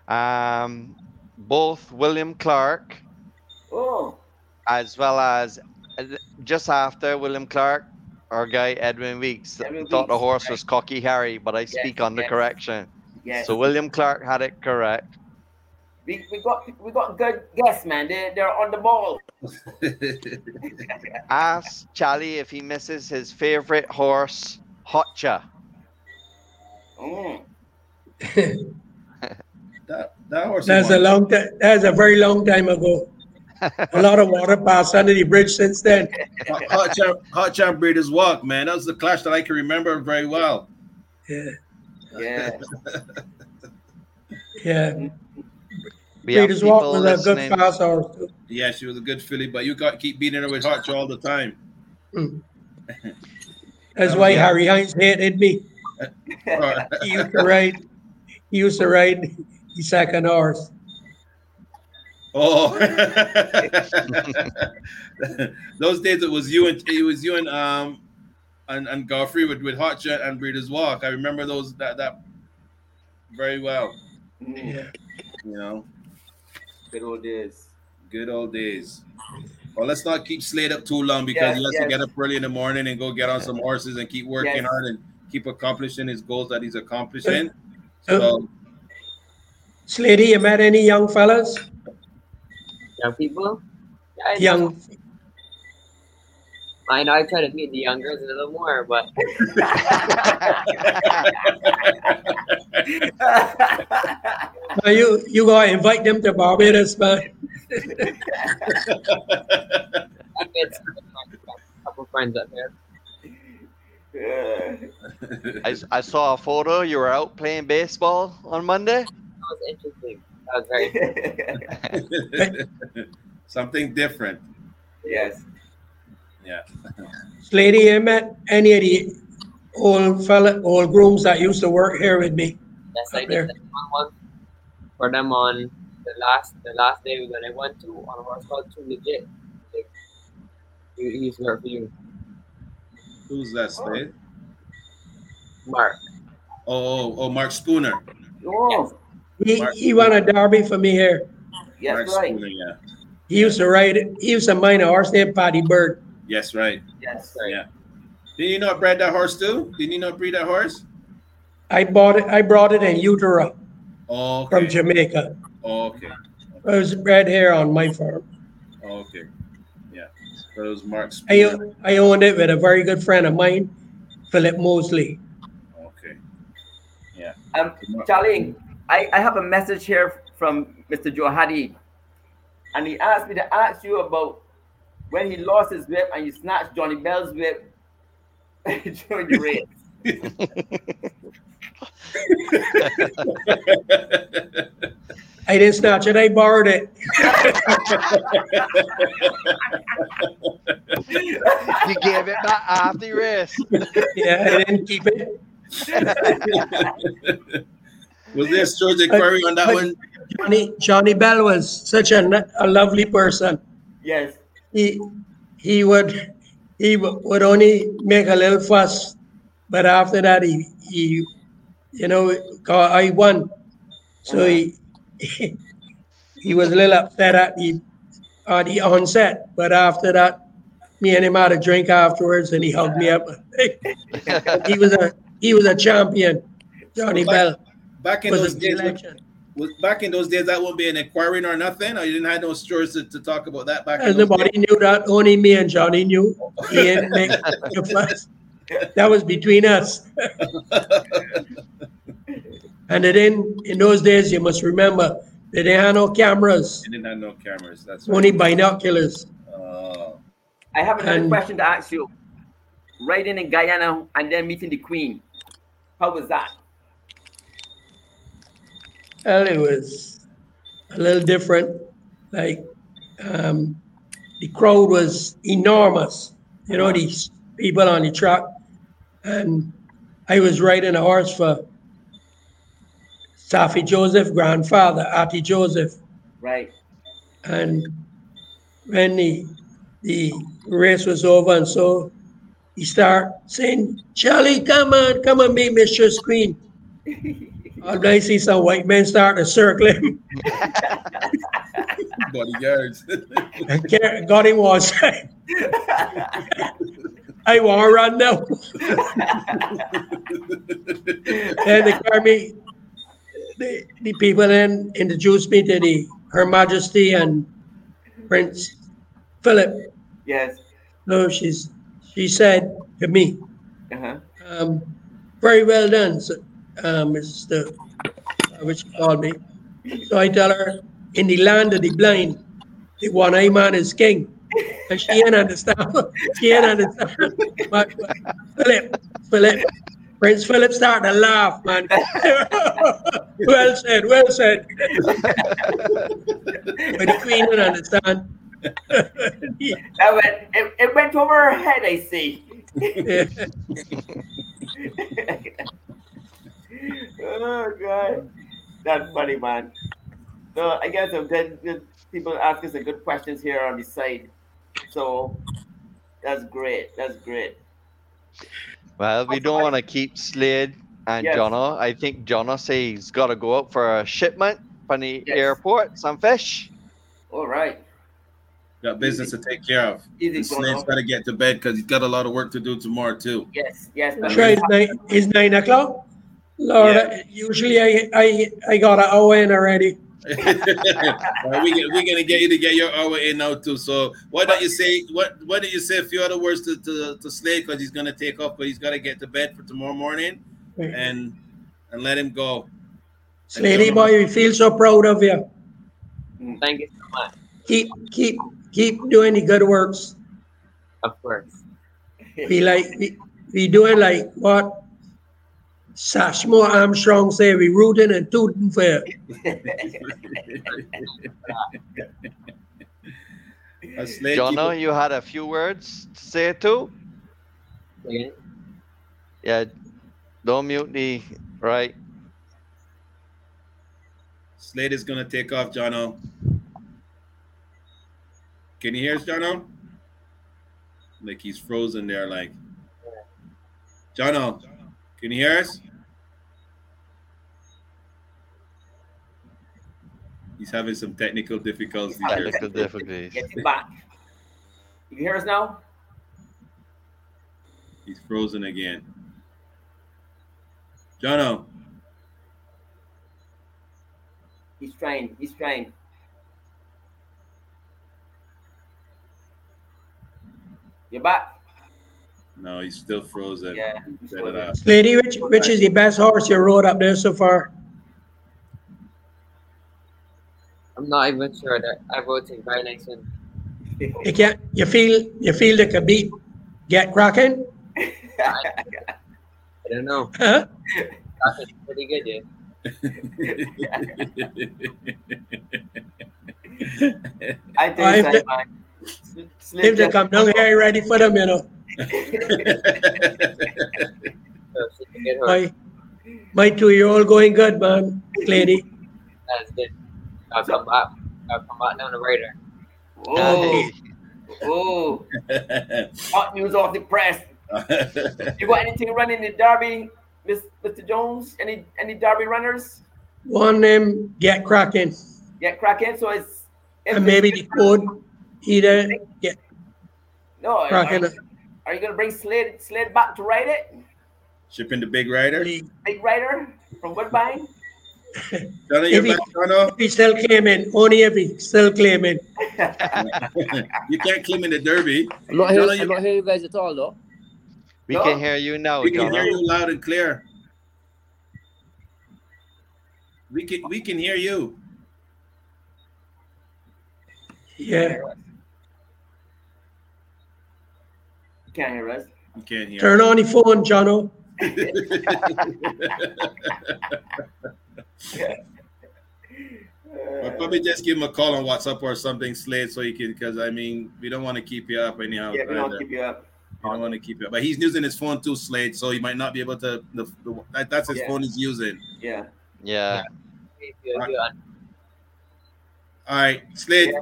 um, both William Clark Oh. as well as just after William Clark, our guy Edwin Weeks Edwin thought the horse right. was Cocky Harry, but I speak on the yes. correction. Yes. So William Clark had it correct. We, we got we got good guests, man. They they're on the ball. Ask Chally if he misses his favorite horse, Hotcha. Mm. that that horse. That's a long time. That's a very long time ago. A lot of water passed under the bridge since then. Hot, Hotcha, Hot Champ Breeders' Walk, man. That was the clash that I can remember very well. Yeah, Yeah. yeah. We have Breeders' Walk was a good listening. fast horse. Yeah, she was a good filly, but you got keep beating her with Hotcha all the time. That's Oh, why yeah. Harry Hines hated me. He used to ride. He used to ride the second horse. oh, those days it was you and it was you and um and, and Godfrey with with Hotcha and Breeders' Walk. I remember those that that very well. Mm, Yeah. You know, Good old days. good old days. Well, let's not keep Slade up too long because Yes, he has to get up early in the morning and go get on some horses and keep working Yes. hard and keep accomplishing his goals that he's accomplishing. Uh, So, Slady, you met any young fellas? Young people? Yeah, I Young. I know I try to meet the young girls a little more, but Now you you gotta invite them to Barbados, man. I made some a couple friends up there. Yeah. I, s- I saw a photo. You were out playing baseball on Monday. That was interesting. That was very something different. yes. Yeah. Slady, you met any of the old fella, old grooms that used to work here with me? Yes, I there. did that one one for them on the last the last day that I went to on a horse called Too Legit. Like, he, he used to work for you, Who's that, Slade? Mark. Oh, oh, oh, Mark Spooner. Oh, He Mark- he won a derby for me here. yes, Mark right. Spooner, yeah. He used to ride. He used to mine a horse named Patty Bird. Yes, right. Yes. Right. Yeah. Did you not breed that horse too? Did you not breed that horse? I bought it. I brought it in utero Oh, from. Jamaica. Oh, okay. It was bred here on my farm. Oh, okay. Yeah. So it was Mark I I owned it with a very good friend of mine, Philip Mosley. Okay. Yeah. Um, Charlie, I, I have a message here from Mr. Joe Hadeed, and he asked me to ask you about when he lost his whip and he snatched Johnny Bell's whip during the race. I didn't snatch it. I borrowed it. You gave it back after the race. Yeah, I didn't keep it. was there a stewards inquiry on that But- one? Johnny Johnny Bell was such a, a lovely person. yes. He he would he would only make a little fuss, but after that he he you know I won, so he he was a little upset at the at the onset, but after that, me and him had a drink afterwards, and he hugged me up. he was a he was a champion. Johnny Bell Back in those days. Was- back in those days, that won't be an inquiry or nothing. Or you didn't have no stories to, to talk about that back in And those nobody days? knew that. Only me and Johnny knew. He didn't make the fuss. That was between us. and it didn't, in those days, you must remember, they didn't have no cameras, You didn't have no cameras. That's only binoculars. Oh. I have another And- question to ask you. Riding in Guyana and then meeting the Queen. How was that? Well, it was a little different. Like, um, the crowd was enormous. You know, these people on the track. And I was riding a horse for Safi Joseph, grandfather, Ati Joseph. Right. And when the, the race was over and so he started saying, Chally, come on, come on, meet Mistress Queen. And I see some white men start to circle him. Bodyguards. And Gar- got him one side. I want to run now. then they called me, the, the people then introduced me to the Her Majesty and Prince Philip. yes. No, she's she said to me, Uh-huh. um, very well done, so, uh, Mr. uh, Which called me. So I tell her, in the land of the blind, the one eye man is king. And she ain't understand. she ain't understand. Philip, Philip, Prince Philip started to laugh, man. well said, well said. but the queen didn't understand. That went, it, it went over her head, I see. Oh god, that's funny, man. So I guess uh, then then people ask us some good questions here on the side. So that's great. That's great. Well, we don't want to keep Slade And Yes. Jono, I think Jono say he's got to go out for a shipment from the Yes. airport, some fish. All right. Got business to take care of. Easy, And Slade's got to get to bed because he's got a lot of work to do tomorrow too. Yes, yes. but- Sure, it's nine, it's nine o'clock. Lord, Yeah. usually I, I, I got an hour in already. All right, we, we're gonna get you to get your hour in now too. So why don't you say what what do you say a few other words to to, to Slade because he's gonna take off, but he's gotta get to bed for tomorrow morning and and let him go. Slady boy, we feel so proud of you. Thank you so much. Keep, keep, keep doing the good works. Of course. We like, we, we doing like what Satchmo Armstrong say, we rooting and tooting for you. Slade, keep Jono, you had a few words to say too. Again, Yeah, don't mute the right. Slade is gonna take off, Jono. Can you hear us, Jono? Like he's frozen there, like Jono. Can you hear us? He's having some technical difficulties here. Technical difficulties. Get you back. You can hear us now? He's frozen again. Jono, He's trying. He's trying. You're back. No, he's still frozen. Yeah. Set it up. Slady, which, which is the best horse you rode up there so far? I'm not even sure that I rode voted very next one. You can't, you feel, you feel they could beat Get Cracking? I don't know. Huh? That's pretty good, yeah. I think I- so, man. Slip If they just- come down here, ready for them, you know. So she's a good horse. My, my two-year-old going good, man, Slady. That's good. I'll come back. I'll come back down the radar. Oh, oh. Hot news off the press. You got anything running in the Derby, Miss Mr. Jones? Any any Derby runners? One name, Get Cracking. Get cracking. So it's And maybe the code, either Get no. Are, Cracking. Are you gonna bring Sled Sled back to ride it? Shipping the big rider. Big rider from Woodbine. Jono, If you're he, if he still claiming, only if he still claiming. you can't claim in the derby. I'm not Jono, hearing, you- I'm not hearing you guys at all, though. We No. can hear you now, we can hear you loud and clear. We can we can hear you. Yeah. Can't hear us. You can't hear. Turn on your phone, Jono. Or probably just give him a call on WhatsApp or something, Slade, so he can. Because I mean, we don't want to keep you up anyhow. Yeah, we don't keep you up. We don't want to keep you up. But he's using his phone too, Slade, so he might not be able to. The, the, that, that's his Yeah. phone he's using. Yeah. Yeah. If. All right, Slade,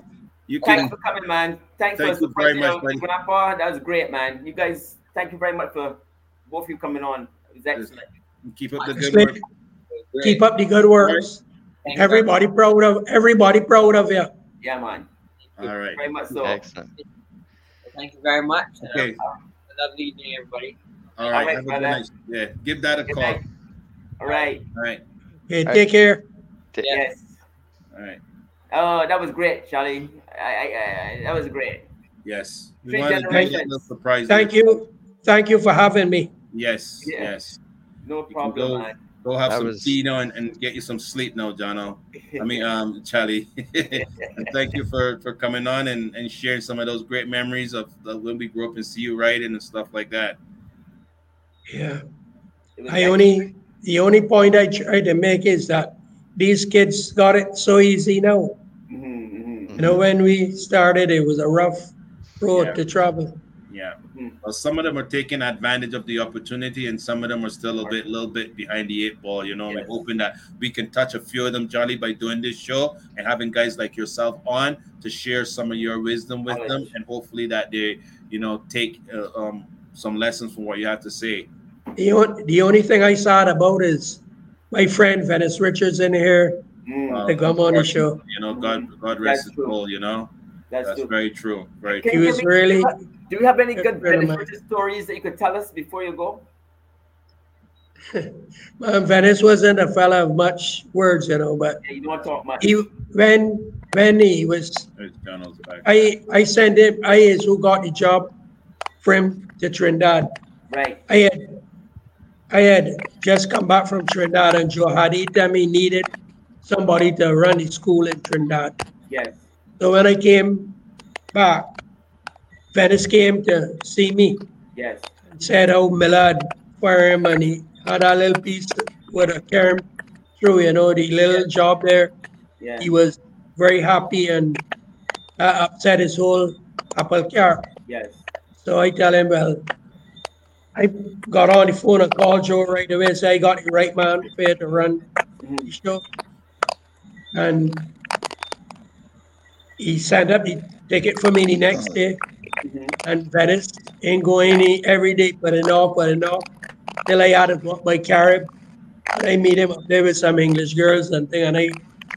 you Thanks can. for coming, man. Thanks Thank for you very supporting much, our. Grandpa. That was great, man. You guys, thank you very much for both of you coming on. It was excellent. Keep up the good work. Keep up the good works. Thank you Everybody proud of everybody proud of you. Yeah, man. All right. Very much so. Excellent. Thank you very much. Okay. uh, a lovely evening, everybody. All right. right, Have a good night. Yeah. Give that a Good call. night. All right. All right. Okay, take care. T- Yes. All right. Oh, that was great, Chally. I, I, I, that was great. Yes. Three wanted to make generations. a surprise. Thank you. Thank you for having me. Yes. Yeah. Yes. No problem, go- man. Go have That some was- tea now and, and get you some sleep now, Jono. I mean, um, Chally. and thank you for for coming on and, and sharing some of those great memories of the, when we grew up and see you riding and stuff like that. Yeah. I only the only point I try to make is that these kids got it so easy now. You know, when we started, it was a rough road Yeah. to travel. Yeah. Mhm. Well, some of them are taking advantage of the opportunity, and some of them are still a bit, little bit behind the eight ball. You know, we're Yes. hoping that we can touch a few of them, Johnny, by doing this show and having guys like yourself on to share some of your wisdom with them, and hopefully that they, you know, take uh, um, some lessons from what you have to say. The only, the only thing I sad about is my friend Venice Richards in here Mm, to come on the show. You know, God, God rest That's his soul. You know, that's, that's true. very true. Very Can He true. was give me- really Do you have any Good good Venice stories that you could tell us before you go? um, Venice wasn't a fella of much words, you know, but Yeah, you don't talk much. he when when he was There's Donald's back. I I sent him I is who got the job from him to Trinidad. Right. I had I had just come back from Trinidad and Joe had he tell me needed somebody to run the school in Trinidad. Yes. So when I came back, Venice came to see me Yes. and said how Millard fire him and he had a little piece with a him through, you know, the little job there. Yeah. He was very happy and that upset his whole apple car. Yes. So I tell him, well, I got on the phone and called Joe right away, say I got the right man for you to run Mhm. the show. And he sent up he take it for me the next day. Mhm. And Venice ain't going any every day, but enough, but enough. Till I had book my carib. And I meet him up there with some English girls and thing, and I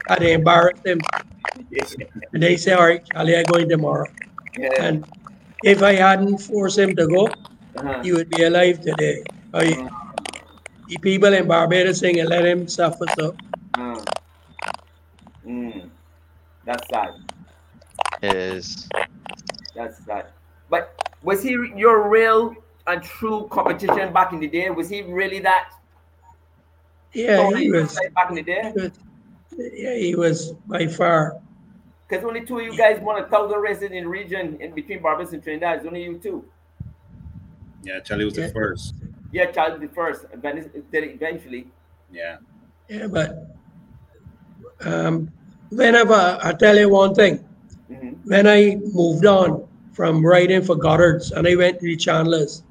had to embarrass them. And they say, all right, Chally, I'm going tomorrow. Yeah. And if I hadn't forced him to go, Uh-huh. he would be alive today. I, the people in Barbados saying and let him suffer. So. Mm. That's sad. Is That's sad. But was he your real and true competition back in the day? Was he really that? yeah, he was, size back in the day? was yeah, he was by far. Because only two of you guys won a thousand races in the region in between Barbados and Trinidad. It's only you two. Yeah, Chally was Yeah. the first. Yeah, Charles the first. and Venice did eventually. Yeah. Yeah, but um, whenever I tell you one thing, hmm when I moved on from writing for Goddard's and I went to the Chandlers.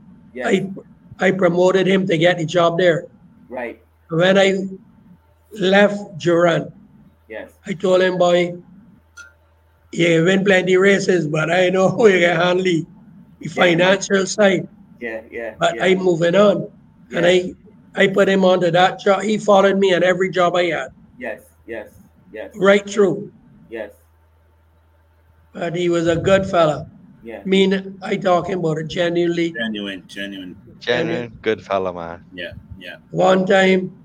I I promoted him to get the job there. Right. When I left Duran, Yes. I told him, boy, you win plenty races, but I know how you can handle the the financial side. Yeah. Yeah. But yeah. I'm moving on. And I I put him onto that job. He followed me at every job I had, Yes. Yes. Yes. right through. Yes. But he was a good fella. Yeah. I mean, I talking about it genuinely. Genuine, genuine. genuine good fella, man. Yeah, yeah. One time,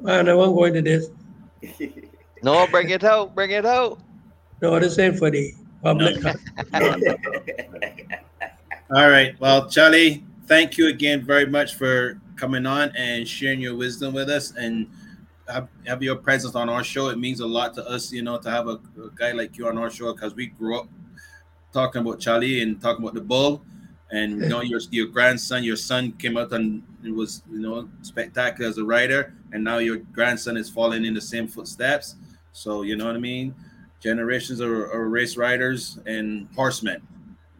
man, I won't go into this. No, bring it out, bring it out. No, this ain't for the public. No, no, no. All right. Well, Chally, thank you again very much for coming on and sharing your wisdom with us and have, have your presence on our show. It means a lot to us, you know, to have a, a guy like you on our show because we grew up talking about Chally and talking about the bull. And you know, your your grandson, your son came out and it was, you know, spectacular as a rider, and now your grandson is following in the same footsteps. So you know what I mean? Generations of, of race riders and horsemen.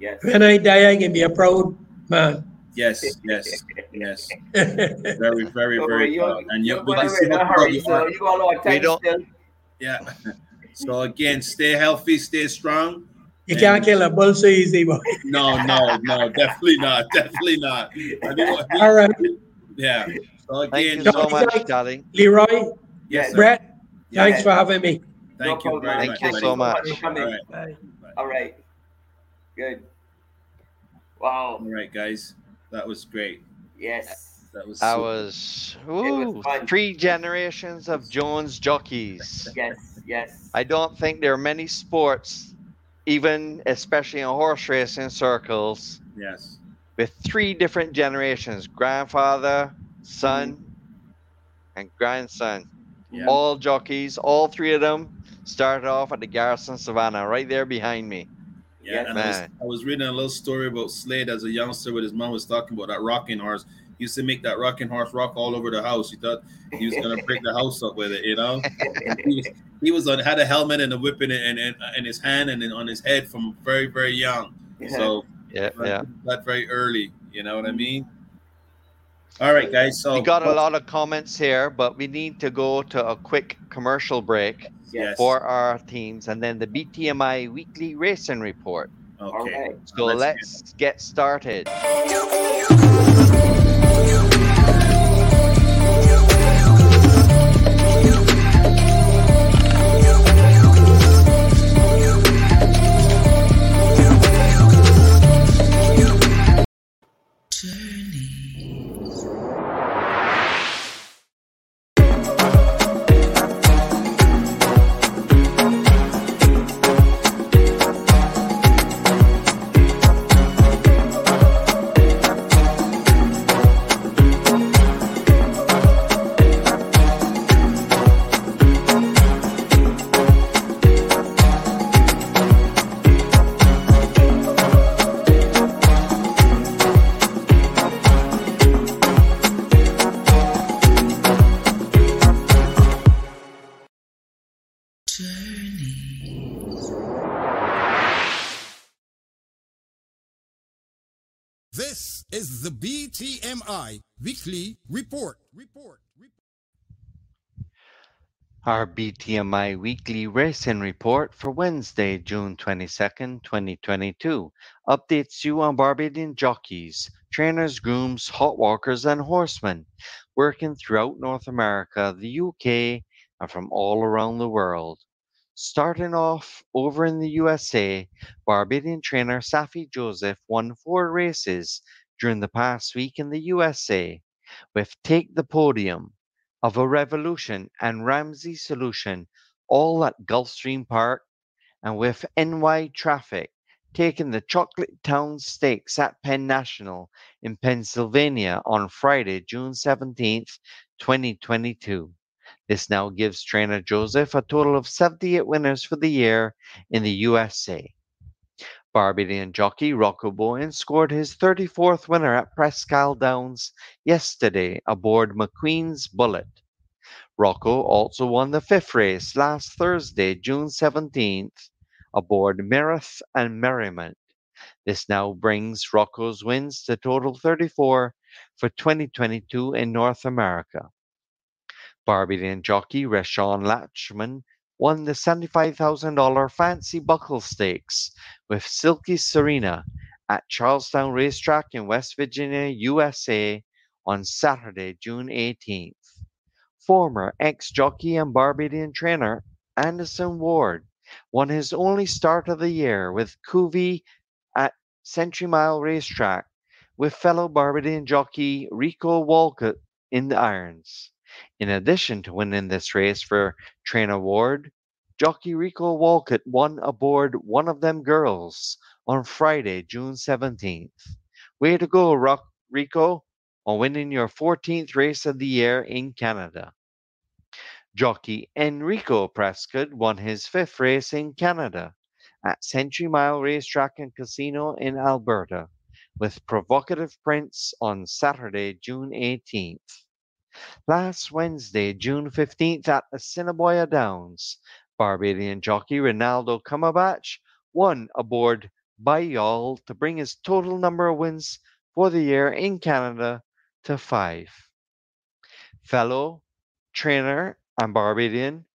yes. When I die, I can be a proud man. Yes, yes, yes. Very, very, So very you're, proud. And you, you're we going can see how proud hurry, you so are. you got a lot of time still. Yeah. So again, stay healthy, stay strong. You can't kill a bull so easy, boy. No, no, no, definitely not, definitely not. I mean, what- All right, yeah. So Thank you again, so much, Chally. Leroy, yes, sir. Brett, Yeah. thanks for having me. Thank No you very problem. much. Thank you buddy. so much. for. All right. Bye. All right. Good. Wow. All right, guys. That was great. Yes. That was. I super. was, was ooh, fun. three generations of Jones jockeys. Yes. Yes. I don't think there are many sports, even especially in horse racing circles, Yes. with three different generations grandfather, son, mm-hmm. and grandson. Yeah. All jockeys, all three of them started off at the Garrison Savannah right there behind me. Yeah, Yes. and I was, I was reading a little story about Slade as a youngster with his mom was talking about that rocking horse. He used to make that rocking horse rock all over the house. He thought he was gonna break the house up with it, you know. He was, he was on had a helmet and a whip in, it in, in, in his hand and then on his head from very very young. So Yeah, yeah. that very early, you know what I mean. All right, guys. So We got a lot of comments here, but we need to go to a quick commercial break Yes. for our teams and then the BTMI weekly racing report. Okay. right. So Let's let's get started. the BTMI Weekly Report. Report. Our BTMI weekly racing report for Wednesday, June 22nd, 2022 updates you on Barbadian jockeys, trainers, grooms, hot walkers, and horsemen working throughout North America, the UK, and from all around the world. Starting off over in the USA, Barbadian trainer Saffie Joseph won four races during the past week in the USA with Take the Podium, of a Revolution and Ramsey Solution all at Gulfstream Park and with NY Traffic taking the Chocolate Town Stakes at Penn National in Pennsylvania on Friday, June 17th, 2022. This now gives trainer Joseph a total of 78 winners for the year in the USA. Barbadian jockey Rocco Bowen scored his 34th winner at Presque Downs yesterday aboard McQueen's Bullet. Rocco also won the fifth race last Thursday, June 17th, aboard Mireth and Merriment. This now brings Rocco's wins to total 34 for 2022 in North America. Barbadian jockey Rashawn Latchman won the $75,000 Fancy Buckle Stakes with Silky Serena at Charles Town Racetrack in West Virginia, USA on Saturday, June 18th. Former ex jockey and Barbadian trainer Anderson Ward won his only start of the year with Cuvée at Century Mile Racetrack with fellow Barbadian jockey Rico Walcott in the irons. In addition to winning this race for Trainer Ward, jockey Rico Walcott won aboard One of Them Girls on Friday, June 17th. Way to go, Rock Rico, on winning your 14th race of the year in Canada. Jockey Enrico Prescott won his fifth race in Canada at Century Mile Racetrack and Casino in Alberta with Provocative Prince on Saturday, June 18th. Last Wednesday, June 15th at Assiniboia Downs, Barbadian jockey Ronaldo Cumberbatch won aboard Bayal to bring his total number of wins for the year in Canada to five. Fellow trainer and Barbadian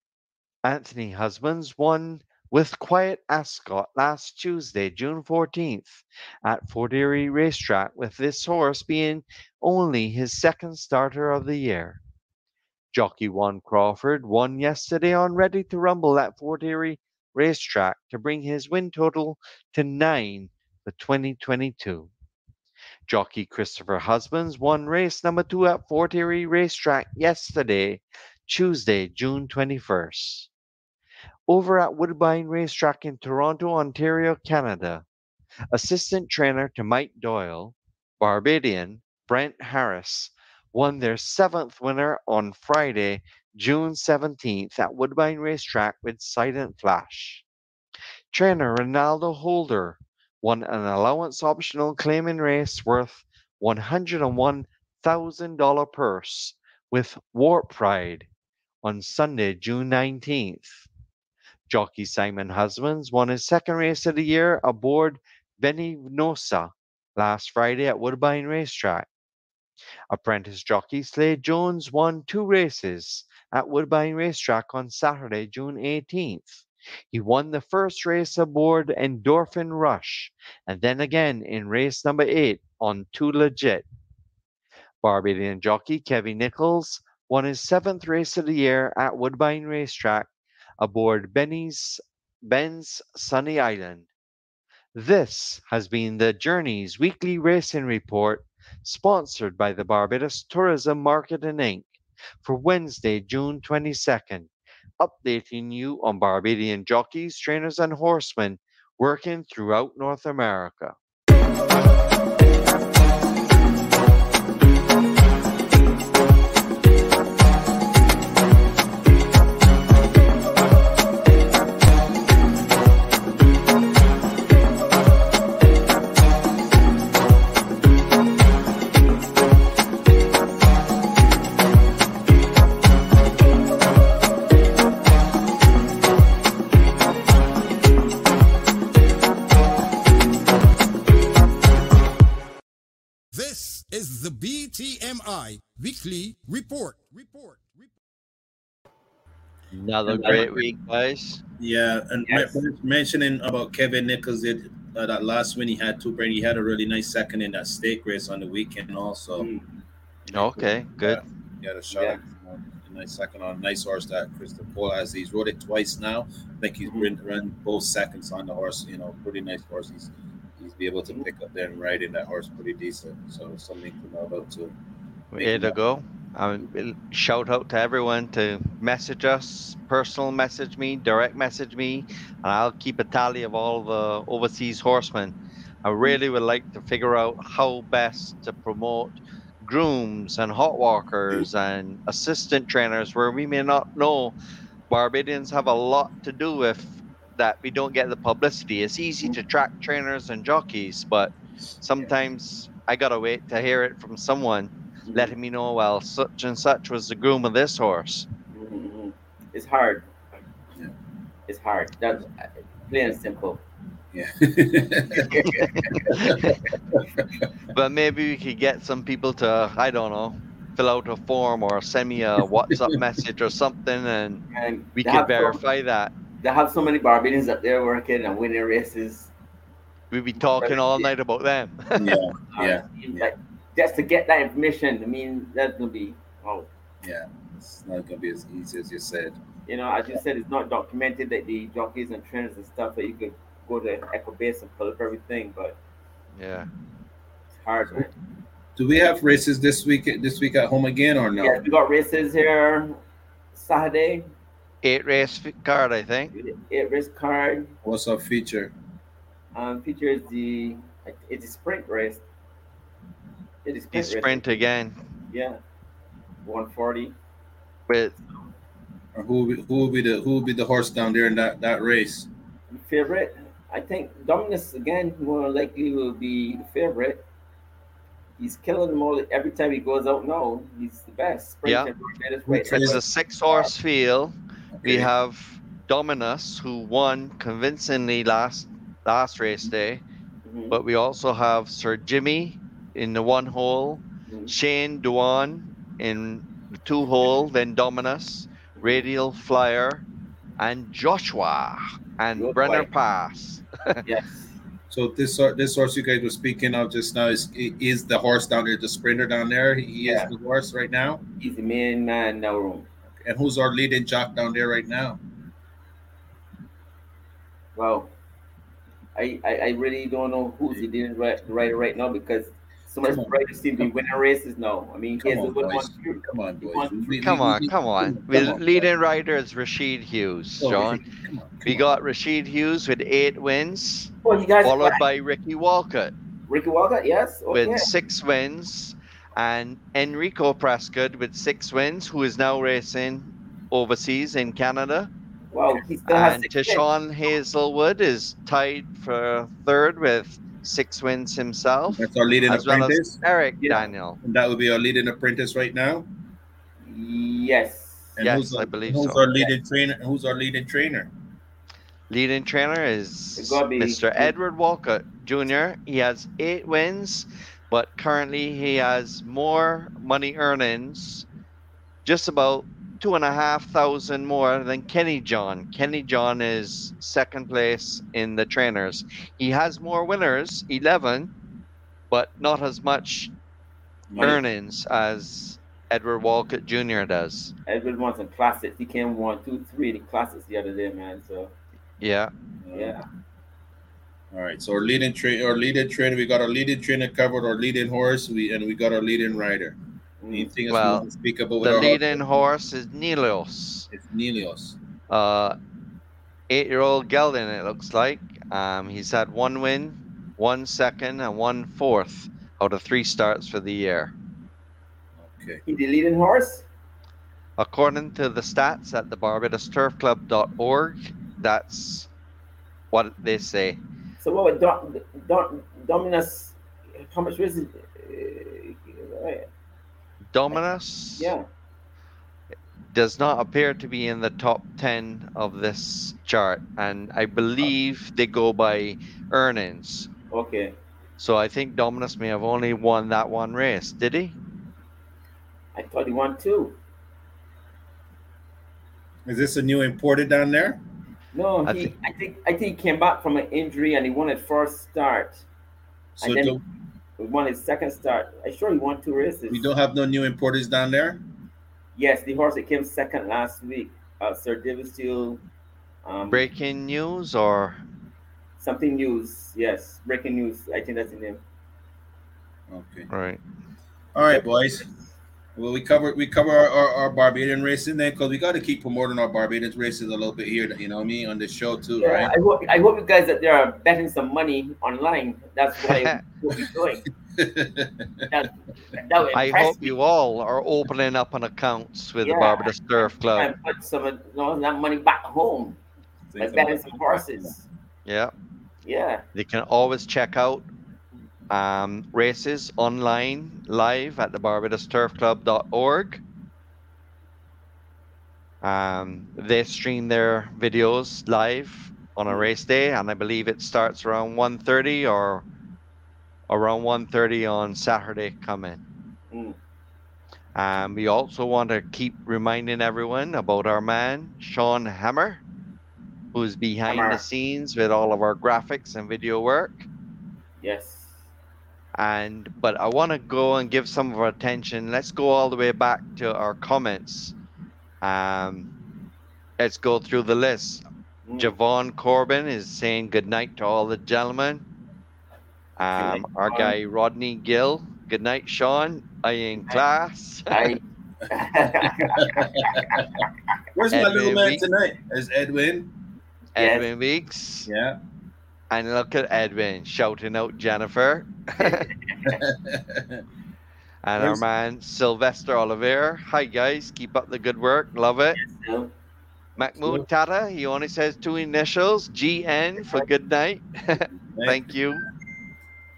Anthony Husbands won with Quiet Ascot last Tuesday, June 14th, at Fort Erie Racetrack, with this horse being only his second starter of the year. Jockey Juan Crawford won yesterday on Ready to Rumble at Fort Erie Racetrack to bring his win total to nine for 2022. Jockey Christopher Husbands won race number two at Fort Erie Racetrack yesterday, Tuesday, June 21st over at Woodbine Racetrack in Toronto, Ontario, Canada. Assistant trainer to Mike Doyle, Barbadian Brent Harris, won their seventh winner on Friday, June 17th at Woodbine Racetrack with Silent Flash. Trainer Ronaldo Holder won an allowance optional claiming race worth $101,000 purse with Warp Pride on Sunday, June 19th. Jockey Simon Husbands won his second race of the year aboard Venenosa last Friday at Woodbine Racetrack. Apprentice jockey Slade Jones won two races at Woodbine Racetrack on Saturday, June 18th. He won the first race aboard Endorphin Rush and then again in race number eight on Too Legit. Barbadian jockey Kevin Nichols won his seventh race of the year at Woodbine Racetrack aboard Benny's Ben's Sunny Island. This has been the Journeys weekly racing report sponsored by the Barbados Tourism Marketing Inc. for Wednesday, June 22nd, updating you on Barbadian jockeys, trainers, and horsemen working throughout North America. BTMI Weekly Report. Report. Another great week, guys. Yeah, and Yes. mentioning about Kevin Nichols, it, uh, that last win he had to bring, he had a really nice second in that stake race on the weekend also. Mm. Okay, good. He had a shot Yeah. a nice second on a nice horse that Christopher Cole has. He's rode it twice now. I think he's run, run both seconds on the horse. You know, pretty nice horse. He's he's be able to pick up there and ride in that horse pretty decent. So something to know about too. To go. Um, shout out to everyone to message us, personal message me, direct message me, and I'll keep a tally of all the overseas horsemen. I really would like to figure out how best to promote grooms and hot walkers and assistant trainers where we may not know. Barbadians have a lot to do with that we don't get the publicity. It's easy to track trainers and jockeys, but sometimes I gotta wait to hear it from someone letting me know, well, such and such was the groom of this horse. Mhm. It's hard. Yeah. It's hard. That's uh, plain and simple. Yeah. But maybe we could get some people to, I don't know, fill out a form or send me a WhatsApp message or something, and And we they could have so- verify that. they have so many Barbadians up there working and winning races. We'd be talking all night about them. yeah, yeah, Like, just to get that information, I mean, that's gonna be oh, yeah. It's not gonna be as easy as you said. you know, as you said, it's not documented that the jockeys and trainers and stuff that you could go to Equibase and pull up everything, but yeah. it's hard, man. Do we have races this week? This week at home again or no? Yes, we got races here Saturday, Eight race fi- card, I think. eight race card. What's our feature? Um, feature is the it's a sprint race. It is sprint, sprint again. Yeah, one forty. With Or who will be, who will be the who will be the horse down there in that that race? Favorite, I think Dominus again more likely will be the favorite. He's killing them all every time he goes out. No, he's the best. Sprint Yeah. and Barbados right it's a six horse field. We have Dominus, who won convincingly last last race day. Mhm. But we also have Sir Jimmy in the one hole. Shane Duan in the two hole, then Dominus, Radial Flyer, and Joshua and Good Brenner boy. Pass. Yes. So this this horse you guys were speaking of just now is is the horse down there, the sprinter down there. He Yeah. is the horse right now. He's the main man now room. And who's our leading jock down there right now? Well, I, I, I really don't know who's the leading right, rider right now because so many Come on. riders seem to be winning races now. I mean, Come on, Hazelwood boys. won two. Come on, boys. won We- Come on, we- come on. come The on, leading rider is Rashid Hughes, Oh, John. Come on, come We on. got Rashid Hughes with eight wins, Oh, you guys followed by Ricky Walcott Ricky Walker, yes. Okay. with six wins, and Enrico Prescott with six wins, who is now racing overseas in Canada. Wow, he still has And six wins. Tishon Hazelwood is tied for third with six wins himself, That's our leading as well apprentice. as Eric Yeah. Daniel. And that would be our leading apprentice right now. Yes. And Yes, who's our, I believe who's so. our leading trainer? Who's our leading trainer? Leading trainer is gotta Mr. Edward Walcott Jr. He has eight wins, but currently he has more money earnings, just about two and a half thousand more than Kenny John. Kenny John is second place in the trainers. He has more winners, 11, but not as much Money. earnings as Edward Walcott Jr. does. Edward won some classics. He came one, two, three, the classics the other day, man. So Yeah. yeah. All right. So our leading train, our leading trainer, we got our leading trainer covered, our leading horse, we and we got our leading rider. Anything Well, want to speak about with The leading horse is Nelios. It's Nelios. Uh, eight-year-old gelding. It looks like. Um, he's had one win, one second, and one fourth out of three starts for the year. Okay. He's the leading horse. According to the stats at the BarbadosTurfClub.org, that's what they say. So what would Dom, Dom, Dominus? How much was it? Uh, right. Dominus Yeah. does not appear to be in the top 10 of this chart, and I believe oh. they go by earnings. Okay. So I think Dominus may have only won that one race. Did he? I thought he won two. Is this a new imported down there? No, I he. I think. I think he came back from an injury and he won his first start, So and then do- he won his second start. I sure he won two races. we don't have no new importers down there. Yes, the horse that came second last week, uh, Sir David Seale. Um, Breaking news or something news. Yes, breaking news. I think that's the name. Okay. right? All right, boys. Well, we cover we cover our, our, our Barbadian racing then because we got to keep promoting our Barbadian races a little bit here. You know what I mean on this show too, Yeah, right? I hope. I hope you guys that they are betting some money online. That's what I will be doing. That, that I impress hope you all are opening up an accounts with the Yeah. Barbados Turf Club. and put some of you know, that money back home. Like betting some horses. Yeah. Yeah. They can always check out um, races online live at the BarbadosTurfClub.org. Um, they stream their videos live on a race day, and I believe it starts around 1.30 or around 1.30 on Saturday coming. Mm. Um, we also want to keep reminding everyone about our man, Sean Hammer, who's behind Hammer. the scenes with all of our graphics and video work. Yes. And but I want to go and give some of our attention. Let's go all the way back to our comments. Um, let's go through the list. Mm. Javon Corbin is saying good night to all the gentlemen. Um, night, our guy Rodney Gill. Good night, Sean. Are you in class? I, Where's my little man Week. tonight? Is Edwin? Yes. Edwin Weeks. Yeah. And look at Edwin shouting out Jennifer. And our man Sylvester Oliver. Hi guys, keep up the good work. Love it. so, Mahmoud Tata, he only says two initials, GN for good night. Thank you.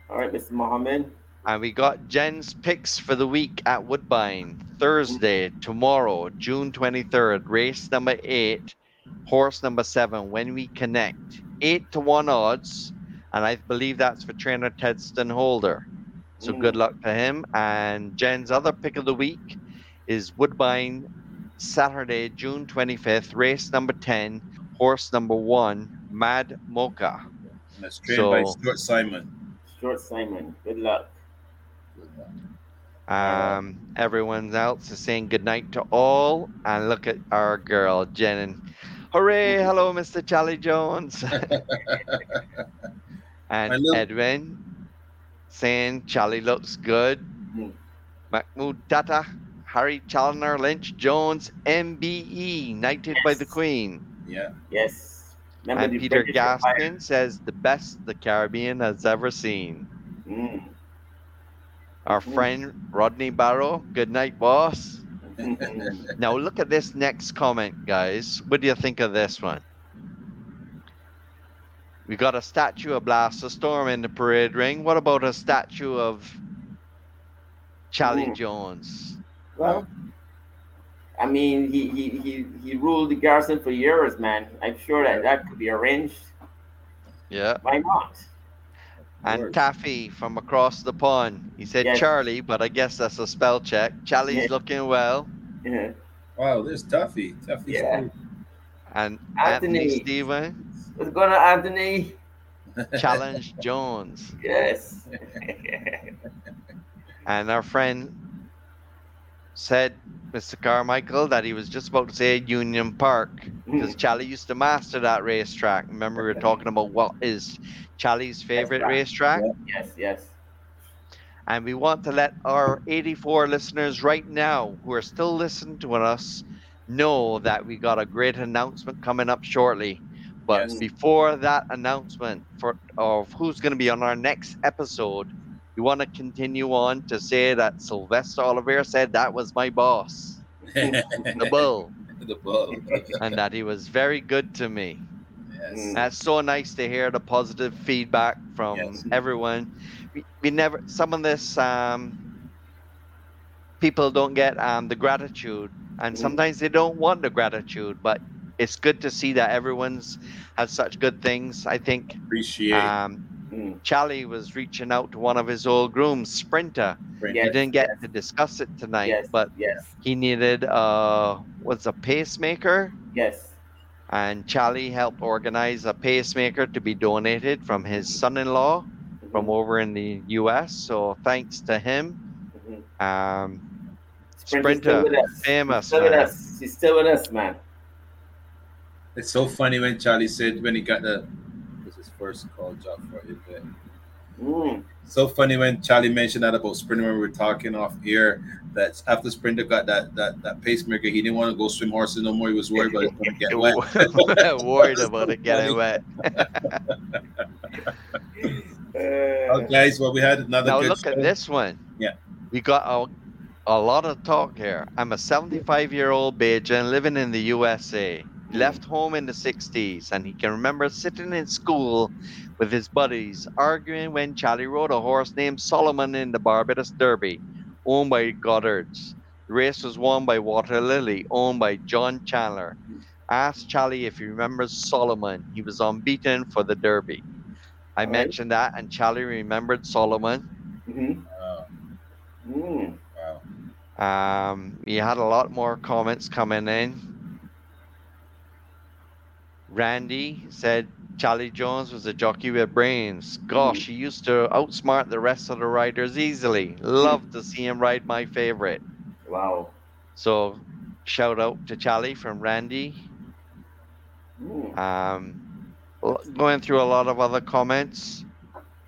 all right, Mr. Mohammed. And we got Jen's picks for the week at Woodbine. Thursday, tomorrow, June 23rd, race number eight, horse number seven, when we connect. Eight to one odds. And I believe that's for trainer Ted Holder. So Mm. good luck to him. And Jen's other pick of the week is Woodbine, Saturday, June 25th, race number 10, horse number one, Mad Mocha. That's trained by Stuart Simon. Stuart Simon. Good luck. Um, everyone else is saying good night to all. And look at our girl, Jen. Hooray! Hello, Mr. Chally Jones. and love- Edwin saying Chally looks good. Mm. Mahmoud Tata, Harry Challenor Lynch Jones, MBE, knighted by the Queen. Yeah. Yes. Remember And Peter British Empire? Gaskin says the best the Caribbean has ever seen. Mm. Our Mhm. friend Rodney Barrow, good night, boss. Now look at this next comment, guys. What do you think of this one? We got a statue of Blaster Storm in the parade ring. What about a statue of Chally Ooh. Jones? well, I mean, he, he, he, he ruled the garrison for years, man. I'm sure that that could be arranged. Yeah. Why not? And Word. Taffy from across the pond. He said Yes. Charlie, but I guess that's a spell check. Charlie's Yeah. looking well. Yeah. Wow, there's Taffy. Taffy's Yeah. cool. And Anthony, Anthony. Stevens, What's going on, Anthony? Challenor Jones. Yes. And our friend said Mr. Carmichael that he was just about to say Union Park because hmm. Chally used to master that racetrack. Remember, we were talking about what is Chally's favorite right. racetrack? Yes, yes. And we want to let our 84 listeners right now who are still listening to us know that we got a great announcement coming up shortly. But Yes. before that announcement for of who's going to be on our next episode, we want to continue on to say that Sylvester Oliver said that was my boss, the bull, the bull. and that he was very good to me. yes. That's so nice to hear the positive feedback from Yes. everyone. We, we never some of this um, people don't get um, the gratitude, and Mm. sometimes they don't want the gratitude. But it's good to see that everyone's has such good things. I think Appreciate. um, Mm. Chally was reaching out to one of his old grooms, Sprinter. Right. We didn't get yes. to discuss it tonight, Yes, but yes, he needed uh, what's a pacemaker. yes. and Chally helped organize a pacemaker to be donated from his son-in-law from Mhm, over in the U.S. So thanks to him, mhm. um, Sprinter's still Sprinter, famous He's still with us. He's still with us, man. It's so funny when Chally said when he got the this is his first call job for it. Mm. So funny when Chally mentioned that about Sprinter when we were talking off air. That after Sprinter got that that, that pacemaker, he didn't want to go swim horses no more. He was worried about it going to get wet. worried about it getting wet. Uh, guys, well, we had another. Now good look at this one. Yeah. We got a, a lot of talk here. I'm a 75 year old Bajan living in the USA. He left home in the 60s and he can remember sitting in school with his buddies arguing when Chally rode a horse named Solomon in the Barbados Derby, owned by Goddards. The race was won by Water Lily, owned by John Chandler. Ask Chally if he remembers Solomon. He was unbeaten for the Derby. I Alright. mentioned that, and Chally remembered Solomon. mhm, Wow, mm. wow. Um, we had a lot more comments coming in. Randy said Chally Jones was a jockey with brains. Gosh, he used to outsmart the rest of the riders easily. Love to see him ride my favorite. Wow. So, shout out to Chally from Randy. Um, going through a lot of other comments.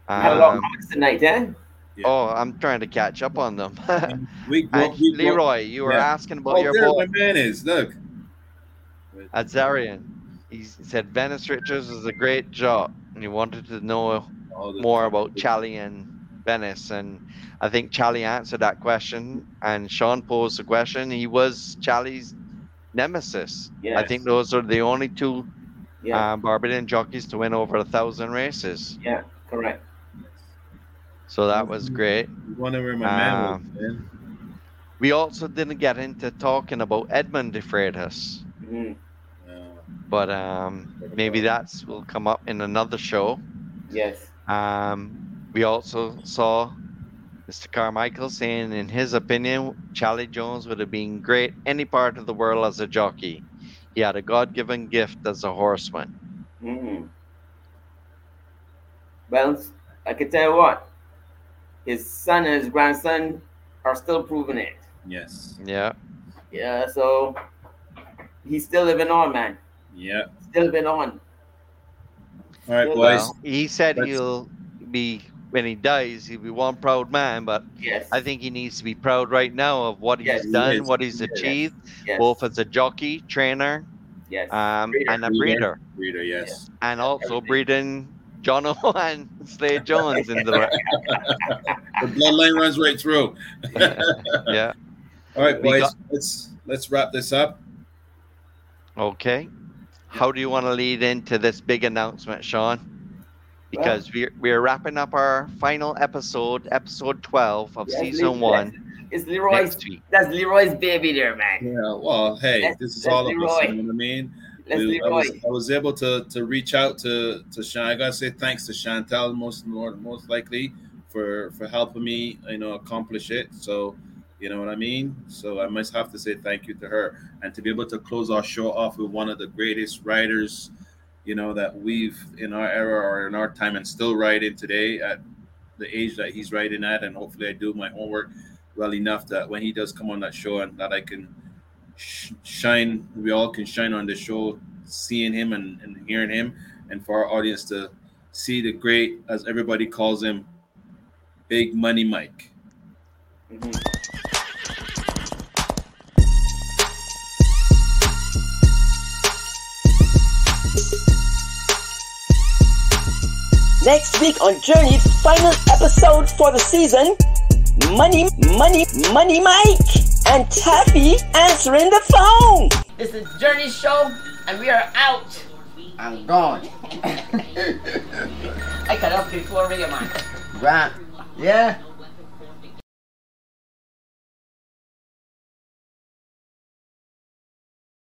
Had a lot of Um, comments tonight, eh? oh, I'm trying to catch up on them. We go, And we go- Leroy, you were Yeah. asking about Oh, your there boy. my man is. Look. Azarian. He said Venice Richards is a great job, and he wanted to know more about Chally and Venice. And I think Chally answered that question, and Sean posed the question. He was Chally's nemesis. I think those are the only two Yeah, uh, Barbadian jockeys to win over a thousand races. yeah, correct. So that was great. You wonder where my man was, Um. We also didn't get into talking about Edmund De Freitas, Mm. Yeah. but um, maybe that's will come up in another show. Yes. Um, we also saw Mr. Carmichael saying, in his opinion, Chally Jones would have been great any part of the world as a jockey. He had a God given gift as a horseman. Mm. Well, I can tell you what, his son and his grandson are still proving it. Yes. Yeah. Yeah, so he's still living on, man. Yeah. Still living on. All right, Well, boys. Well, he said Let's- he'll be, when he dies, he'll be one proud man, but Yes. I think he needs to be proud right now of what Yes, he's he done, is. what he's achieved, yes. both as a jockey, trainer, yes. um, Breeder. and a Breeder. breeder, Reader, yes. and also Everything. breeding Jono and Slade Jones in the The bloodline runs right through. yeah. All right, boys. got- let's let's wrap this up. Okay. How do you want to lead into this big announcement, Sean? Because we're we're wrapping up our final episode, episode twelve of Yes, season Lee- one It's Leroy's. That's Leroy's baby there, man. Yeah. Well, hey, Let's- this is let's all of us. You know what I mean? Let's We- I, Leroy. was, I was able to to reach out to to Sean. I gotta say thanks to Chantel most more most likely for for helping me, you know, accomplish it. So, you know what I mean. So I must have to say thank you to her and to be able to close our show off with one of the greatest writers, you know, that we've in our era or in our time and still writing today at the age that he's writing at, and hopefully I do my homework well enough that when he does come on that show and that I can sh- shine, we all can shine on the show, seeing him and, and hearing him, and for our audience to see the great, as everybody calls him, Big Money Mike. Mm-hmm. Next week on Journey's final episode for the season, Money, Money, Money Mike and Taffy answering the phone. This is Journey Show, and we are out. I'm gone. I cut off before Radio Man. Right. Yeah.